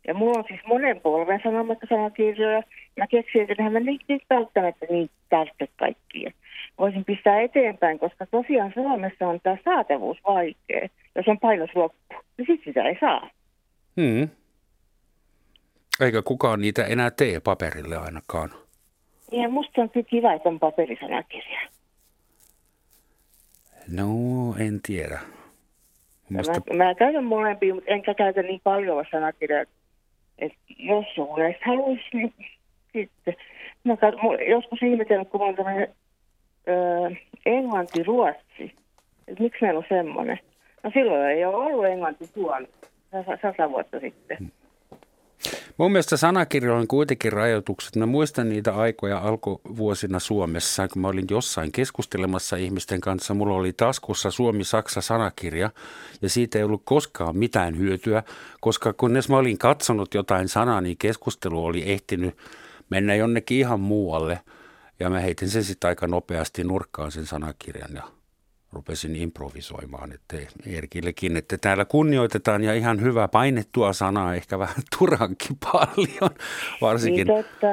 Speaker 16: Ja mulla on siis monen polven sanomatta sanakirjoja. Mä keksin, että mä niitä nyt välttämättä niin tarvitse kaikkia. Voisin pistää eteenpäin, koska tosiaan Suomessa on tämä saatavuus vaikea. Jos on painos loppu, niin sit sitä ei saa.
Speaker 2: Hmm. Eikä kukaan niitä enää tee paperille ainakaan.
Speaker 16: Ja musta on kyllä kiva, että on paperisanakirja.
Speaker 2: No, en tiedä.
Speaker 16: Musta... Mä, mä käytän molempia, mutta enkä käytä niin paljon sanakirjaa. Et jos joku näistä haluaisi, niin sitten. Mä kat, joskus ihmetellyt, kun mä on tämmöinen englanti-ruotsi. Että miksi meillä on semmoinen? No silloin ei ole ollut englanti-suomi sata vuotta sitten.
Speaker 2: Mun mielestä sanakirjoilla on kuitenkin rajoitukset. Mä muistan niitä aikoja alkuvuosina Suomessa, kun mä olin jossain keskustelemassa ihmisten kanssa. Mulla oli taskussa Suomi-Saksa sanakirja ja siitä ei ollut koskaan mitään hyötyä, koska kunnes mä olin katsonut jotain sanaa, niin keskustelu oli ehtinyt mennä jonnekin ihan muualle. Ja mä heitin sen sitten aika nopeasti nurkkaan sen sanakirjan ja rupesin improvisoimaan, että Erkillekin, että täällä kunnioitetaan ja ihan hyvä painettua sanaa, ehkä vähän turhankin paljon varsinkin.
Speaker 16: Niin totta.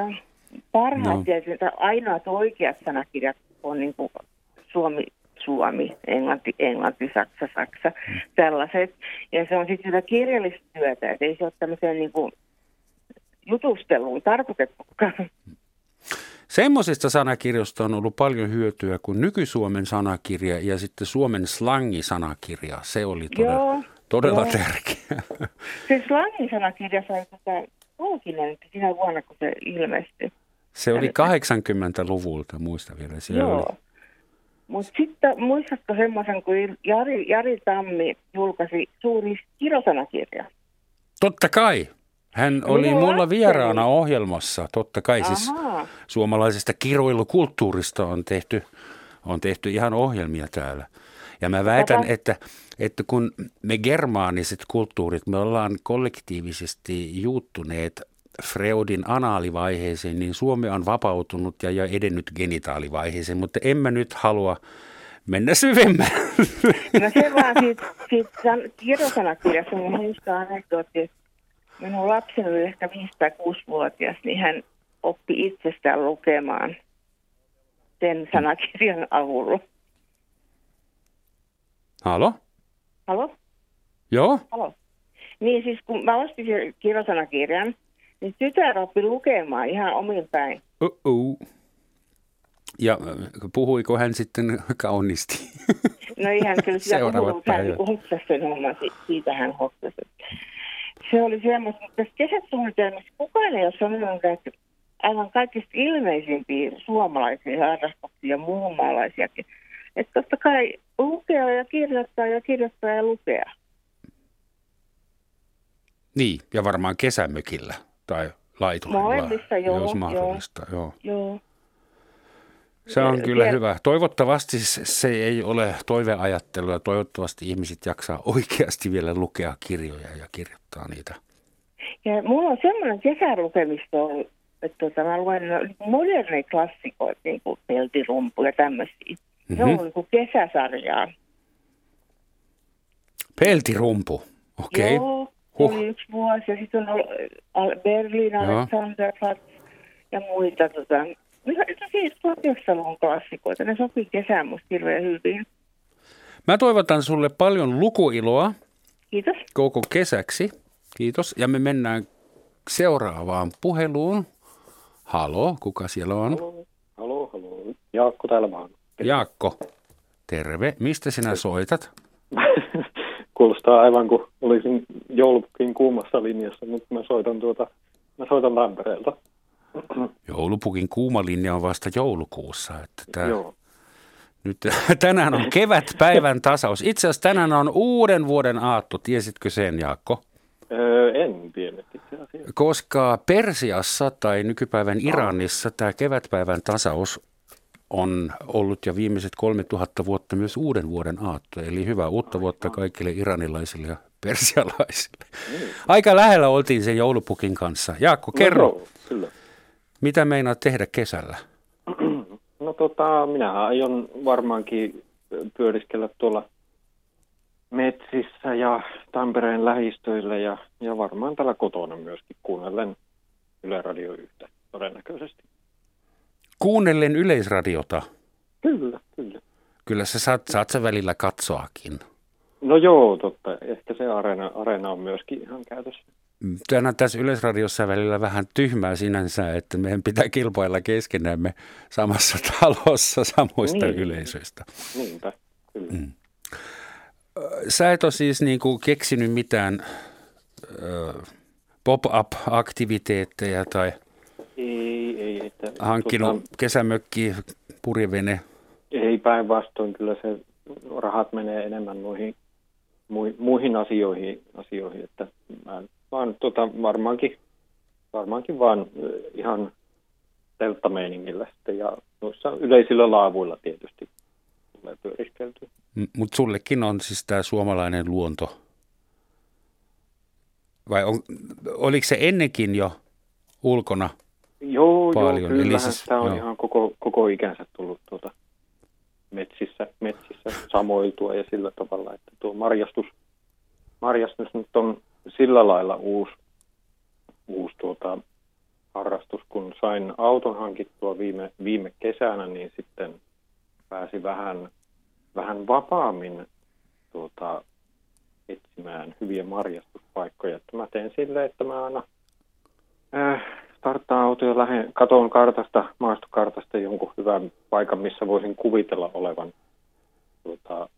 Speaker 16: Parhaat no. ainoat oikeat sanakirjat on niin kuin Suomi, Suomi, Englanti, Englanti, Saksa, Saksa, hmm. sellaiset. Ja se on sitten sitä kirjallista työtä, että ei se ole tämmöiseen niin kuin jutusteluun tarkoitettukaan.
Speaker 2: Semmoisista sanakirjoista on ollut paljon hyötyä kuin nyky-Suomen sanakirja ja sitten Suomen slangisanakirja. Se oli todella, joo, todella joo. tärkeä.
Speaker 16: Se slangisanakirja sai tota julkinen sinä vuonna, kun se ilmestyi.
Speaker 2: Se oli 80-luvulta, muista vielä. Siellä joo. Oli...
Speaker 16: Mutta sitten muistatko semmoisen, kun Jari, Jari Tammi julkaisi suuri kirosanakirja?
Speaker 2: Totta kai. Hän oli Minä mulla vieraana ohjelmassa, totta kai siis Aha. siis suomalaisesta kiroilukulttuurista on tehty, on tehty ihan ohjelmia täällä. Ja mä väitän, että, että kun me germaaniset kulttuurit, me ollaan kollektiivisesti juuttuneet Freudin anaalivaiheeseen, niin Suomi on vapautunut ja, ja edennyt genitaalivaiheeseen, mutta en mä nyt halua mennä syvemmälle.
Speaker 16: No se vaan siitä, siitä kirjosanakirjassa on muista anekdootti, minun lapseni oli ehkä 5 tai 6-vuotias, niin hän oppi itsestään lukemaan sen sanakirjan avulla.
Speaker 2: Halo?
Speaker 16: Halo?
Speaker 2: Joo?
Speaker 16: Halo. Niin siis kun mä ostin kirjosanakirjan, niin tytär oppi lukemaan ihan omin päin.
Speaker 2: Uh-uh. Ja äh, puhuiko hän sitten kauniisti?
Speaker 16: No ihan kyllä sitä puhuu, hän sen homman, siitä hän hoksasi se oli semmoista, mutta tässä kesäsuunnitelmassa kukaan ei ole sanonut, että aivan kaikista ilmeisimpiä suomalaisia harrastuksia ja muunmaalaisiakin. Että totta kai lukea ja kirjoittaa ja kirjoittaa ja lukea.
Speaker 2: Niin, ja varmaan kesämökillä tai
Speaker 16: joo.
Speaker 2: Jos mahdollista,
Speaker 16: joo. joo. joo.
Speaker 2: Se on kyllä Tiet... hyvä. Toivottavasti se ei ole toiveajattelua. Toivottavasti ihmiset jaksaa oikeasti vielä lukea kirjoja ja kirjoittaa niitä.
Speaker 16: Ja mulla on semmoinen kesälukemisto, että tota, mä luen moderneja klassikoita, niin kuin Peltirumpu ja tämmöisiä. Mm-hmm. Ne on niin kuin kesäsarjaa.
Speaker 2: Peltirumpu, okei. Okay.
Speaker 16: Joo, huh. oli yksi vuosi ja sitten on Berlin, Alexanderplatz ja muita. Tota, siis 1900-luvun klassikoita. Ne sopii kesään musta hirveän hyvin.
Speaker 2: Mä toivotan sulle paljon lukuiloa.
Speaker 16: Kiitos.
Speaker 2: Koko kesäksi. Kiitos. Ja me mennään seuraavaan puheluun. Halo, kuka siellä on?
Speaker 17: Halo, halo. halo. Jaakko täällä vaan.
Speaker 2: Jaakko, terve. Mistä sinä soitat?
Speaker 17: Kuulostaa aivan kuin olisin joulupukin kuumassa linjassa, mutta mä soitan, tuota, mä soitan Tampereelta.
Speaker 2: Joulupukin kuuma linja on vasta joulukuussa. Että tämä, Joo. Nyt, tänään on kevätpäivän tasaus. Itse asiassa tänään on uuden vuoden aatto. Tiesitkö sen, Jaakko?
Speaker 17: Öö, en tiedä itse asiassa.
Speaker 2: Koska Persiassa tai nykypäivän Iranissa tämä kevätpäivän tasaus on ollut jo viimeiset 3000 vuotta myös uuden vuoden aatto. Eli hyvää uutta vuotta kaikille iranilaisille ja persialaisille. Niin. Aika lähellä oltiin sen joulupukin kanssa. Jaakko, no kerro, no, kyllä. Mitä meinaat tehdä kesällä?
Speaker 17: No tota, minä aion varmaankin pyöriskellä tuolla metsissä ja Tampereen lähistöillä ja, ja varmaan täällä kotona myöskin kuunnellen Yle Radio yhtä todennäköisesti.
Speaker 2: Kuunnellen yleisradiota?
Speaker 17: Kyllä, kyllä.
Speaker 2: Kyllä sä saat, saat sä välillä katsoakin.
Speaker 17: No joo, totta. Ehkä se areena, areena on myöskin ihan käytössä.
Speaker 2: Tänään tässä Yleisradiossa välillä vähän tyhmää sinänsä, että meidän pitää kilpailla keskenämme samassa talossa samoista niin. yleisöistä.
Speaker 17: Niinpä, kyllä. Mm.
Speaker 2: Sä et ole siis niin kuin keksinyt mitään pop-up-aktiviteetteja tai
Speaker 17: ei, ei, että,
Speaker 2: hankkinut tota, kesämökki, purjevene?
Speaker 17: Ei päinvastoin, kyllä se rahat menee enemmän noihin muihin asioihin, asioihin että mä vaan tota, varmaankin, varmaankin vaan ihan telttameiningillä sitten ja noissa yleisillä laavuilla tietysti tulee pyöriskeltyä.
Speaker 2: Mutta sullekin on siis tämä suomalainen luonto, vai on, oliko se ennenkin jo ulkona
Speaker 17: joo, paljon? Joo, kyllähän Eli siis, tämä on joo. ihan koko, koko ikänsä tullut tuota metsissä, metsissä samoiltua ja sillä tavalla, että tuo marjastus, marjastus nyt on sillä lailla uusi, uusi tuota, harrastus, kun sain auton hankittua viime, viime kesänä, niin sitten pääsi vähän, vähän vapaammin tuota, etsimään hyviä marjastuspaikkoja. Että mä teen silleen, että mä aina äh, starttaan autoja lähen, katon kartasta, maastokartasta jonkun hyvän paikan, missä voisin kuvitella olevan tuota,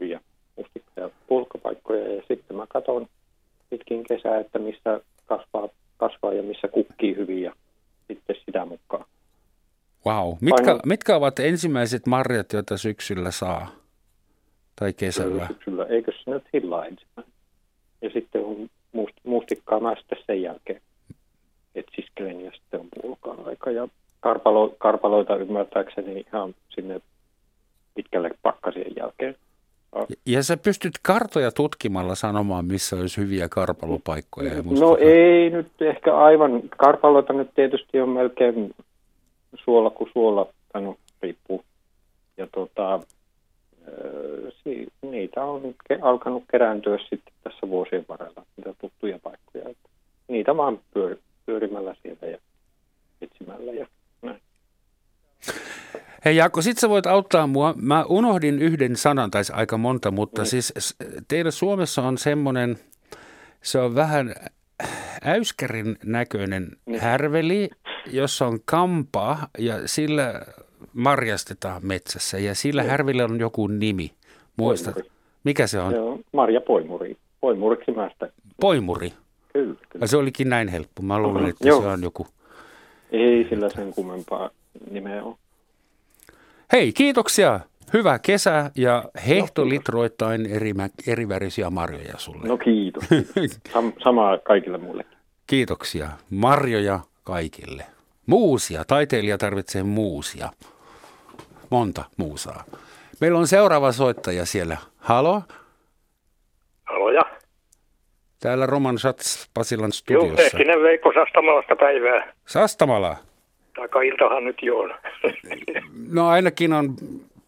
Speaker 17: hyviä mustikka- ja pulkkapaikkoja. Ja sitten mä katon pitkin kesää, että missä kasvaa, kasvaa ja missä kukkii hyvin ja sitten sitä mukaan.
Speaker 2: Wow. Mitkä, Paino... mitkä ovat ensimmäiset marjat, joita syksyllä saa? Tai kesällä?
Speaker 17: Syksyllä. Eikö se nyt hillaa ensimmäinen? Ja sitten on must, mustikkaa mä sitten sen jälkeen etsiskelen ja sitten on pulkaan aika. Ja karpalo, karpaloita ymmärtääkseni ihan sinne pitkälle pakkasien jälkeen.
Speaker 2: Ja sä pystyt kartoja tutkimalla sanomaan, missä olisi hyviä karpalopaikkoja? Ja
Speaker 17: no ei nyt ehkä aivan. Karpaloita nyt tietysti on melkein suola kuin suola, tai no, riippuu. Ja tota, niitä on alkanut kerääntyä sitten tässä vuosien varrella, niitä tuttuja paikkoja. Niitä vaan pyör, pyörimällä sieltä ja etsimällä ja näin.
Speaker 2: Hei Jaakko, sit sä voit auttaa mua. Mä unohdin yhden sanan, tai aika monta, mutta niin. siis teillä Suomessa on semmoinen, se on vähän äyskärin näköinen niin. härveli, jossa on kampa ja sillä marjastetaan metsässä ja sillä niin. härvillä on joku nimi. Muistat? Poimuri. Mikä se on?
Speaker 17: Se on Marja Poimuri. Poimuriksi mä sitä.
Speaker 2: Poimuri?
Speaker 17: Kyllä. kyllä.
Speaker 2: se olikin näin helppo. Mä luulen, että Joo. se on joku.
Speaker 17: Ei sillä sen kummempaa nimeä ole.
Speaker 2: Hei, kiitoksia. Hyvää kesää ja hehtolitroittain eri, erivärisiä marjoja sulle.
Speaker 17: No kiitos. Sam- samaa kaikille muille.
Speaker 2: Kiitoksia. Marjoja kaikille. Muusia. Taiteilija tarvitsee muusia. Monta muusaa. Meillä on seuraava soittaja siellä. Halo?
Speaker 18: Haloja.
Speaker 2: Täällä Roman Schatz Pasilan studiossa.
Speaker 18: Joo, Veikko Sastamalasta päivää.
Speaker 2: Sastamala?
Speaker 18: Taika iltahan nyt jo on.
Speaker 2: no ainakin on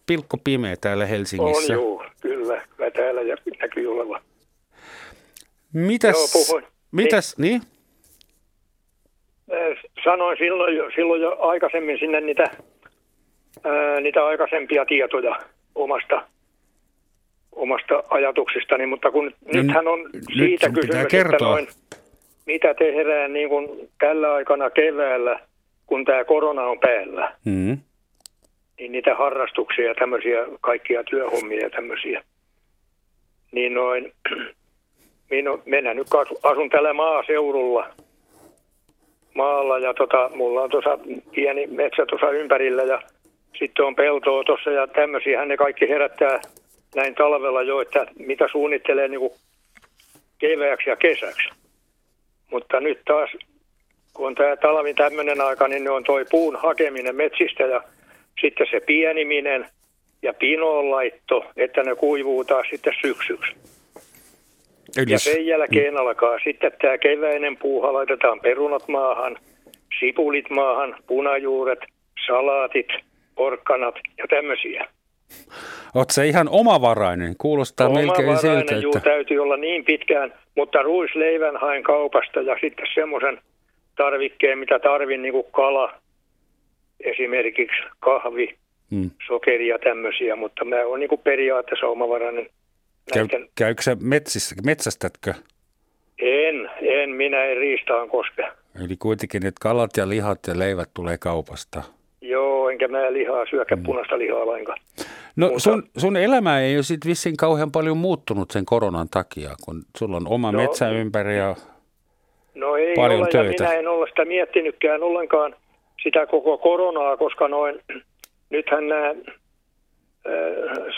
Speaker 2: pilkko pimeä täällä Helsingissä.
Speaker 18: On joo, kyllä. Kyllä täällä ja näkyy olevan.
Speaker 2: Mitäs? Joo, puhuin. Mitäs, niin?
Speaker 18: niin? Sanoin silloin jo, silloin jo aikaisemmin sinne niitä, ää, niitä aikaisempia tietoja omasta, omasta ajatuksistani, mutta kun no, nythän on siitä
Speaker 2: nyt
Speaker 18: kysymys,
Speaker 2: kertoa. että noin,
Speaker 18: mitä tehdään niin kuin tällä aikana keväällä, kun tämä korona on päällä.
Speaker 2: Mm
Speaker 18: niin niitä harrastuksia ja tämmöisiä kaikkia työhommia ja tämmöisiä. Niin noin, minu, mennään nyt asun täällä maaseudulla maalla ja tota, mulla on tuossa pieni metsä tuossa ympärillä ja sitten on peltoa tuossa ja tämmöisiä ne kaikki herättää näin talvella jo, että mitä suunnittelee niin kuin kevääksi ja kesäksi. Mutta nyt taas, kun on tämä talvi tämmöinen aika, niin ne on toi puun hakeminen metsistä ja sitten se pieniminen ja pinoonlaitto, että ne kuivuu taas sitten syksyksi. Eli... Ja sen jälkeen alkaa sitten tämä keväinen puuha, laitetaan perunat maahan, sipulit maahan, punajuuret, salaatit, porkkanat ja tämmöisiä.
Speaker 2: Oletko se ihan omavarainen? Kuulostaa omavarainen, melkein siltä,
Speaker 18: että... Juu, täytyy olla niin pitkään, mutta ruisleivän haen kaupasta ja sitten semmoisen tarvikkeen, mitä tarvin, niin kuin kala, esimerkiksi kahvi, hmm. sokeri ja tämmöisiä, mutta mä oon niin kuin periaatteessa omavarainen.
Speaker 2: Käy, näiden... Käykö sä metsissä, metsästätkö?
Speaker 18: En, en, minä en riistaan koske.
Speaker 2: Eli kuitenkin että kalat ja lihat ja leivät tulee kaupasta.
Speaker 18: Joo, enkä mä lihaa syökä mm. punaista lihaa lainkaan.
Speaker 2: No Mutta, sun, sun elämä ei ole sitten vissiin kauhean paljon muuttunut sen koronan takia, kun sulla on oma no, metsä ympäri ja
Speaker 18: no ei
Speaker 2: paljon
Speaker 18: ole,
Speaker 2: töitä.
Speaker 18: Minä en ole sitä miettinytkään ollenkaan sitä koko koronaa, koska noin, nythän nämä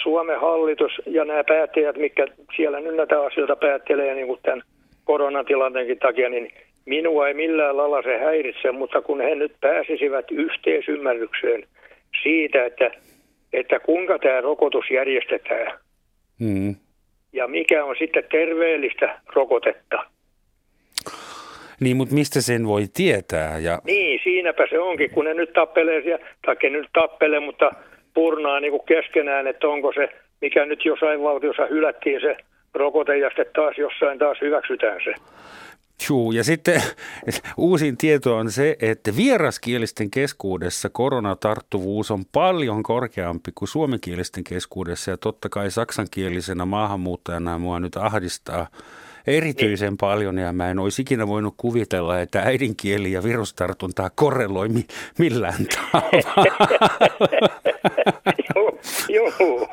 Speaker 18: Suomen hallitus ja nämä päättäjät, mikä siellä nyt näitä asioita päättelee niin kuin tämän koronatilanteenkin takia, niin minua ei millään lailla se häiritse, mutta kun he nyt pääsisivät yhteisymmärrykseen siitä, että, että kuinka tämä rokotus järjestetään mm. ja mikä on sitten terveellistä rokotetta.
Speaker 2: Niin, mutta mistä sen voi tietää? Ja...
Speaker 18: Niin, siinäpä se onkin, kun ne nyt tappelee, siellä, tai nyt tappelee, mutta purnaa niin kuin keskenään, että onko se, mikä nyt jossain valtiossa hylättiin se rokote ja sitten taas jossain taas hyväksytään se.
Speaker 2: Juu, ja sitten uusin tieto on se, että vieraskielisten keskuudessa koronatarttuvuus on paljon korkeampi kuin suomenkielisten keskuudessa. Ja totta kai saksankielisenä maahanmuuttajana mua nyt ahdistaa erityisen niin. paljon ja mä en olisi ikinä voinut kuvitella, että äidinkieli ja virustartuntaa korreloi mi- millään tavalla.
Speaker 18: joo, joo,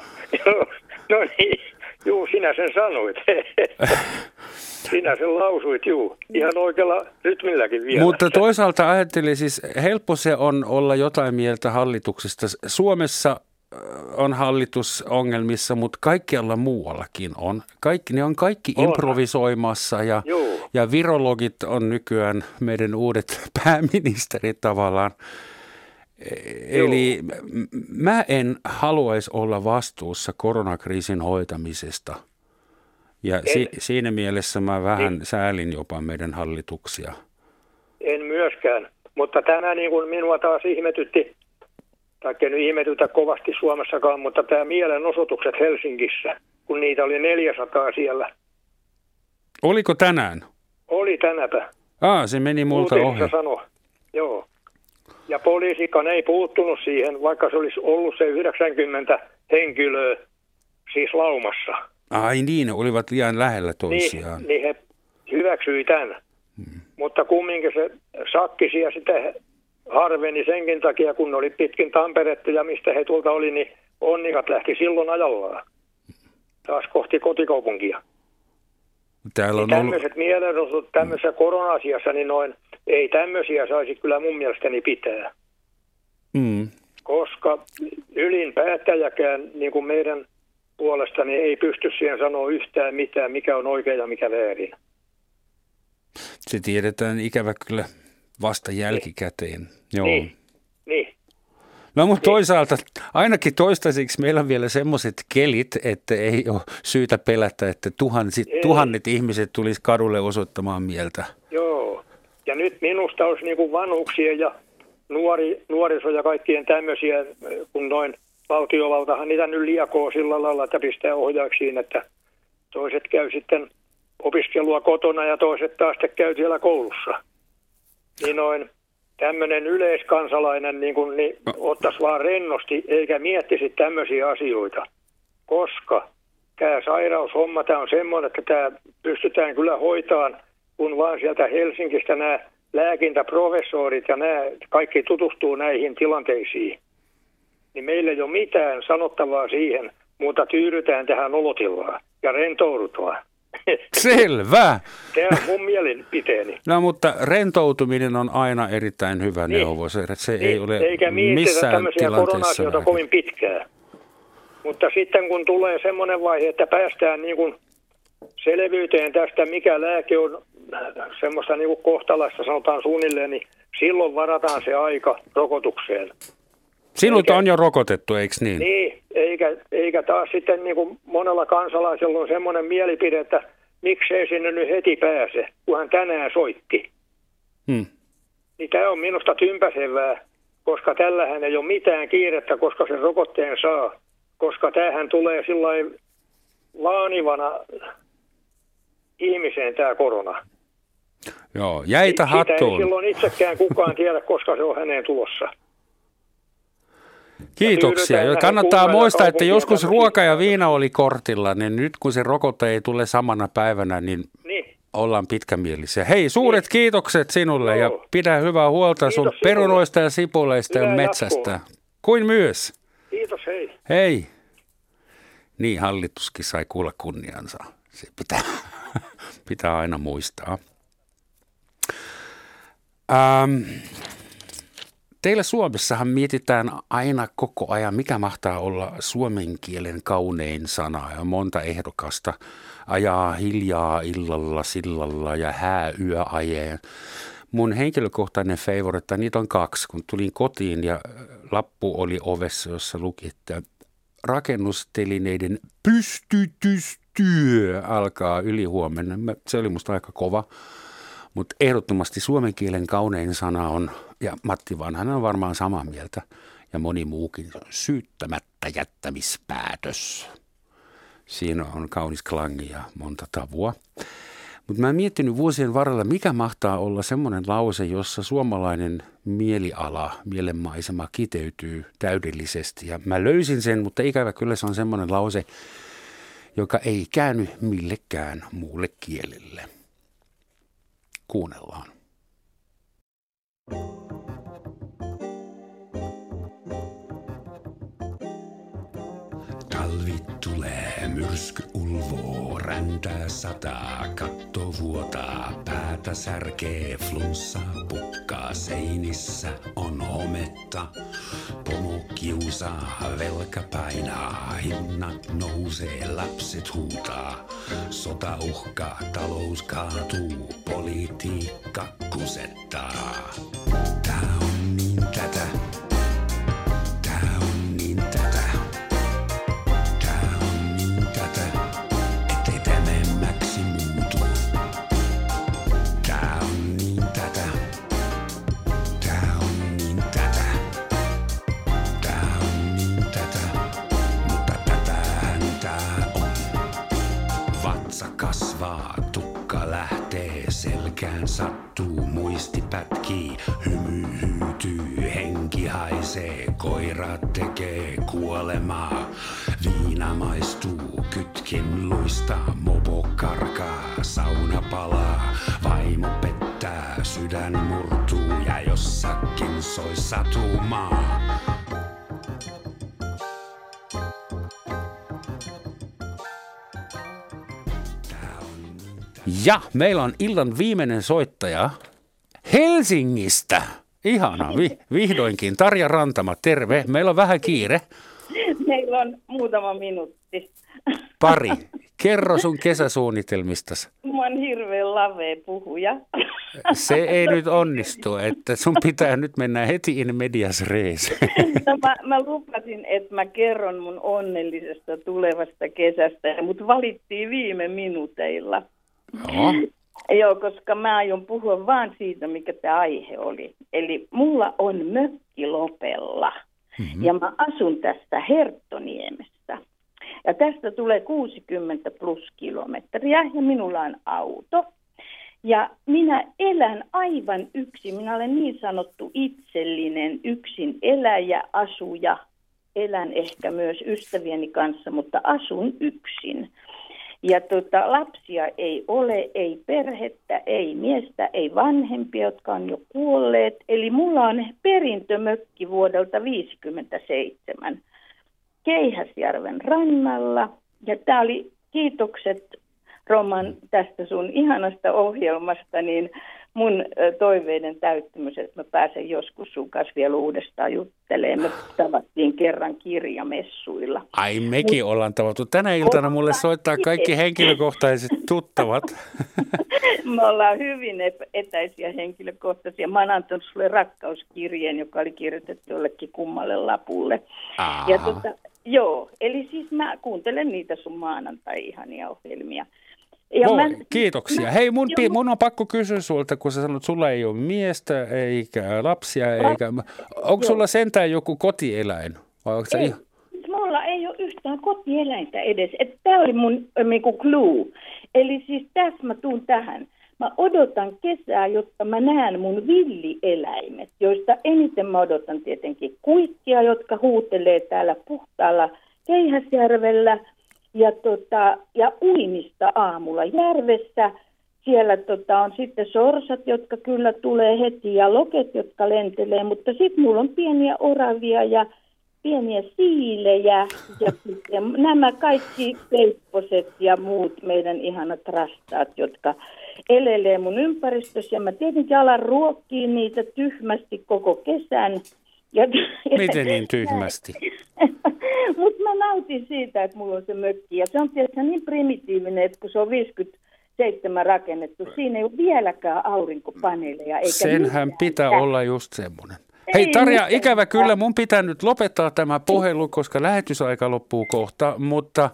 Speaker 18: joo, no niin, joo, sinä sen sanoit. Sinä sen lausuit, juu. Ihan oikealla rytmilläkin vielä.
Speaker 2: Mutta toisaalta ajattelin siis, helppo se on olla jotain mieltä hallituksesta. Suomessa on hallitus ongelmissa, mutta kaikkialla muuallakin on. Kaikki, ne on kaikki on. improvisoimassa ja, ja virologit on nykyään meidän uudet pääministerit tavallaan. E- Joo. Eli mä en haluaisi olla vastuussa koronakriisin hoitamisesta – ja si- siinä mielessä mä vähän niin. säälin jopa meidän hallituksia.
Speaker 18: En myöskään, mutta tämä niin kuin minua taas ihmetytti, tai nyt ihmetytä kovasti Suomessakaan, mutta tämä mielenosoitukset Helsingissä, kun niitä oli 400 siellä.
Speaker 2: Oliko tänään?
Speaker 18: Oli tänäpä.
Speaker 2: Ah, se meni multa ohi.
Speaker 18: Sano. Joo. Ja poliisikan ei puuttunut siihen, vaikka se olisi ollut se 90 henkilöä siis laumassa.
Speaker 2: Ai niin, olivat liian lähellä toisiaan.
Speaker 18: Niin, niin he hyväksyi tämän. Hmm. Mutta kumminkin se sakkisi ja sitten harveni senkin takia, kun oli pitkin Tamperetta ja mistä he tuolta oli, niin onnikat lähti silloin ajallaan. Taas kohti kotikaupunkia.
Speaker 2: Täällä on
Speaker 18: niin tämmöiset ollut... mielenosut tämmöisessä korona-asiassa, niin noin, ei tämmöisiä saisi kyllä mun mielestäni pitää. Mm. Koska ylin päättäjäkään, niin kuin meidän puolestani ei pysty siihen sanoa yhtään mitään, mikä on oikein ja mikä väärin.
Speaker 2: Se tiedetään ikävä kyllä vasta jälkikäteen. Niin. Joo.
Speaker 18: Niin. niin.
Speaker 2: No mutta niin. toisaalta ainakin toistaiseksi meillä on vielä semmoiset kelit, että ei ole syytä pelätä, että tuhansit, tuhannet ihmiset tulisi kadulle osoittamaan mieltä.
Speaker 18: Joo, ja nyt minusta olisi niin kuin vanhuksien ja nuori, nuoriso ja kaikkien tämmöisiä, kun noin – valtiovaltahan niitä nyt liakoo sillä lailla, että pistää ohjaaksiin, että toiset käy sitten opiskelua kotona ja toiset taas käy siellä koulussa. Niin noin tämmöinen yleiskansalainen niin kun, niin ottaisi vaan rennosti eikä miettisi tämmöisiä asioita, koska tämä sairaushomma tämä on semmoinen, että tämä pystytään kyllä hoitaan, kun vaan sieltä Helsingistä nämä lääkintäprofessorit ja nämä kaikki tutustuu näihin tilanteisiin niin meillä ei ole mitään sanottavaa siihen, mutta tyydytään tähän olotilaan ja rentoudutaan.
Speaker 2: Selvä.
Speaker 18: Tämä on mun mielipiteeni.
Speaker 2: No mutta rentoutuminen on aina erittäin hyvä niin. neuvo. Se, se niin. ei ole Eikä missään tämmöisiä korona
Speaker 18: kovin pitkään. Mutta sitten kun tulee semmoinen vaihe, että päästään niin kuin selvyyteen tästä, mikä lääke on semmoista niin kuin kohtalaista, sanotaan suunnilleen, niin silloin varataan se aika rokotukseen.
Speaker 2: Sinut eikä, on jo rokotettu, eikö niin?
Speaker 18: Niin, eikä, eikä taas sitten niin kuin monella kansalaisella on semmoinen mielipide, että miksei sinne nyt heti pääse, kun hän tänään soitti. Hmm. Niin tämä on minusta tympäsevää, koska tällähän ei ole mitään kiirettä, koska se rokotteen saa. Koska tämähän tulee sillä laanivana ihmiseen tämä korona.
Speaker 2: Joo, jäitä hattuun. Sitä
Speaker 18: ei silloin itsekään kukaan tiedä, koska se on häneen tulossa.
Speaker 2: Kiitoksia. Ja kannattaa muistaa, että joskus ruoka ja viina oli kortilla, niin nyt kun se rokote ei tule samana päivänä, niin, niin. ollaan pitkämielisiä. Hei, suuret niin. kiitokset sinulle ja pidä hyvää huolta Kiitos sun sinulle. perunoista ja sipuleista ja metsästä. Kuin myös.
Speaker 18: Kiitos, hei.
Speaker 2: Hei. Niin, hallituskin sai kuulla kunniansa. Se pitää, pitää aina muistaa. Ähm, teillä Suomessahan mietitään aina koko ajan, mikä mahtaa olla suomen kielen kaunein sana. Ja monta ehdokasta ajaa hiljaa illalla, sillalla ja hääyö ajeen. Mun henkilökohtainen favorite, niitä on kaksi. Kun tulin kotiin ja lappu oli ovessa, jossa luki, että rakennustelineiden pystytystyö alkaa ylihuomenna. Se oli musta aika kova. Mutta ehdottomasti suomen kielen kaunein sana on, ja Matti Vanhanen on varmaan samaa mieltä, ja moni muukin, syyttämättä jättämispäätös. Siinä on kaunis klangi ja monta tavua. Mutta mä oon miettinyt vuosien varrella, mikä mahtaa olla semmoinen lause, jossa suomalainen mieliala, mielenmaisema kiteytyy täydellisesti. Ja mä löysin sen, mutta ikävä kyllä se on semmoinen lause, joka ei käänny millekään muulle kielelle. Kuunnellaan. Talvi myrsky ulvoo, räntää sataa, katto vuotaa, päätä särkee, flunssa pukkaa, seinissä on hometta. Pomo kiusaa, velka painaa, hinnat nousee, lapset huutaa. Sota uhkaa, talous kaatuu, politiikka kusettaa. Tää on niin tätä, selkään sattuu, muisti pätkii, hymy hyytyy, henki haisee, koira tekee kuolemaa. Viina maistuu, kytkin luistaa, mopo karkaa, sauna palaa, vaimo pettää, sydän murtuu ja jossakin soi satumaa. Ja meillä on illan viimeinen soittaja Helsingistä. Ihana, vi- vihdoinkin. Tarja Rantama, terve. Meillä on vähän kiire.
Speaker 19: Meillä on muutama minuutti.
Speaker 2: Pari. Kerro sun kesäsuunnitelmistasi.
Speaker 19: Mä oon hirveän lavee puhuja.
Speaker 2: Se ei nyt onnistu, että sun pitää nyt mennä heti in medias res.
Speaker 19: No, mä, mä lupasin, että mä kerron mun onnellisesta tulevasta kesästä, mutta valittiin viime minuuteilla.
Speaker 2: Joo.
Speaker 19: Joo, koska mä aion puhua vaan siitä, mikä tämä aihe oli. Eli mulla on mökki Lopella mm-hmm. ja mä asun tästä Herttoniemestä. Ja tästä tulee 60 plus kilometriä ja minulla on auto. Ja minä elän aivan yksin. Minä olen niin sanottu itsellinen yksin eläjä, asuja. Elän ehkä myös ystävieni kanssa, mutta asun yksin. Ja tota, lapsia ei ole, ei perhettä, ei miestä, ei vanhempia, jotka on jo kuolleet. Eli mulla on perintömökki vuodelta 1957 Keihäsjärven rannalla. Ja tämä oli kiitokset Roman tästä sun ihanasta ohjelmasta, niin mun toiveiden täyttymys, että mä pääsen joskus sun kanssa vielä uudestaan juttelemaan. Me tavattiin kerran kirjamessuilla.
Speaker 2: Ai mekin Mut, ollaan tavattu. Tänä iltana mulle soittaa kaikki henkilökohtaiset tuttavat.
Speaker 19: Me ollaan hyvin etäisiä henkilökohtaisia. Mä oon antanut sulle rakkauskirjeen, joka oli kirjoitettu jollekin kummalle lapulle.
Speaker 2: Aha.
Speaker 19: Ja tota, joo, eli siis mä kuuntelen niitä sun maanantai-ihania ohjelmia.
Speaker 2: Ja Voi, mä, kiitoksia. Mä, Hei, mun, jo, mun on pakko kysyä sulta, kun sä sanot, että sulla ei ole miestä eikä lapsia, eikä... Onko sulla sentään joku kotieläin? Vai onko
Speaker 19: ei, ihan... mulla ei ole yhtään kotieläintä edes. Tämä oli mun niinku clue. Eli siis tässä mä tuun tähän. Mä odotan kesää, jotta mä näen mun villieläimet, joista eniten mä odotan tietenkin kuikkia, jotka huutelee täällä puhtaalla Keihäsjärvellä – ja, tota, ja uimista aamulla järvessä. Siellä tota, on sitten sorsat, jotka kyllä tulee heti ja loket, jotka lentelee, mutta sitten mulla on pieniä oravia ja pieniä siilejä ja sitten nämä kaikki peipposet ja muut meidän ihanat rastaat, jotka elelee mun ympäristössä. Ja mä tietenkin alan ruokkia niitä tyhmästi koko kesän.
Speaker 2: Ja, Miten niin tyhmästi?
Speaker 19: Mutta mä nautin siitä, että mulla on se mökki. Ja se on tietysti niin primitiivinen, että kun se on 57 rakennettu, siinä ei ole vieläkään aurinkopaneeleja. Eikä
Speaker 2: Senhän mitään. pitää olla just semmoinen. Hei Tarja, ikävä kyllä, mun pitää nyt lopettaa tämä puhelu, koska lähetysaika loppuu kohta, mutta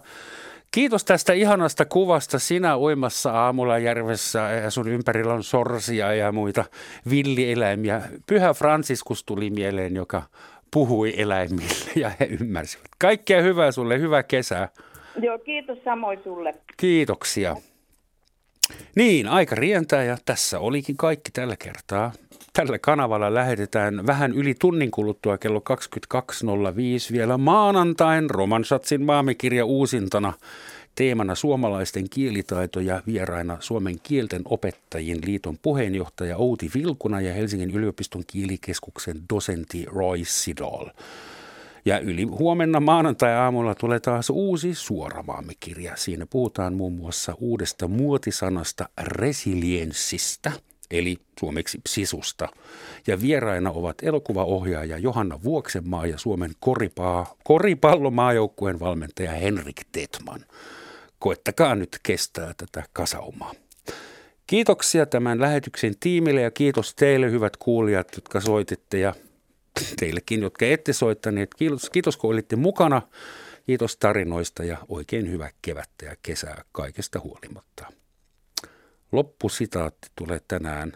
Speaker 2: Kiitos tästä ihanasta kuvasta. Sinä uimassa aamulla järvessä ja sun ympärillä on sorsia ja muita villieläimiä. Pyhä Franciscus tuli mieleen, joka puhui eläimille ja he ymmärsivät. Kaikkea hyvää sulle, hyvää kesää.
Speaker 19: Joo, kiitos samoin sulle.
Speaker 2: Kiitoksia. Niin, aika rientää ja tässä olikin kaikki tällä kertaa. Tällä kanavalla lähetetään vähän yli tunnin kuluttua kello 22.05 vielä maanantain Romansatsin maamikirja uusintana teemana suomalaisten kielitaito ja vieraina Suomen kielten opettajien liiton puheenjohtaja Outi Vilkuna ja Helsingin yliopiston kielikeskuksen dosentti Roy Sidol. Ja yli huomenna maanantai-aamulla tulee taas uusi suora maamikirja. Siinä puhutaan muun muassa uudesta muotisanasta resilienssistä – eli suomeksi sisusta. Ja vieraina ovat elokuvaohjaaja Johanna Vuoksenmaa ja Suomen koripaa, koripallomaajoukkueen valmentaja Henrik Tetman. Koettakaa nyt kestää tätä kasaumaa. Kiitoksia tämän lähetyksen tiimille ja kiitos teille hyvät kuulijat, jotka soititte ja teillekin, jotka ette soittaneet. Kiitos, kiitos kun olitte mukana. Kiitos tarinoista ja oikein hyvää kevättä ja kesää kaikesta huolimatta. Loppusitaatti tulee tänään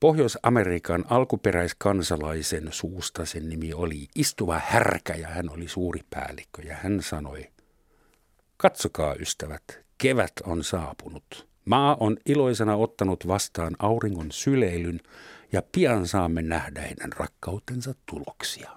Speaker 2: Pohjois-Amerikan alkuperäiskansalaisen suusta. Sen nimi oli Istuva härkä ja hän oli suuri päällikkö ja hän sanoi, Katsokaa ystävät, kevät on saapunut. Maa on iloisena ottanut vastaan auringon syleilyn ja pian saamme nähdä heidän rakkautensa tuloksia.